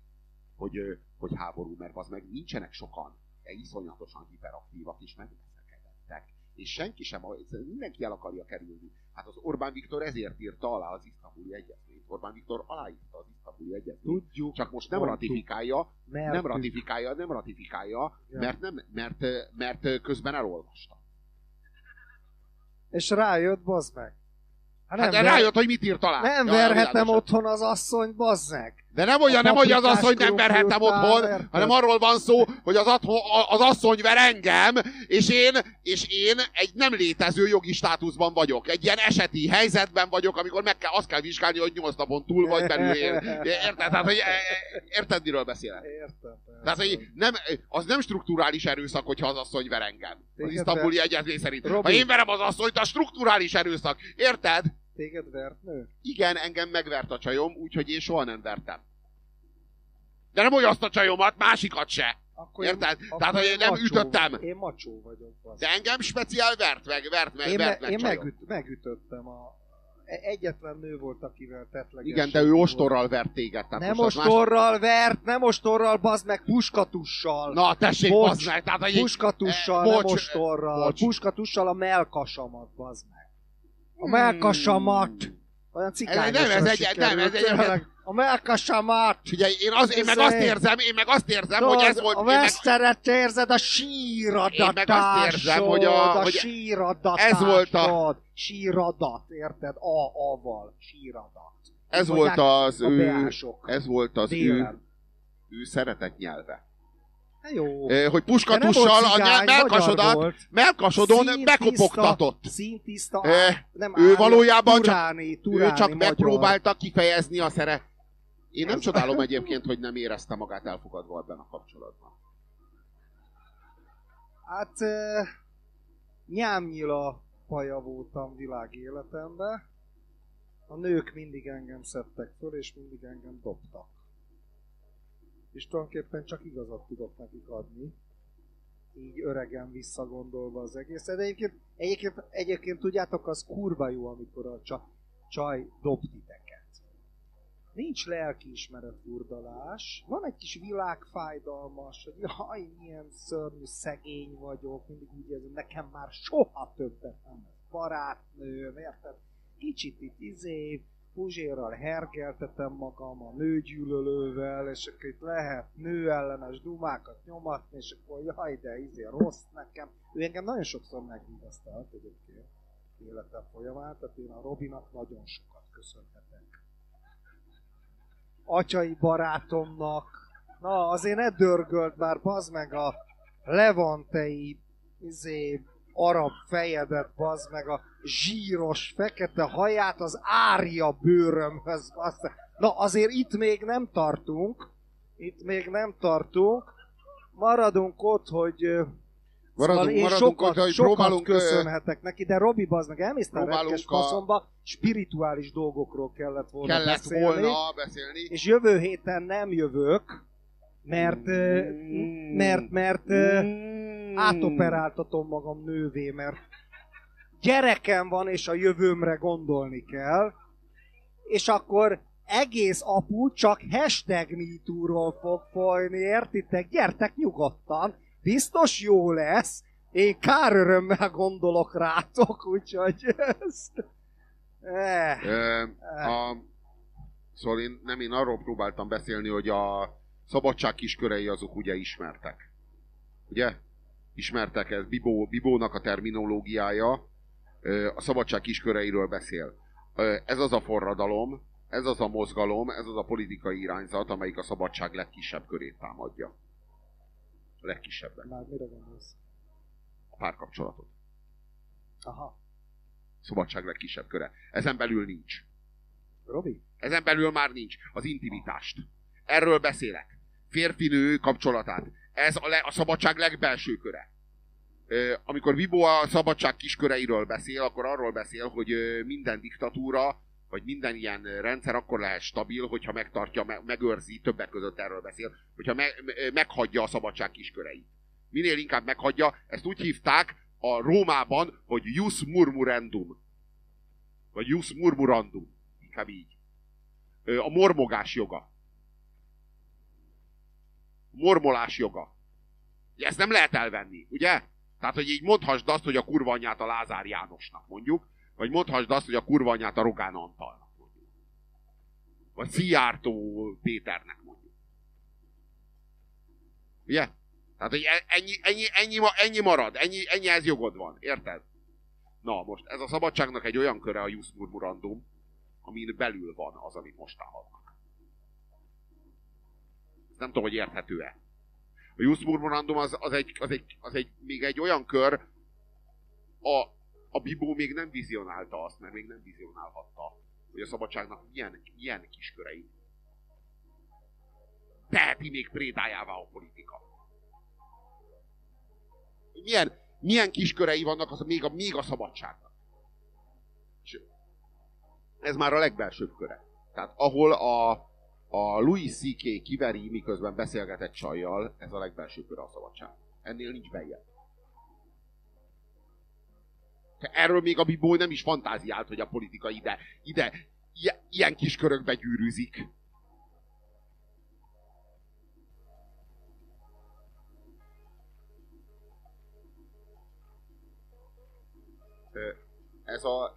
hogy, hogy háború, mert az meg nincsenek sokan, iszonyatosan hiperaktívak és megveszekedettek. És senki sem, mindenki el akarja kerülni. Hát az Orbán Viktor ezért írta alá az isztambuli egyezményt. Orbán Viktor aláírta az isztambuli egyezményt. Tudjuk. Csak most nem mondtuk, ratifikálja, mertük. nem ratifikálja, nem ratifikálja, Ja. mert, nem, mert, mert közben elolvasta. És rájött, bazd meg. Hát Hát ver- rájött, hogy mit írt alá. Nem Ja, verhetem otthon az asszony, bazd meg. De nem olyan, nem mondja az asszony, nem verhetem otthon, érted? hanem arról van szó, hogy az, atho, az asszony ver engem, és én, és én egy nem létező jogi státuszban vagyok. Egy ilyen eseti helyzetben vagyok, amikor meg kell, azt kell vizsgálni, hogy nyolc napon túl vagy belül él. Érted? Tehát, hogy, érted, miről beszélek? Értem. Tehát, hogy nem, az nem strukturális erőszak, hogyha az asszony ver engem. Az isztambuli egyezmény szerint. Robi. Ha én verem az asszonyt, a strukturális erőszak. Érted? Téged vert nő? Igen, engem megvert a csajom, úgyhogy én soha nem vertem. De nem olyan azt a csajomat, másikat se. Akkor Érted? akkor Tehát, hogy én én nem macsó- ütöttem. Én macsó vagyok. bazd De engem speciál vert meg, vert meg, Én, vert me, meg én csajom. megüt, megütöttem a... e- Egyetlen nő volt, akivel tetleges. Igen, de ő ostorral vert téged. Tehát Nem most az ostorral vert, nem ostorral, bazd meg, puskatussal. Más... Na, tessék, Bocs, bazd meg. Tehát, hogy Puskatussal, Eh, nem bocs, ostorral. bocs. Puskatussal a melkasamat, bazd meg. A melkasamat. Olyan Ez- cigányos nem, ez egy- nem, ez egy- A melkasamat. Figyelj, én, az, én meg Ez azt érzem, én meg azt érzem, hogy ez volt... a Én meg, veszteret érzed a síradatásod. Én meg azt érzem, hogy a- a síradatásod. ez volt a- Síradat, érted? A, A-val. Síradat. ez volt az ő... Ez volt az ő, ő szeretett nyelve. Hát Jó. Hogy puskatussal a cigány, melkasodat, melkasodon Színtiszta- bekopogtatott. Színtiszta, Eh, nem ő valójában csak- turáni, Ő csak magyar. megpróbálta kifejezni a szere. Én nem csodálom egyébként, hogy nem érezte magát elfogadva ebben a kapcsolatban. Hát nyámnyila paja voltam világ életemben. A nők mindig engem szedtek föl, és mindig engem dobtak. És tulajdonképpen csak igazat tudok nekik adni. Így öregen visszagondolva az egészet. De egyébként, egyébként, egyébként tudjátok, az kurva jó, amikor a csa, csaj dob titeket. Nincs lelkiismeret furdalás, van egy kis világfájdalmas, hogy jaj, milyen szörnyű, szegény vagyok, mindig úgy érzem, nekem már soha többet nem lesz barátnőm, érted? Kicsit itt izé, Puzsérral hergeltetem magam a nőgyűlölővel, és akkor itt lehet nőellenes dumákat nyomatni, és akkor jaj, de izé rossz nekem. Ő engem nagyon sokszor megvigasztalt egyébként életem folyamán, tehát én a Robinak nagyon sokat köszönhetek. Atyai barátomnak, na azért ne dörgöld már, bazd meg a levantei izé, arab fejedet, bazd meg a zsíros, fekete haját az árja bőrömhöz, bazd. Na azért itt még nem tartunk, itt még nem tartunk, maradunk ott, hogy Maradunk- szóval én maradunk sokat, ott, hogy sokat próbálunk, köszönhetek neki, de Robi, bazd meg, elmész a Próbálunk retkes a- faszomba, spirituális dolgokról kellett volna Kellett beszélni, volna beszélni. és jövő héten nem jövök, mert, Mm. mert, mert ö, átoperáltatom magam nővé, mert gyerekem van, és a jövőmre gondolni kell, és akkor egész apu csak hashtag MeToo-ról fog folyni, értitek? Gyertek nyugodtan, biztos jó lesz, én kár örömmel gondolok rátok, úgyhogy ez... Eh, Ö, a, szóval én, nem én arról próbáltam beszélni, hogy a szabadság kiskörei azok ugye ismertek. Ugye? Ismertek ez, Bibó, Bibónak a terminológiája a szabadság kisköreiről beszél. Ez az a forradalom, ez az a mozgalom, ez az a politikai irányzat, amelyik a szabadság legkisebb körét támadja. A legkisebben. Már mire gondolsz? a párkapcsolatot. Aha. Szabadság legkisebb köre. Ezen belül nincs. Robi? Ezen belül már nincs. Az intimitást. Erről beszélek. Férfi-nő kapcsolatát. Ez a, le, a szabadság legbelső köre. Amikor Vibo a szabadság kisköreiről beszél, akkor arról beszél, hogy minden diktatúra, vagy minden ilyen rendszer akkor lehet stabil, hogyha megtartja, me, megőrzi, többek között erről beszél, hogyha me, me, meghagyja a szabadság kisköreit. Minél inkább meghagyja, ezt úgy hívták a Rómában, hogy jus murmurendum. Vagy jus murmurandum. Inkább így. A mormogás joga. Mormolás joga. Ezt nem lehet elvenni, ugye? Tehát, hogy így mondhassd azt, hogy a kurva anyját a Lázár Jánosnak mondjuk, vagy mondhassd azt, hogy a kurva anyját a Rogán Antalnak mondjuk. Vagy Szijjártó Péternek mondjuk. Ugye? Tehát, hogy e- ennyi, ennyi, ennyi, ennyi marad, ennyi, ennyi ez jogod van, érted? Na, most ez a szabadságnak egy olyan köre a Jus Murmurandum, amin belül van az, amit most hallnak. Nem tudom, hogy érthető-e. A Jus Murmurandum az, az, egy, az, egy, az egy, még egy olyan kör, a, a Bibó még nem vizionálta azt, mert még nem vizionálhatta, hogy a szabadságnak milyen, milyen kiskörei. Teheti még prédájává a politika. Milyen, milyen kiskörei vannak az, még, a, még a szabadságnak. És ez már a legbelsőbb köre. Tehát ahol a, a Louis C.K. kiveri, miközben beszélget egy csajjal, ez a legbelső köre a szabadság. Ennél nincs beljebb. Te Erről még a Bibó nem is fantáziált, hogy a politika ide, ide, ilyen, kis körökbe gyűrűzik. Ez a,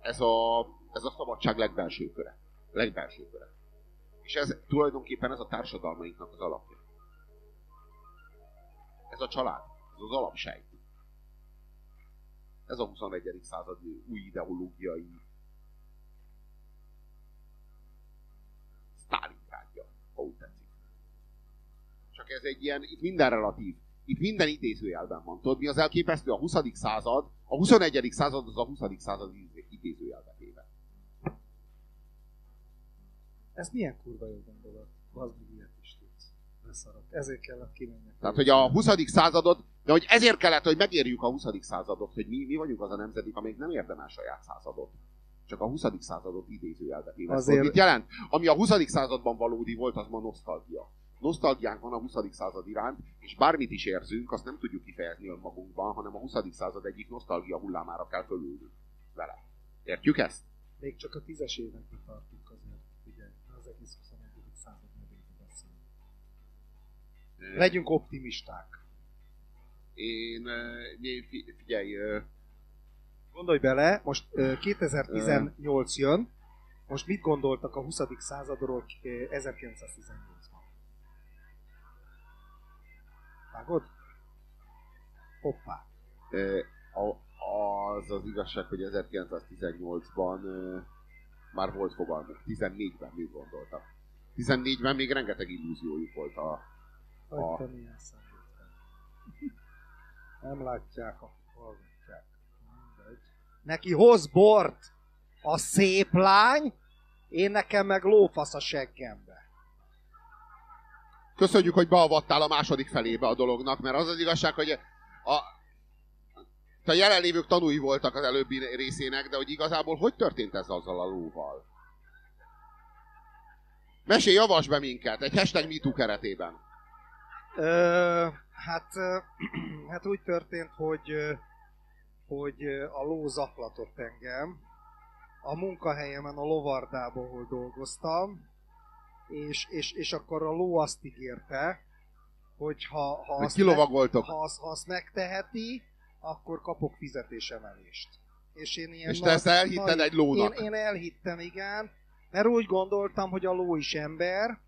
ez a, ez a szabadság legbelső köre. Legbelső köre. És ez tulajdonképpen ez a társadalmainknak az alapja. Ez a család, ez az alapsejt. Ez a 21. század új ideológiai Stalingrádja, ha úgy tetszik. Csak ez egy ilyen, itt minden relatív. Itt minden idézőjelben van. Tudod, mi az elképesztő? A 20. század, a 21. század az a 20. század idézőjelbe téve. Ez milyen kurva jó gondolat? Az még ilyet is tudsz. Beszarok. Ezért kellett kimenjek. Tehát, hogy a 20. századot, de hogy ezért kellett, hogy megérjük a 20. századot, hogy mi, mi vagyunk az a nemzedék, amelyik nem érdemel saját századot. Csak a 20. századot idézőjelbe téve. Azért... Mit jelent? Ami a 20. században valódi volt, az ma nosztalgia. Nosztalgiánk van a 20. század iránt, és bármit is érzünk, azt nem tudjuk kifejezni önmagunkban, hanem a 20. század egyik nosztalgia hullámára kell fölülnünk vele. Értjük ezt? Még csak a tízes években tartunk Legyünk optimisták. Én, fi- figyelj, ö, Gondolj bele, most ö, 2018 jön, most mit gondoltak a 20. századról ö, 1918-ban? Vágod? Hoppá. az az igazság, hogy 1918-ban ö, már volt fogalmuk. 14-ben mit gondoltak. 14-ben még rengeteg illúziójuk volt a... Hogy te milyen szemlélted. Nem látják, a hallgatják. Mindegy. Neki hoz bort a szép lány, én nekem meg lófasz a seggembe. Köszönjük, hogy beavattál a második felébe a dolognak, mert az az igazság, hogy a, a jelenlévők tanúi voltak az előbbi részének, de hogy igazából hogy történt ez azzal a lóval? Mesélj, javasd be minket egy hashtag MeToo keretében. Ö, hát, hát úgy történt, hogy, hogy a ló zaklatott engem. A munkahelyemen a lovardában, ahol dolgoztam, és, és, és akkor a ló azt ígérte, hogy ha, ha, azt, kilovagoltok. ha, azt, ha azt megteheti, akkor kapok fizetésemelést. És én ilyen És te ezt elhitted egy lónak? Én, én elhittem, igen, mert úgy gondoltam, hogy a ló is ember,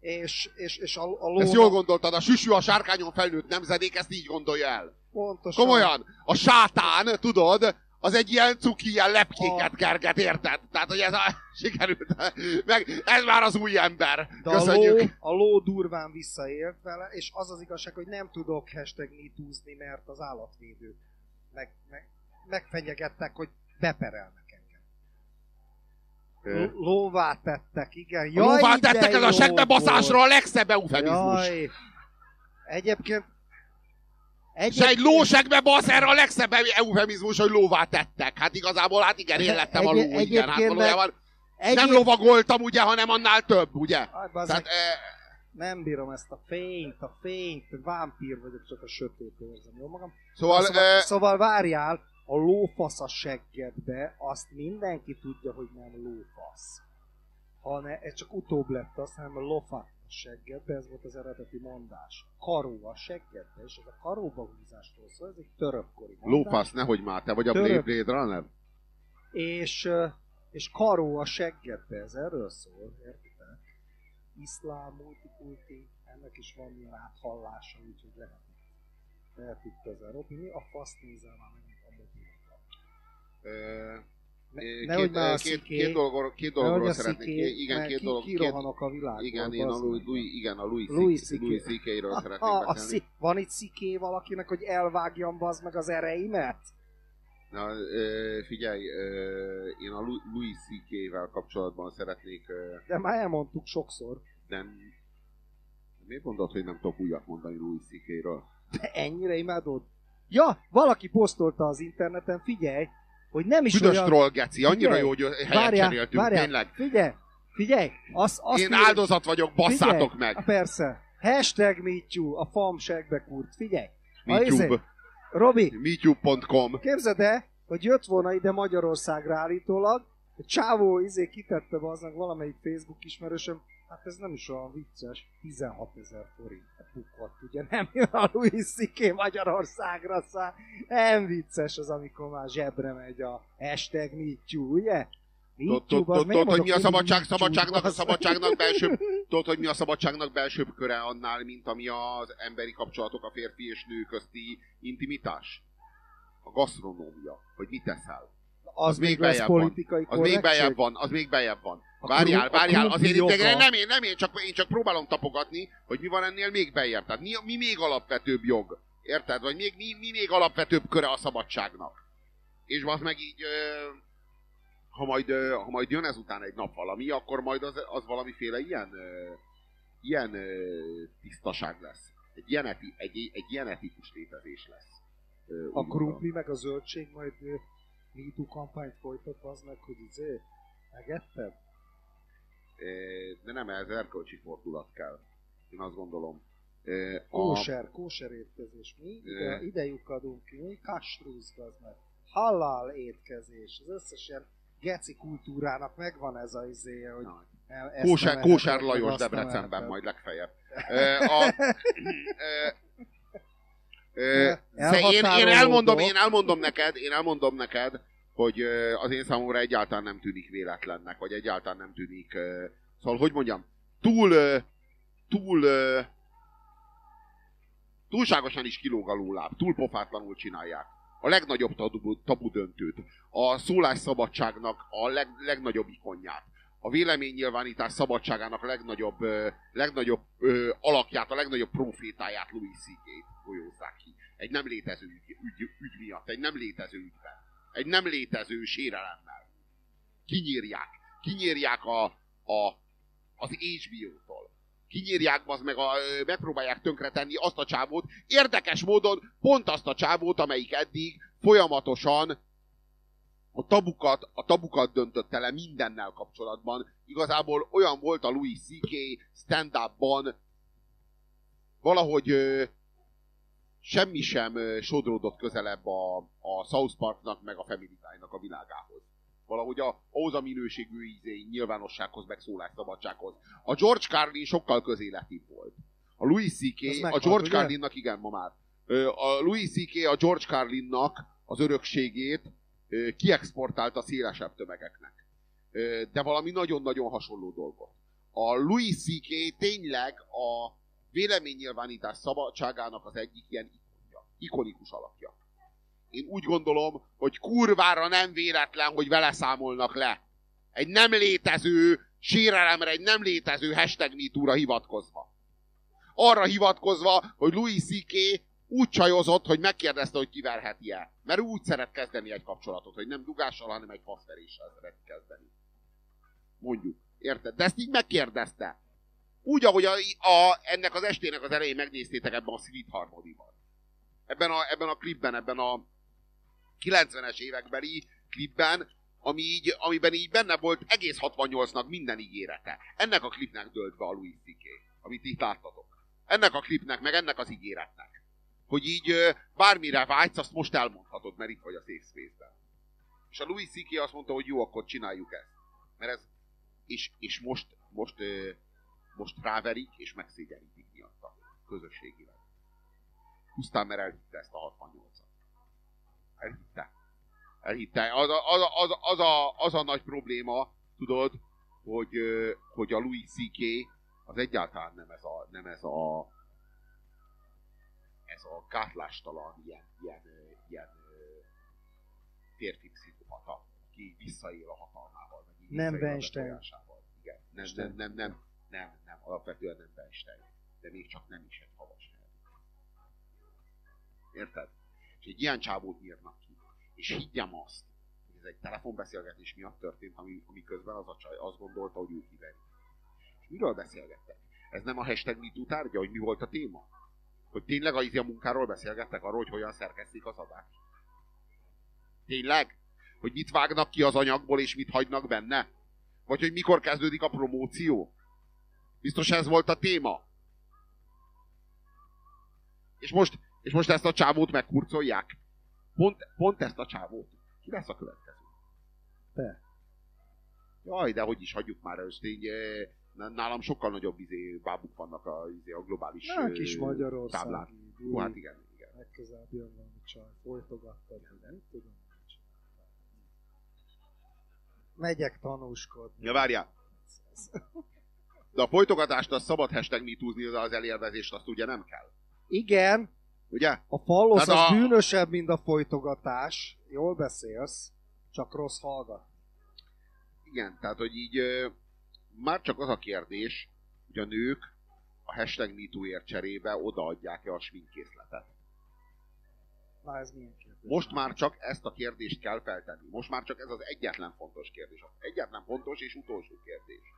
és, és, és a, a ló... Ezt jól gondoltad, a süsű a sárkányon felnőtt nemzedék ezt így gondolja el. Pontosan. Komolyan, a sátán, tudod, az egy ilyen cuki, ilyen lepkéket A- kerget, érted? Tehát, hogy ez a, sikerült, meg ez már az új ember. De a ló, Köszönjük. a ló durván visszaért vele, és az az igazság, hogy nem tudok hashtag mitúzni, mert az állatvédők meg, meg, megfenyegettek, hogy beperelnek L- Lóvá tettek, igen. A lóvá tettek ez a segbebaszásra a legszebb eufemizmus. Jaj. Egyébként... És egy ló segbe basz erre a legszebb eufemizmus, hogy lóvá tettek. Hát igazából, hát igen, én lettem a ló, Egy- igen. Hát egyébként valójában Egyéb... nem lovagoltam, ugye, hanem annál több, ugye? Aj, Tehát, e, nem bírom ezt a fényt, a fényt, vámpír vagyok, csak a sötét érzem, jó magam? szóval, szóval, e, szóval várjál, a lófasz a seggedbe, azt mindenki tudja, hogy nem lófasz. Hanem ez csak utóbb lett azt, hanem a lofat a seggedbe, ez volt az eredeti mondás. Karó a seggedbe, és ez a karóba húzástól szól, ez egy törökkori mondás. lófasz, nehogy már, te vagy a Török. Blade Runner? És, és karó a seggedbe, ez erről szól, értitek? Iszlám, multikulti, ennek is van ilyen áthallása, úgyhogy lehet, lehet itt ezen. Robi, mi a fasz nézel már? Ö, Ne, Két, nehogy már a két, két, dologról, két nehogy dologról a szeretnék, sziké, igen, két ki, dolog, két, kirohanok a világból. igen, én a Louis. Louis, igen, a Louis, Louis Ah, szeretnék ah, a beszélni. van itt sziké valakinek, hogy elvágjam bazd meg az ereimet? Na, figyelj, én a Louis C.K.-vel kapcsolatban szeretnék, De már elmondtuk sokszor. nem... Miért mondod, hogy nem tudok újat mondani Louis C.K.-ről? De ennyire imádod? Ja, valaki posztolta az interneten, figyelj, hogy nem is Büdös olyan... troll, geci, annyira Figyelj, jó, hogy helyet Várjál, cseréltünk, várjál, tényleg. figyelj, figyelj, azt, azt Én ír- áldozat vagyok, basszátok figyelj, meg! Persze, hashtag MeToo, a fam segbe kurt, figyelj. A MeTube, izé- Robi, MeTube.com képzeld el, hogy jött volna ide Magyarországra állítólag, egy csávó izé kitette aznak valamelyik Facebook ismerősöm, hát ez nem is olyan vicces, 16 ezer forint bukott, ugye nem jön a Louis C.K. Magyarországra száll, nem vicces az, amikor már zsebre megy a hashtag MeToo, ugye? Tudod, hogy mi a szabadság, szabadságnak, a szabadságnak belsőbb, tudod, hogy mi a szabadságnak belsőbb köre annál, mint ami az emberi kapcsolatok a férfi és nő közti intimitás? A gasztronómia, hogy mit teszel. az, az még beljebb van. Az még bejebb van, az még bejebb van. A Várjál, várjál, azért idegen, nem én, nem én, csak, én csak próbálom tapogatni, hogy mi van ennél még bejebb. Tehát mi, mi még alapvetőbb jog? Érted? Vagy még, mi, mi még alapvetőbb köre a szabadságnak? És az meg így, ha majd, ha majd jön ezután egy nap valami, akkor majd az, az valamiféle ilyen, ilyen tisztaság lesz. Egy ilyen, eti, egy, egy ilyen etikus létezés lesz. A krumpli meg a zöldség majd MeToo kampányt folytat, az meg, hogy izé, megetted? De nem, ez erkölcsi fordulat kell. Én azt gondolom. A- Kóser, kóser étkezés. Mi ide, ide lyukadunk ki, mi kashrúz, az meg. Halal étkezés. Az összes ilyen geci kultúrának megvan ez a izé, hogy Na, el- Kósár, nem Kósár Lajos Debrecenben majd legfeljebb. A, de én, én, elmondom, én elmondom neked, én elmondom neked, hogy az én számomra egyáltalán nem tűnik véletlennek, vagy egyáltalán nem tűnik, szóval hogy mondjam, túl, túl, túlságosan is kilóg a túl pofátlanul csinálják. A legnagyobb tabu, tabu döntőt, a szólásszabadságnak a leg, legnagyobb ikonját, a véleménynyilvánítás szabadságának legnagyobb, ö, legnagyobb ö, alakját, a legnagyobb profétáját Louis C.K.-t folyózzák ki. Egy nem létező ügy, ügy, ügy miatt, egy nem létező ügyben. Egy nem létező sérelemmel. Kinyírják. Kinyírják a, a, az HBO-tól. Kinyírják az meg, a, megpróbálják tönkretenni azt a csávót, érdekes módon pont azt a csávót, amelyik eddig folyamatosan a tabukat, a tabukat döntötte le mindennel kapcsolatban. Igazából olyan volt a Louis C.K. stand-upban, valahogy semmi sem sodródott közelebb a, a South Parknak, meg a Family Guy-nak a világához. Valahogy a, ahhoz a minőségű ízé, nyilvánossághoz, meg szólásszabadsághoz. A George Carlin sokkal közéletibb volt. A Louis C.K. a George? Carlinnak, igen, ma már. A Louis C.K. a George Carlinnak az örökségét ö, kiexportálta szélesebb tömegeknek. De valami nagyon-nagyon hasonló dolgot. A Louis C.K. tényleg a véleménynyilvánítás szabadságának az egyik ilyen ikonja, ikonikus alakja. én úgy gondolom, hogy kurvára nem véletlen, hogy vele számolnak le. Egy nem létező sérelemre, egy nem létező hashtag MeToo-ra hivatkozva. Arra hivatkozva, hogy Louis C.K. úgy csajozott, hogy megkérdezte, hogy kiverheti-e. Mert ő úgy szeret kezdeni egy kapcsolatot, hogy nem dugással, hanem egy faszveréssel szeret kezdeni. Mondjuk. Érted? De ezt így megkérdezte. Úgy, ahogy a, a, ennek az estének az elején megnéztétek ebben a Sweet Harmony-ban. Ebben a, ebben a klipben, ebben a 90-es évekbeli klipben, ami így, amiben így benne volt egész 68-nak minden ígérete. Ennek a klipnek dölt be a Louis C.K., amit itt láttatok. Ennek a klipnek, meg ennek az ígéretnek. Hogy így bármire vágysz, azt most elmondhatod, mert itt vagy a safe space-ben. És a Louis C.K. azt mondta, hogy jó, akkor csináljuk ezt. Mert ez, és, és most, most, most ráverik, és megszégyenítik miatta. Közösségileg. Pusztán, mert elhitte ezt a 68-at. Elhitte. Elhitte. Az a, az, a, az, a, az, a, az a nagy probléma, tudod, hogy, hogy a Louis C.K. az egyáltalán nem ez a, nem ez a ez a gátlástalan ilyen, ilyen, ilyen férfi pszichopata, aki visszaél a hatalmával, meg Nem Weinstein. Igen, nem, nem, nem, nem, nem, nem, alapvetően nem Weinstein, de még csak nem is egy havas nyelv. Érted? És egy ilyen csávót nyírnak ki. És higgyem azt, hogy ez egy telefonbeszélgetés miatt történt, ami, ami közben az a csaj azt gondolta, hogy ő kiveri. És miről beszélgettek? Ez nem a hashtag MeToo tárgya, hogy mi volt a téma? Hogy tényleg a, izé a munkáról beszélgettek arról, hogy hogyan szerkesztik az adást? Tényleg? Hogy mit vágnak ki az anyagból, és mit hagynak benne? Vagy hogy mikor kezdődik a promóció? Biztos ez volt a téma? És most, és most ezt a csávót megkurcolják? Pont, pont ezt a csávót. Ki lesz a következő? Te. Jaj, de hogy is hagyjuk már ezt így. eh, Nálam sokkal nagyobb izé, bábuk vannak a, izé, a globális Na, eh, kis táblán. Hú, hát igen, igen. Legközelebb jön valami csaj, folytogattad, mit tudom. Megyek tanúskodni. Ja, várjál. De a folytogatást, a szabad hashtag mitúzni, az elélvezést, azt ugye nem kell. Igen, Ugye? a fallosz az a- bűnösebb, mint a folytogatás. Jól beszélsz, csak rossz hallgat. Igen, tehát, hogy így ö, már csak az a kérdés, hogy a nők a hashtag MeToo-ért cserébe odaadják-e a sminkkészletet. Na ez milyen kérdés? Most már csak ezt a kérdést kell feltenni. Most már csak ez az egyetlen fontos kérdés. Az egyetlen fontos és utolsó kérdés.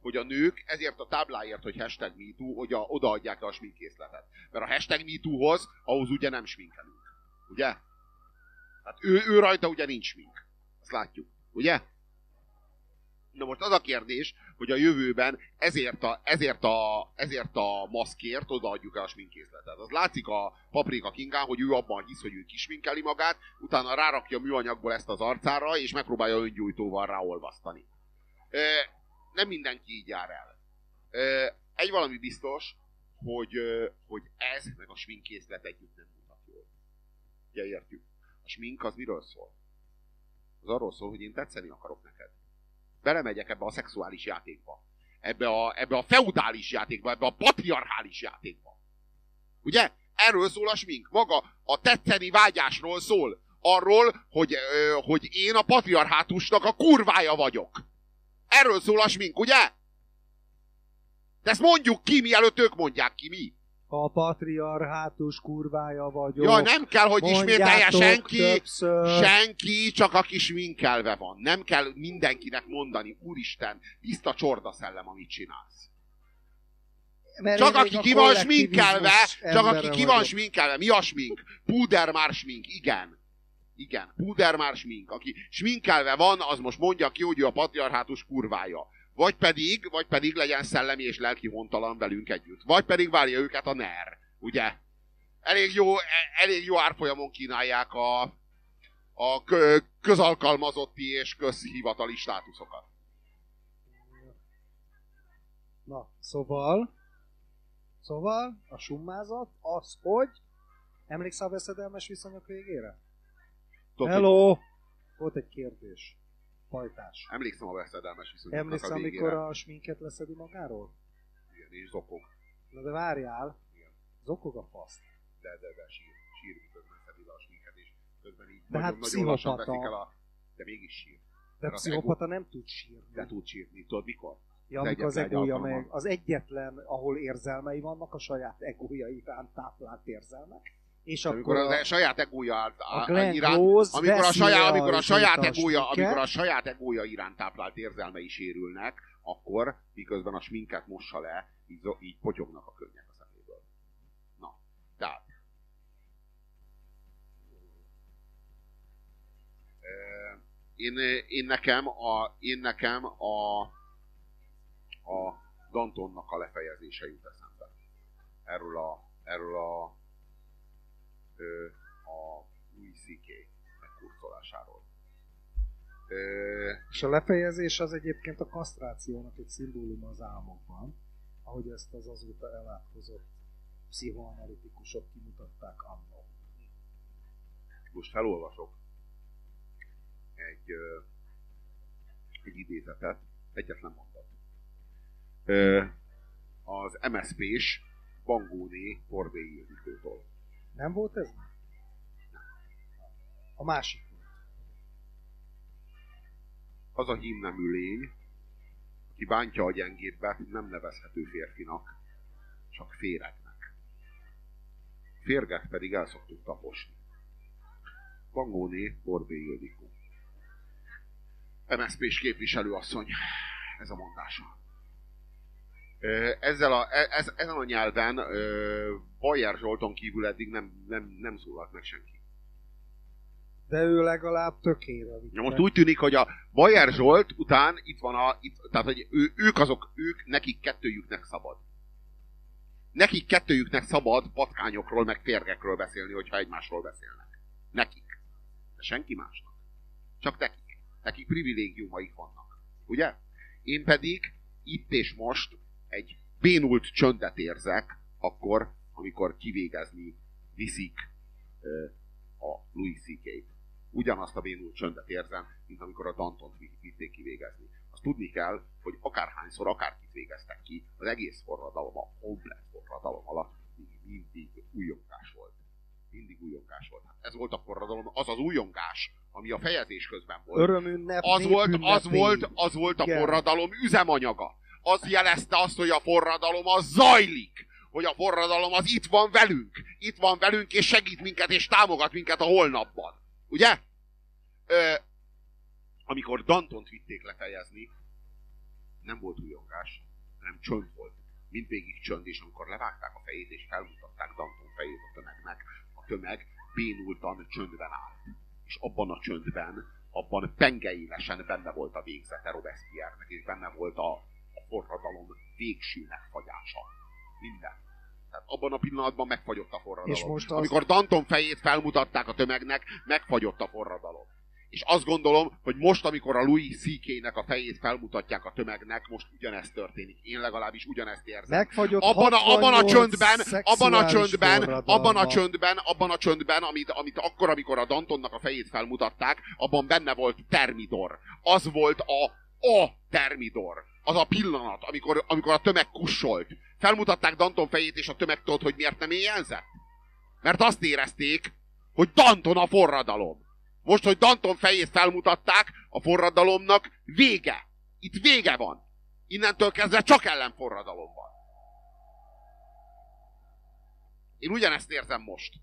Hogy a nők ezért a tábláért, hogy hashtag MeToo, hogy a, odaadják a sminkkészletet. Mert a hashtag MeToo-hoz, ahhoz ugye nem sminkelünk. Ugye? Hát ő, ő rajta ugye nincs smink. Azt látjuk. Ugye? Na most az a kérdés, hogy a jövőben ezért a, ezért a, ezért a maszkért odaadjuk el a sminkészletet. Az látszik a Paprika Kingán, hogy ő abban hisz, hogy ő kisminkeli magát, utána rárakja műanyagból ezt az arcára, és megpróbálja öngyújtóval ráolvasztani. Nem mindenki így jár el. Egy valami biztos, hogy, hogy ez meg a sminkészlet együtt nem mutat jól. Ugye értjük? A smink az miről szól? Az arról szól, hogy én tetszeni akarok neked belemegyek ebbe a szexuális játékba. Ebbe a, ebbe a feudális játékba, ebbe a patriarchális játékba. Ugye? Erről szól a smink. Maga a tetszeni vágyásról szól. Arról, hogy, hogy én a patriarhátusnak a kurvája vagyok. Erről szól a smink, ugye? De ezt mondjuk ki, mielőtt ők mondják ki, mi? A patriarhátus kurvája vagyok. Ja, nem kell, hogy ismételje senki, többször. senki, csak aki sminkelve van. Nem kell mindenkinek mondani, úristen, tiszta csorda szellem, amit csinálsz. Mert Csak aki ki van sminkelve, csak aki ki van sminkelve. Mi a smink? Pudermár smink, igen. Igen, Pudermár smink. Aki sminkelve van, az most mondja ki, hogy ő a patriarhátus kurvája. Vagy pedig, vagy pedig legyen szellemi és lelki hontalan velünk együtt. Vagy pedig várja őket a NER, ugye? Elég jó, e- elég jó árfolyamon kínálják a, a kö, közalkalmazotti és közhivatali státuszokat. Na, szóval, szóval a summázat az, hogy emlékszel a veszedelmes viszonyok végére? Tudod, Hello! Volt egy kérdés. Fajtás. hogy Emlékszem a veszedelmes viszonyoknak Emlékszel, a végére. amikor a sminket leszedi magáról? Igen, és zokog. Na de várjál, Igen. zokog a fasz. De, de, de, sír, sír, miközben szedi le a sminket, és közben így De hát nagyon, nagyon lassan veszik el a... De mégis sír. De Mert pszichopata nem tud sírni. De tud sírni. Tudod mikor? Ja, az amikor az egója meg, az egyetlen, ahol érzelmei vannak, a saját egója iránt táplált érzelmek. És amikor akkor a, a, saját egója áll- a Glenn iránt, Close amikor a saját, amikor a saját egója, amikor a saját egója iránt táplált érzelmei sérülnek, akkor miközben a sminket mossa le, így, így potyognak a könnyek a szeméből. Na, tehát. Én, én nekem a, én nekem a, a Dantonnak a lefejezése jut eszembe. Erről a, erről a, a Louis C.K. megkurcolásáról. És a lefejezés az egyébként a kasztrációnak egy szimbóluma az álmokban, ahogy ezt az azóta elátkozott pszichoanalitikusok kimutatták annó. most felolvasok egy, egy idézetet, egyetlen mondat. Az MSZP-s Bangóné Borbély Ildikótól. Nem volt ez? A másik volt. Az a hímnemű lény, aki bántja a gyengébbet, nem nevezhető férfinak, csak féregnek. Férget pedig el szoktuk taposni. Bangóné Borbély Ildikó. MSZP-s képviselőasszony, ez a mondása. Ezzel a, e- ez, ezen a nyelven Bajer Zsolton kívül eddig nem, nem, nem szólalt meg senki. De ő legalább tökére Ja, most úgy tűnik, hogy a Bajer Zsolt után itt van a, itt, tehát hogy ő, ők azok, ők, nekik kettőjüknek szabad. Nekik kettőjüknek szabad patkányokról, meg férgekről beszélni, hogyha egymásról beszélnek. Nekik. De senki másnak. Csak nekik. Nekik privilégiumaik vannak. Ugye? Én pedig itt és most egy bénult csöndet érzek, akkor, amikor kivégezni viszik a Louis C.K.-t ugyanazt a bénult csöndet érzem, mint amikor a Dantont vi- vitték kivégezni. Azt tudni kell, hogy akárhányszor, akárkit végeztek ki, az egész forradalom, a komplet forradalom alatt mindig, újongás volt. Mindig újongás volt. Hát ez volt a forradalom, az az újongás, ami a fejezés közben volt. Örömünnep, Az volt, az volt, az volt a forradalom üzemanyaga. Az jelezte azt, hogy a forradalom az zajlik. Hogy a forradalom az itt van velünk. Itt van velünk, és segít minket, és támogat minket a holnapban. Ugye? Ö, amikor Dantont vitték lefejezni, nem volt újongás, hanem csönd volt. Mindvégig csönd, és amikor levágták a fejét, és felmutatták Danton fejét a tömegnek, a tömeg bénultan csöndben állt. És abban a csöndben, abban pengeélesen benne volt a végzete Robespierre-nek, és benne volt a forradalom végső megfagyása. Minden. Tehát abban a pillanatban megfagyott a forradalom. És most az- Amikor Danton fejét felmutatták a tömegnek, megfagyott a forradalom. És azt gondolom, hogy most, amikor a Louis C.K.-nek a fejét felmutatják a tömegnek, most ugyanezt történik. Én legalábbis ugyanezt érzem. Megfagyott Abban a, abban a 68 csöndben, abban a csöndben, abban a csöndben, abban a csöndben, amit, amit akkor, amikor a Dantonnak a fejét felmutatták, abban benne volt Termidor. Az volt a, a Termidor. Az a pillanat, amikor, amikor a tömeg kussolt. Felmutatták Danton fejét, és a tömeg tudott, hogy miért nem éjjelzett? Mert azt érezték, hogy Danton a forradalom. Most, hogy Danton fejét felmutatták, a forradalomnak vége. Itt vége van. Innentől kezdve csak ellenforradalom van. Én ugyanezt érzem most.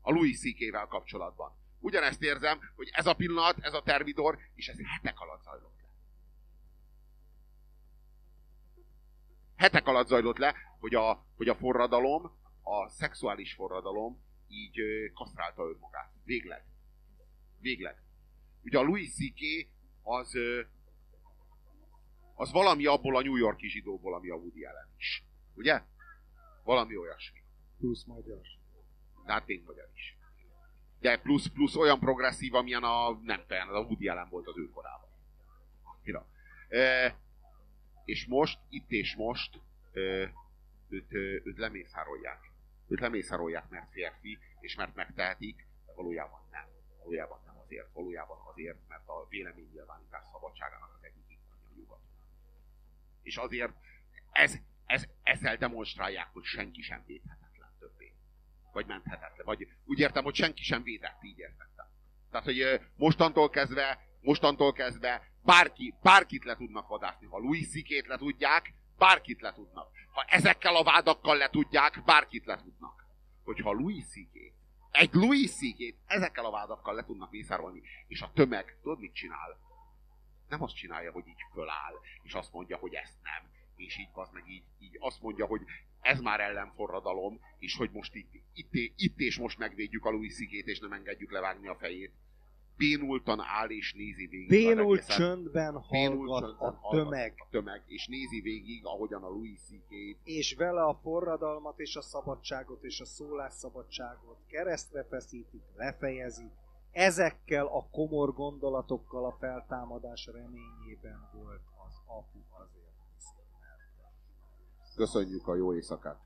A Louis C.K.-vel kapcsolatban. Ugyanezt érzem, hogy ez a pillanat, ez a termidor, és ez hetek alatt zajlott le. Hetek alatt zajlott le, hogy a, hogy a forradalom, a szexuális forradalom így kasztrálta önmagát. Végleg. Végleg. Ugye a Louis C.K. az az valami abból a New Yorki zsidóból, ami a Woody Allen is. Ugye? Valami olyasmi. Plusz magyar. De hát még magyar is. De plusz, plusz olyan progresszív, amilyen a, nem tudom, a Woody Allen volt az ő korában. Mira. E, és most, itt és most, e, őt, ö, őt lemészárolják. Őt lemészárolják, mert férfi, és mert megtehetik, de valójában nem. Valójában nem azért. Valójában azért, mert a véleménynyilvánítás szabadságának az egyik ikony a nyugat. És azért ez, ez, ezzel demonstrálják, hogy senki sem védhetetlen többé. Vagy menthetetlen. Vagy úgy értem, hogy senki sem védett, így értettem. Tehát, hogy ö, mostantól kezdve, mostantól kezdve bárki, bárkit le tudnak vadászni. Ha Louis C.K.-t le tudják, bárkit le tudnak. Ha ezekkel a vádakkal le tudják, bárkit le tudnak. Hogyha Louis C.K. egy Louis C.K. ezekkel a vádakkal le tudnak mészárolni, és a tömeg, tudod mit csinál? Nem azt csinálja, hogy így föláll, és azt mondja, hogy ezt nem. És így az meg így, így azt mondja, hogy ez már ellenforradalom, és hogy most itt, itt, itt és most megvédjük a Louis C.K.-t, és nem engedjük levágni a fejét. Bénultan áll és nézi végig. Bénult egészet. csöndben Bénult hallgat csöndben a hallgat tömeg, A tömeg, és nézi végig, ahogyan a Louis C.K. és vele a forradalmat és a szabadságot és a szólásszabadságot keresztre feszítik, lefejezik. Ezekkel a komor gondolatokkal a feltámadás reményében volt az apu azért. Köszönjük a jó éjszakát!